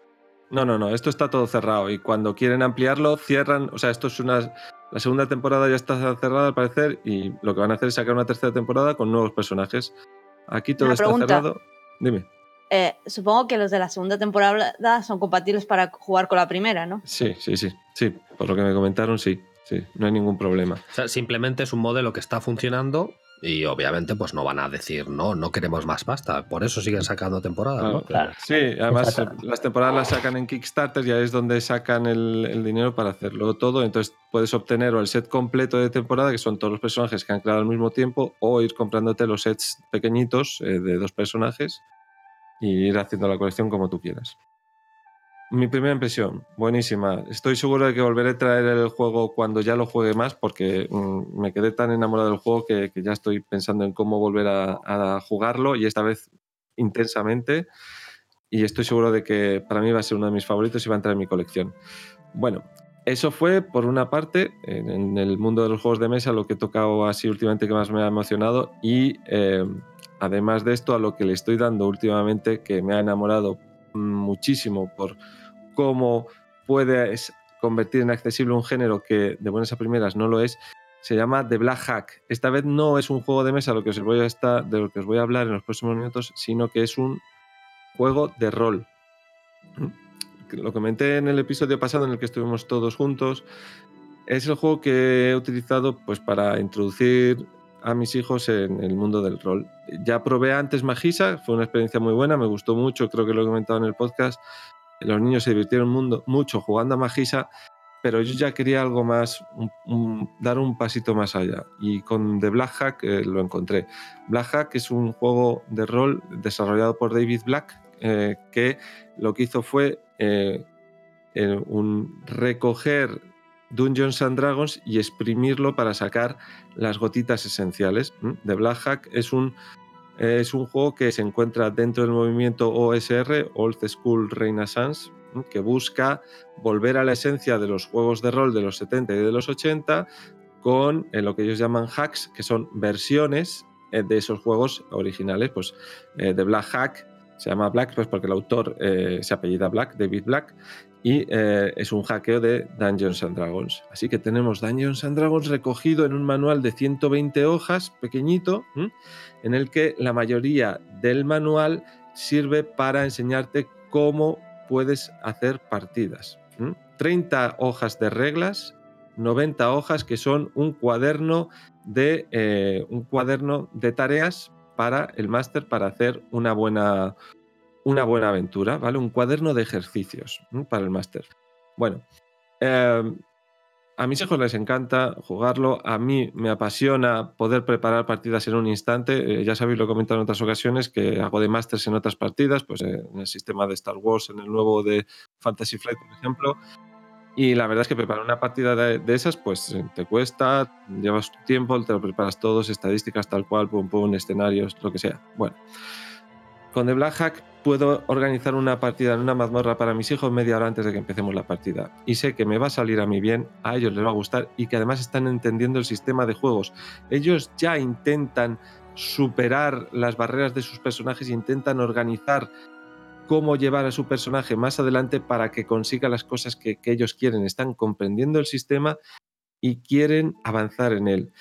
Speaker 1: No, no, no, esto está todo cerrado y cuando quieren ampliarlo cierran, o sea, esto es una la segunda temporada ya está cerrada al parecer y lo que van a hacer es sacar una tercera temporada con nuevos personajes. Aquí todo está cerrado. Dime.
Speaker 2: Eh, supongo que los de la segunda temporada son compatibles para jugar con la primera, ¿no?
Speaker 1: Sí, sí, sí. Sí, por lo que me comentaron, sí. Sí, no hay ningún problema.
Speaker 5: O sea, simplemente es un modelo que está funcionando y obviamente, pues no van a decir, no, no queremos más pasta. Por eso siguen sacando temporadas, ¿no?
Speaker 1: Claro. Sí, además las temporadas las sacan en Kickstarter, ya es donde sacan el, dinero para hacerlo todo. Entonces puedes obtener o el set completo de temporada, que son todos los personajes que han creado al mismo tiempo, o ir comprándote los sets pequeñitos eh, de dos personajes y ir haciendo la colección como tú quieras. Mi primera impresión, buenísima. Estoy seguro de que volveré a traer el juego cuando ya lo juegue más, porque mm, me quedé tan enamorado del juego que, ya estoy pensando en cómo volver a, jugarlo y esta vez intensamente. Y estoy seguro de que para mí va a ser uno de mis favoritos y va a entrar en mi colección. Bueno, eso fue por una parte en, el mundo de los juegos de mesa lo que he tocado así últimamente que más me ha emocionado y eh, además de esto a lo que le estoy dando últimamente que me ha enamorado muchísimo por cómo puedes convertir en accesible un género que de buenas a primeras no lo es, se llama The Black Hack. Esta vez no es un juego de mesa de lo que os voy a hablar en los próximos minutos, sino que es un juego de rol. Lo comenté en el episodio pasado en el que estuvimos todos juntos. Es el juego que he utilizado pues, para introducir a mis hijos en el mundo del rol. Ya probé antes Magisa, fue una experiencia muy buena, me gustó mucho, creo que lo he comentado en el podcast. Los niños se divirtieron mucho jugando a Magisa, pero yo ya quería algo más, dar un pasito más allá. Y con The Black Hack eh, lo encontré. Black Hack es un juego de rol desarrollado por David Black, eh, que lo que hizo fue eh, un recoger Dungeons and Dragons y exprimirlo para sacar las gotitas esenciales. The Black Hack es un, es un juego que se encuentra dentro del movimiento OSR, Old School Renaissance, que busca volver a la esencia de los juegos de rol de los 70 y de los 80 con eh, lo que ellos llaman hacks, que son versiones eh, de esos juegos originales. Pues eh, Black Hack se llama Black pues porque el autor se apellida Black, David Black, y eh, es un hackeo de Dungeons and Dragons. Así que tenemos Dungeons and Dragons recogido en un manual de 120 hojas, pequeñito, en el que la mayoría del manual sirve para enseñarte cómo puedes hacer partidas. 30 hojas de reglas, 90 hojas que son un cuaderno de, eh, un cuaderno de tareas para el máster para hacer una buena, una buena aventura, ¿vale? Un cuaderno de ejercicios para el máster. Bueno, em, a mis hijos les encanta jugarlo, a mí me apasiona poder preparar partidas en un instante. Eh, ya sabéis, lo he comentado en otras ocasiones, que hago de másters en otras partidas, pues eh, en el sistema de Star Wars, en el nuevo de Fantasy Flight, por ejemplo. Y la verdad es que preparar una partida de, esas, pues eh, te cuesta, llevas tiempo, te lo preparas todos, estadísticas tal cual, pum, pum, escenarios, lo que sea. Bueno, con The Black Hack puedo organizar una partida en una mazmorra para mis hijos media hora antes de que empecemos la partida. Y sé que me va a salir a mí bien, a ellos les va a gustar y que además están entendiendo el sistema de juegos. Ellos ya intentan superar las barreras de sus personajes intentan organizar cómo llevar a su personaje más adelante para que consiga las cosas que, ellos quieren. Están comprendiendo el sistema y quieren avanzar en él.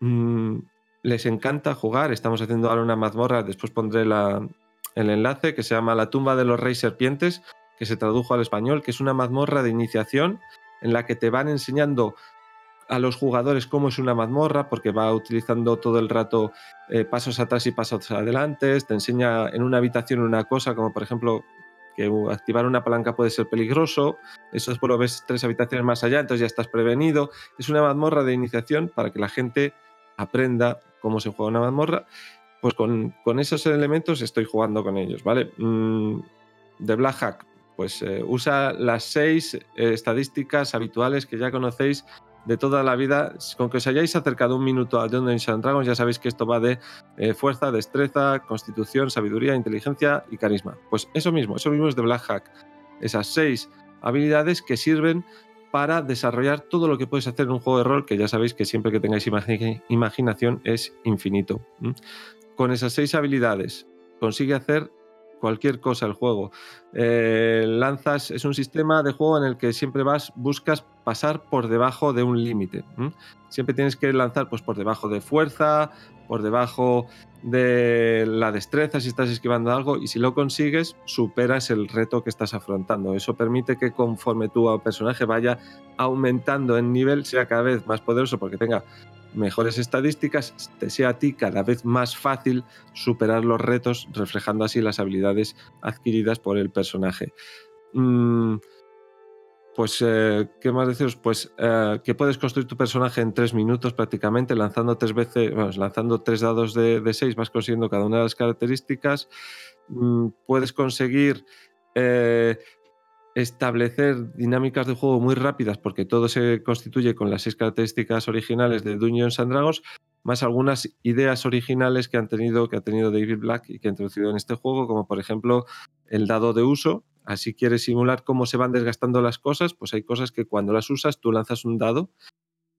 Speaker 1: Mm, les encanta jugar. Estamos haciendo ahora una mazmorra, después pondré la, el enlace, que se llama La tumba de los reyes serpientes, que se tradujo al español, que es una mazmorra de iniciación en la que te van enseñando a los jugadores cómo es una mazmorra, porque va utilizando todo el rato eh, pasos atrás y pasos adelante, te enseña en una habitación una cosa, como por ejemplo que activar una palanca puede ser peligroso, eso después lo ves tres habitaciones más allá, entonces ya estás prevenido. Es una mazmorra de iniciación para que la gente aprenda cómo se juega una mazmorra. Pues con, esos elementos estoy jugando con ellos, ¿vale? Mm, de Black Hack, pues eh, usa las seis eh, estadísticas habituales que ya conocéis de toda la vida. Con que os hayáis acercado un minuto a Dungeons Dragons, ya sabéis que esto va de eh, fuerza, destreza, constitución, sabiduría, inteligencia y carisma. Pues eso mismo, eso mismo es de Black Hack. Esas seis habilidades que sirven para desarrollar todo lo que puedes hacer en un juego de rol, que ya sabéis que siempre que tengáis imaginación es infinito. Con esas seis habilidades consigue hacer cualquier cosa el juego. Eh, lanzas, es un sistema de juego en el que siempre vas, buscas pasar por debajo de un límite. Siempre tienes que lanzar pues, por debajo de fuerza, por debajo de la destreza si estás esquivando algo y si lo consigues superas el reto que estás afrontando. Eso permite que conforme tu personaje vaya aumentando en nivel sea cada vez más poderoso porque tenga mejores estadísticas, te sea a ti cada vez más fácil superar los retos, reflejando así las habilidades adquiridas por el personaje. Mm, pues, eh, ¿qué más deciros? Pues eh, que puedes construir tu personaje en tres minutos prácticamente, lanzando tres veces, lanzando tres dados de, seis, vas consiguiendo cada una de las características. Mm, puedes conseguir eh, establecer dinámicas de juego muy rápidas porque todo se constituye con las seis características originales de Dungeons and Dragons más algunas ideas originales que han tenido que ha tenido David Black y que ha introducido en este juego como por ejemplo el dado de uso. Así quieres simular cómo se van desgastando las cosas pues hay cosas que cuando las usas tú lanzas un dado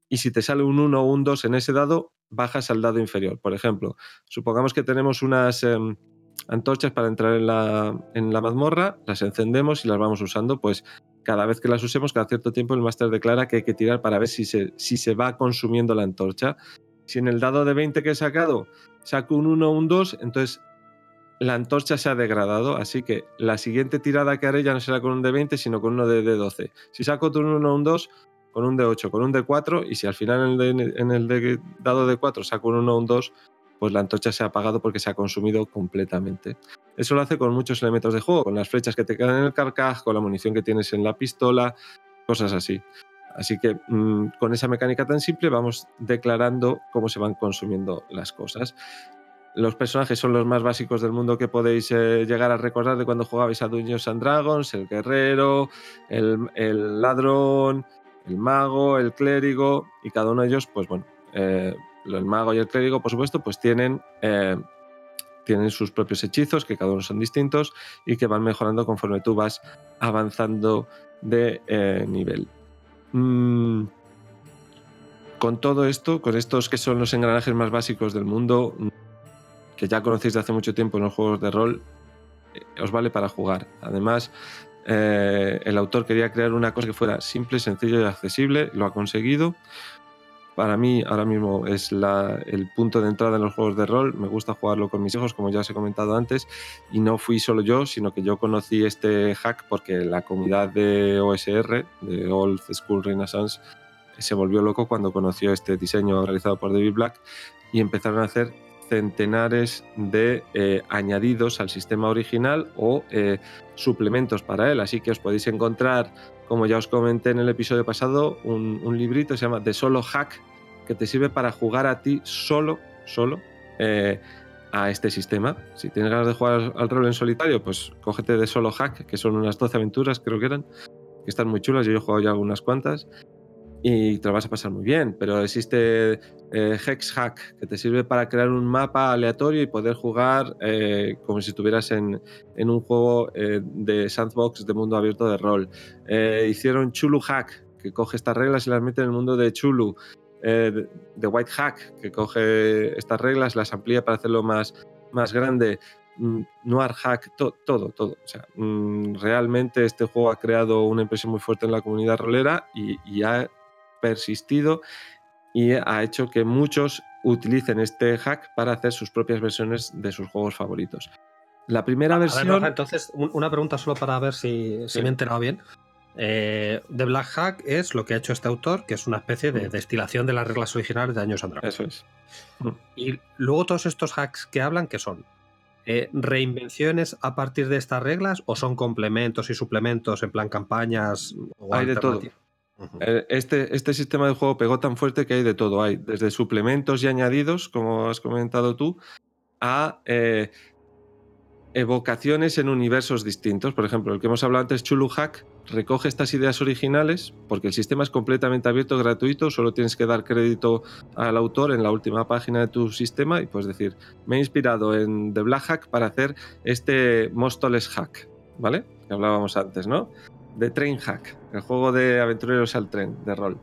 Speaker 1: y si te sale un 1 o un 2 en ese dado bajas al dado inferior. Por ejemplo supongamos que tenemos unas em, antorchas para entrar en la, en la mazmorra, las encendemos y las vamos usando, pues cada vez que las usemos, cada cierto tiempo el máster declara que hay que tirar para ver si se, si se va consumiendo la antorcha. Si en el dado de 20 que he sacado saco un 1 o un 2, entonces la antorcha se ha degradado, así que la siguiente tirada que haré ya no será con un de 20, sino con uno de, de 12. Si saco un 1 o un 2, con un de 8, con un de 4, y si al final en el, en el dado de 4 saco un 1 o un 2, pues la antorcha se ha apagado porque se ha consumido completamente. Eso lo hace con muchos elementos de juego, con las flechas que te quedan en el carcaj, con la munición que tienes en la pistola, cosas así. Así que mm, con esa mecánica tan simple vamos declarando cómo se van consumiendo las cosas. Los personajes son los más básicos del mundo que podéis eh, llegar a recordar de cuando jugabais a Dungeons and Dragons, el guerrero, el, ladrón, el mago, el clérigo, y cada uno de ellos, pues bueno, eh, el mago y el clérigo, por supuesto, pues tienen, eh, tienen sus propios hechizos, que cada uno son distintos y que van mejorando conforme tú vas avanzando de eh, nivel. Mm, con todo esto, con estos que son los engranajes más básicos del mundo, mm, que ya conocéis de hace mucho tiempo en los juegos de rol, eh, os vale para jugar. Además, el autor quería crear una cosa que fuera simple, sencillo y accesible, lo ha conseguido para mí ahora mismo es el punto de entrada en los juegos de rol. Me gusta jugarlo con mis hijos, como ya os he comentado antes, y no fui solo yo, sino que yo conocí este hack porque la comunidad de OSR, de Old School Renaissance, se volvió loco cuando conoció este diseño realizado por David Black y empezaron a hacer centenares de eh, añadidos al sistema original o eh, suplementos para él. Así que os podéis encontrar como ya os comenté en el episodio pasado, un, librito se llama The Solo Hack, que te sirve para jugar a ti solo, solo, eh, a este sistema. Si tienes ganas de jugar al rol en solitario, pues cógete de Solo Hack, que son unas 12 aventuras, creo que eran, que están muy chulas, yo he jugado ya algunas cuantas y te lo vas a pasar muy bien. Pero existe eh, Hex Hack, que te sirve para crear un mapa aleatorio y poder jugar eh, como si estuvieras en, un juego eh, de sandbox de mundo abierto de rol. hicieron Chulu Hack, que coge estas reglas y las mete en el mundo de Chulu. de White Hack, que coge estas reglas, las amplía para hacerlo más, más grande. Mm, Noir Hack, todo, todo. O sea, mm, realmente este juego ha creado una impresión muy fuerte en la comunidad rolera y, y ha persistido y ha hecho que muchos utilicen este hack para hacer sus propias versiones de sus juegos favoritos. La primera
Speaker 5: A ver,
Speaker 1: versión.
Speaker 5: Entonces, un- una pregunta solo para ver si, si
Speaker 1: Sí.
Speaker 5: me he enterado bien. Eh, The Black Hack es lo que ha hecho este autor, que es una especie de
Speaker 1: Mm.
Speaker 5: destilación de las reglas originales de Años Andrés.
Speaker 1: Eso es.
Speaker 5: Y luego todos estos hacks que hablan, ¿qué son? Eh, ¿Reinvenciones a partir de estas reglas o son complementos y suplementos en plan campañas? O
Speaker 1: Hay de todo. Eh, Este, este sistema de juego pegó tan fuerte que hay de todo. Hay desde suplementos y añadidos, como has comentado tú, a eh, evocaciones en universos distintos. Por ejemplo, el que hemos hablado antes, Chulu Hack, recoge estas ideas originales porque el sistema es completamente abierto, gratuito, solo tienes que dar crédito al autor en la última página de tu sistema y puedes decir, me he inspirado en The Black Hack para hacer este Mostoles Hack, ¿vale? Que hablábamos antes, ¿no? De Train Hack, el juego de aventureros al tren, de rol.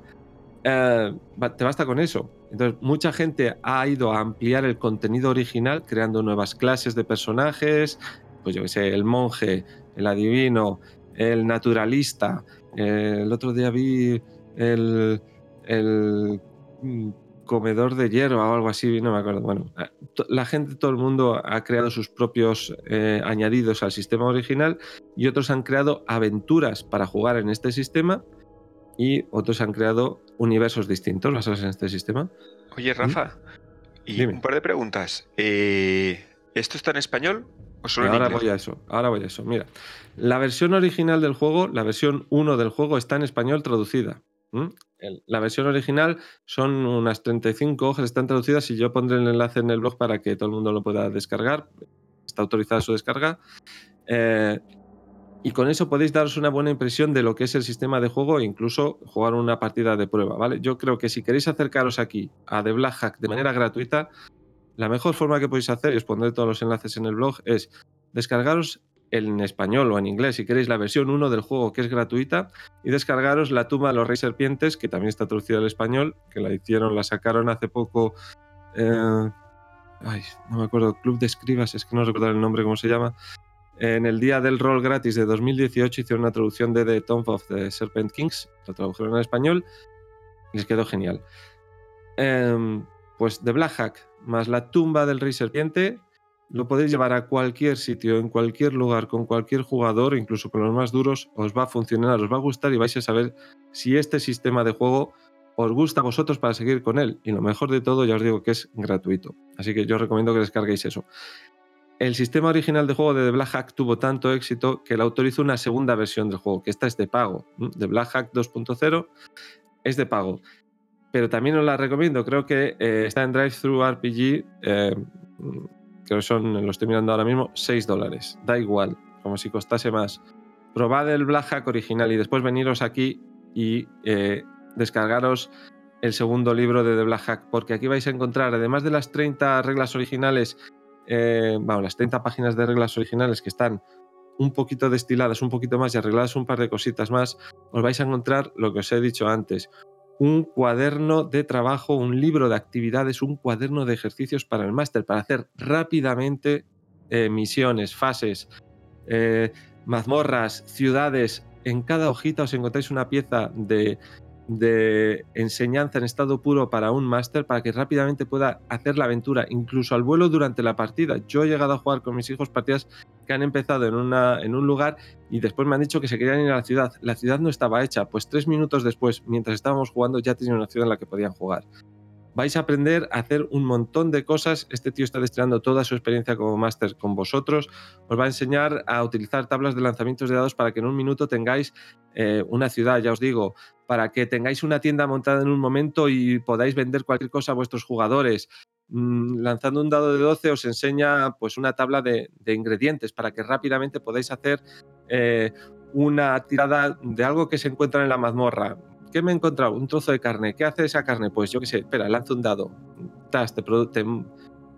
Speaker 1: Eh, te basta con eso. Entonces, mucha gente ha ido a ampliar el contenido original creando nuevas clases de personajes, pues yo que sé, el monje, el adivino, el naturalista. Eh, el otro día vi el, el mm, comedor de hierro o algo así, no me acuerdo. Bueno, to- la gente, todo el mundo ha creado sus propios eh, añadidos al sistema original y otros han creado aventuras para jugar en este sistema y otros han creado universos distintos basados en este sistema.
Speaker 6: Oye, Rafa, y
Speaker 1: Dime.
Speaker 6: un par de preguntas. Eh, ¿Esto está en español o solo en
Speaker 1: ahora voy a eso, ahora voy a eso. Mira, la versión original del juego, la versión 1 del juego está en español traducida. ¿m? La versión original son unas 35 hojas, están traducidas y yo pondré el enlace en el blog para que todo el mundo lo pueda descargar. Está autorizada su descarga. Eh, y con eso podéis daros una buena impresión de lo que es el sistema de juego e incluso jugar una partida de prueba, ¿vale? Yo creo que si queréis acercaros aquí a The Black Hack de manera gratuita, la mejor forma que podéis hacer, y os pondré todos los enlaces en el blog, es descargaros en español o en inglés, si queréis, la versión 1 del juego que es gratuita, y descargaros La tumba de los reyes serpientes, que también está traducida al español, que la hicieron, la sacaron hace poco. eh, ay, no me acuerdo, Club de Escribas, es que no recuerdo el nombre, cómo se llama. En el día del rol gratis de 2018 hicieron una traducción de The Tomb of the Serpent Kings, lo tradujeron al español y les quedó genial. Em, pues The Black Hack más la tumba del rey serpiente lo podéis llevar a cualquier sitio, en cualquier lugar, con cualquier jugador, incluso con los más duros, os va a funcionar, os va a gustar y vais a saber si este sistema de juego os gusta a vosotros para seguir con él. Y lo mejor de todo, ya os digo que es gratuito. Así que yo os recomiendo que descarguéis eso. El sistema original de juego de The Black Hack tuvo tanto éxito que el autor hizo una segunda versión del juego, que esta es de pago. The Black Hack 2.0 es de pago. Pero también os la recomiendo, creo que eh, está en Drive-Thru RPG, eh, que son, lo estoy mirando ahora mismo, 6 dólares. Da igual, como si costase más. Probad el Black Hack original y después veniros aquí y eh, descargaros el segundo libro de The Black Hack, porque aquí vais a encontrar, además de las 30 reglas originales, eh, las 30 páginas de reglas originales que están un poquito destiladas, un poquito más y arregladas un par de cositas más, os vais a encontrar lo que os he dicho antes, un cuaderno de trabajo, un libro de actividades, un cuaderno de ejercicios para el máster, para hacer rápidamente eh, misiones, fases, eh, mazmorras, ciudades. En cada hojita os encontráis una pieza de, de enseñanza en estado puro para un máster para que rápidamente pueda hacer la aventura, incluso al vuelo durante la partida. Yo he llegado a jugar con mis hijos partidas que han empezado en, una, en un lugar y después me han dicho que se querían ir a la ciudad. La ciudad no estaba hecha, pues tres minutos después, mientras estábamos jugando, ya tenían una ciudad en la que podían jugar. Vais a aprender a hacer un montón de cosas. Este tío está destinando toda su experiencia como máster con vosotros. Os va a enseñar a utilizar tablas de lanzamientos de dados para que en un minuto tengáis eh, una ciudad, ya os digo, para que tengáis una tienda montada en un momento y podáis vender cualquier cosa a vuestros jugadores. Mm, lanzando un dado de 12 os enseña pues una tabla de, ingredientes para que rápidamente podáis hacer eh, una tirada de algo que se encuentra en la mazmorra. ¿Qué me he encontrado? Un trozo de carne. ¿Qué hace esa carne? Pues yo qué sé, espera, lanzo un dado. Tas, te, te,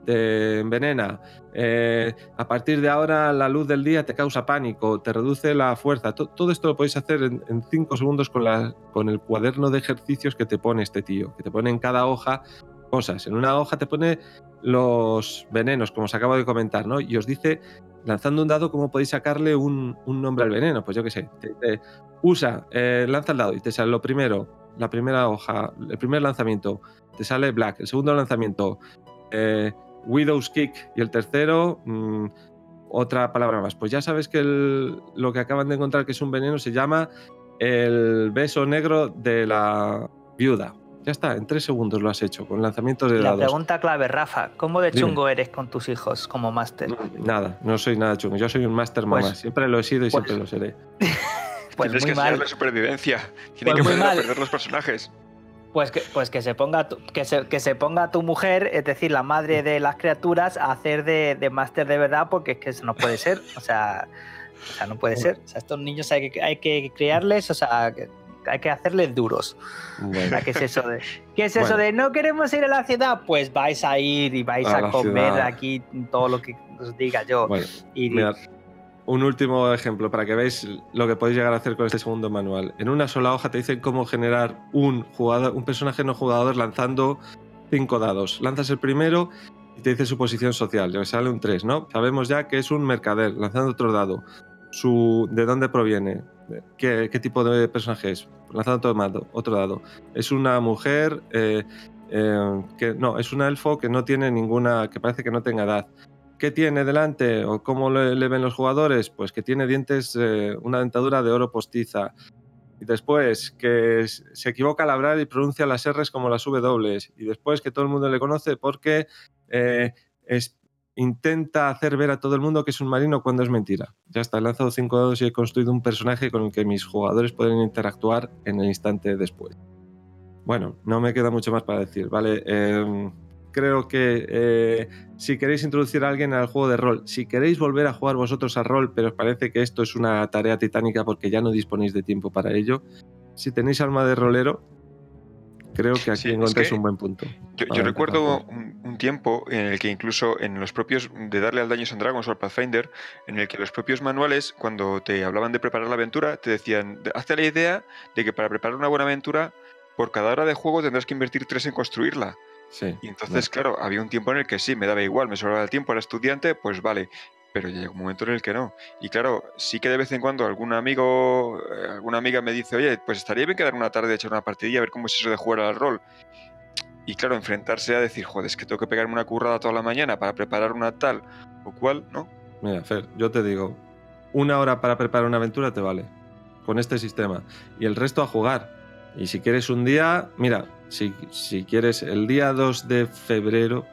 Speaker 1: te envenena. Eh, a partir de ahora la luz del día te causa pánico, te reduce la fuerza. To- todo esto lo podéis hacer en, en cinco segundos con, la, con el cuaderno de ejercicios que te pone este tío, que te pone en cada hoja cosas. En una hoja te pone los venenos, como os acabo de comentar, ¿no? Y os dice, lanzando un dado, cómo podéis sacarle un, un nombre al veneno. Pues yo qué sé, te usa, eh, lanza el dado y te sale lo primero, la primera hoja, el primer lanzamiento, te sale Black, el segundo lanzamiento, eh, Widow's Kick y el tercero, mm, otra palabra más. Pues ya sabes que lo que acaban de encontrar que es un veneno se llama el beso negro de la viuda. Ya está, en tres segundos lo has hecho, con lanzamientos de
Speaker 4: La
Speaker 1: dados.
Speaker 4: pregunta clave, Rafa, ¿cómo de
Speaker 1: Dime.
Speaker 4: chungo eres con tus hijos como máster?
Speaker 1: Nada, no soy nada chungo. Yo soy un máster
Speaker 4: Pues-
Speaker 1: mamá. Siempre lo he sido y
Speaker 4: pues-
Speaker 1: siempre lo seré.
Speaker 4: Pues
Speaker 6: Tienes
Speaker 4: muy
Speaker 6: que
Speaker 4: mal.
Speaker 6: enseñarle supervivencia. Tiene
Speaker 4: Pues
Speaker 6: que aprender a perder los personajes.
Speaker 4: Pues que, pues que se ponga tu, que se, que se ponga tu mujer, es decir, la madre de las criaturas, a hacer de, de máster de verdad, porque es que eso no puede ser. O sea, o sea, no puede ser. O sea, estos niños hay que, hay que criarles, o sea, que- hay que hacerles duros.
Speaker 1: Bueno,
Speaker 4: ¿qué es eso de? ¿Qué es eso de no queremos ir a la ciudad? Pues vais a ir y vais
Speaker 1: A
Speaker 4: comer
Speaker 1: ciudad.
Speaker 4: aquí todo lo que os diga yo.
Speaker 1: bueno,
Speaker 4: y
Speaker 1: mirad, un último ejemplo para que veáis lo que podéis llegar a hacer con este segundo manual. En una sola hoja te dicen cómo generar un jugador, un personaje no jugador lanzando cinco dados. Lanzas el primero y te dice su posición social. Ya sale un 3, ¿no? Sabemos ya que es un mercader, lanzando otro dado. Su, ¿De dónde proviene? ¿Qué, tipo de personaje es? Lanzando otro. Otro dado. Es una mujer eh, eh, que no, es un elfo que no tiene ninguna, que parece que no tenga edad. ¿Qué tiene delante o cómo le, ven los jugadores? Pues que tiene dientes, eh, una dentadura de oro postiza. Y después que se equivoca al hablar y pronuncia las R's como las W. Y después que todo el mundo le conoce porque es- intenta hacer ver a todo el mundo que es un marino cuando es mentira. Ya está, he lanzado cinco dados y he construido un personaje con el que mis jugadores pueden interactuar en el instante después. Bueno, no me queda mucho más para decir, ¿vale? Em, creo que eh, si queréis introducir a alguien al juego de rol, si queréis volver a jugar vosotros a rol, pero os parece que esto es una tarea titánica porque ya no disponéis de tiempo para ello, si tenéis alma de rolero, creo que aquí
Speaker 6: Sí, es que
Speaker 1: un buen punto.
Speaker 6: Yo, recuerdo un, un tiempo en el que incluso en los propios de darle al Dungeons and Dragons o al Pathfinder, en el que los propios manuales, cuando te hablaban de preparar la aventura, te decían, hazte la idea de que para preparar una buena aventura, por cada hora de juego tendrás que invertir tres en construirla.
Speaker 1: Sí,
Speaker 6: Y entonces, claro, había un tiempo en el que sí, me daba igual, me sobraba el tiempo, era estudiante, pues vale. Pero ya llegó un momento en el que no. Y claro, sí que de vez en cuando algún amigo, eh, alguna amiga me dice, oye, pues estaría bien quedar una tarde a echar una partidilla, a ver cómo es eso de jugar al rol. Y claro, enfrentarse a decir, joder, es que tengo que pegarme una currada toda la mañana para preparar una tal o cual, ¿no?
Speaker 1: Mira, Fer, yo te digo, una hora para preparar una aventura te vale, con este sistema. Y el resto a jugar. Y si quieres un día, mira, si, si quieres el día 2 de febrero,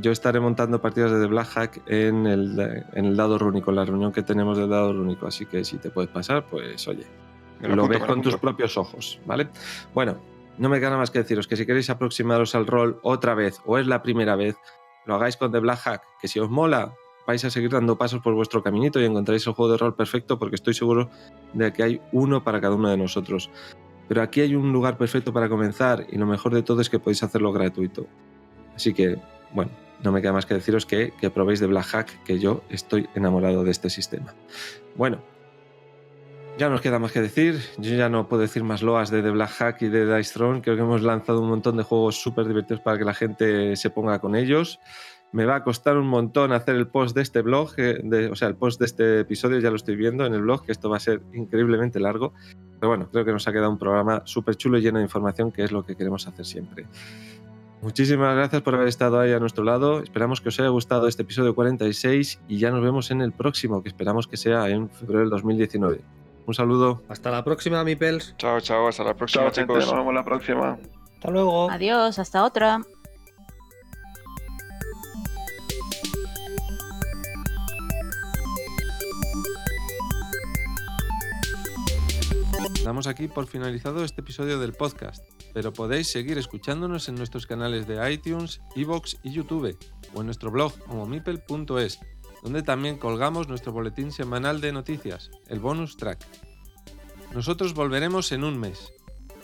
Speaker 1: yo estaré montando partidas de The Black Hack en el, en el dado rúnico, en la reunión que tenemos del dado rúnico. Así que si te puedes pasar, pues oye, lo, ves con tus propios ojos, ¿vale? Bueno, no me queda más que deciros que si queréis aproximaros al rol otra vez o es la primera vez, lo hagáis con The Black Hack, que si os mola, vais a seguir dando pasos por vuestro caminito y encontráis el juego de rol perfecto porque estoy seguro de que hay uno para cada uno de nosotros. Pero aquí hay un lugar perfecto para comenzar y lo mejor de todo es que podéis hacerlo gratuito. Así que, bueno, no me queda más que deciros que, que probéis de Black Hack, que yo estoy enamorado de este sistema. Bueno, ya nos queda más que decir. Yo ya no puedo decir más loas de The Black Hack y de Dice Throne. Creo que hemos lanzado un montón de juegos súper divertidos para que la gente se ponga con ellos. Me va a costar un montón hacer el post de este blog, eh, o sea, el post de este episodio, ya lo estoy viendo en el blog, que esto va a ser increíblemente largo. Pero bueno, creo que nos ha quedado un programa súper chulo y lleno de información, que es lo que queremos hacer siempre. Muchísimas gracias por haber estado ahí a nuestro lado. Esperamos que os haya gustado este episodio 46 y ya nos vemos en el próximo, que esperamos que sea en febrero del 2019. Un saludo.
Speaker 5: Hasta la próxima, mi pels.
Speaker 6: Chao, chao, hasta la próxima,
Speaker 3: Chao, gente,
Speaker 6: chicos.
Speaker 3: nos vemos la próxima.
Speaker 4: Hasta luego.
Speaker 2: Adiós, hasta otra.
Speaker 1: Damos aquí por finalizado este episodio del podcast, pero podéis seguir escuchándonos en nuestros canales de iTunes, Evox y YouTube, o en nuestro blog homomipel.es, donde también colgamos nuestro boletín semanal de noticias, el bonus track. Nosotros volveremos en un mes.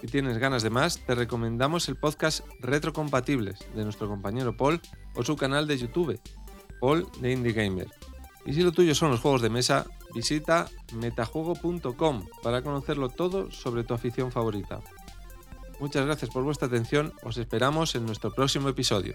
Speaker 1: Si tienes ganas de más, te recomendamos el podcast Retrocompatibles de nuestro compañero Paul o su canal de YouTube, Paul de Indie Gamer. Y si lo tuyo son los juegos de mesa, visita metajuego.com para conocerlo todo sobre tu afición favorita. Muchas gracias por vuestra atención, os esperamos en nuestro próximo episodio.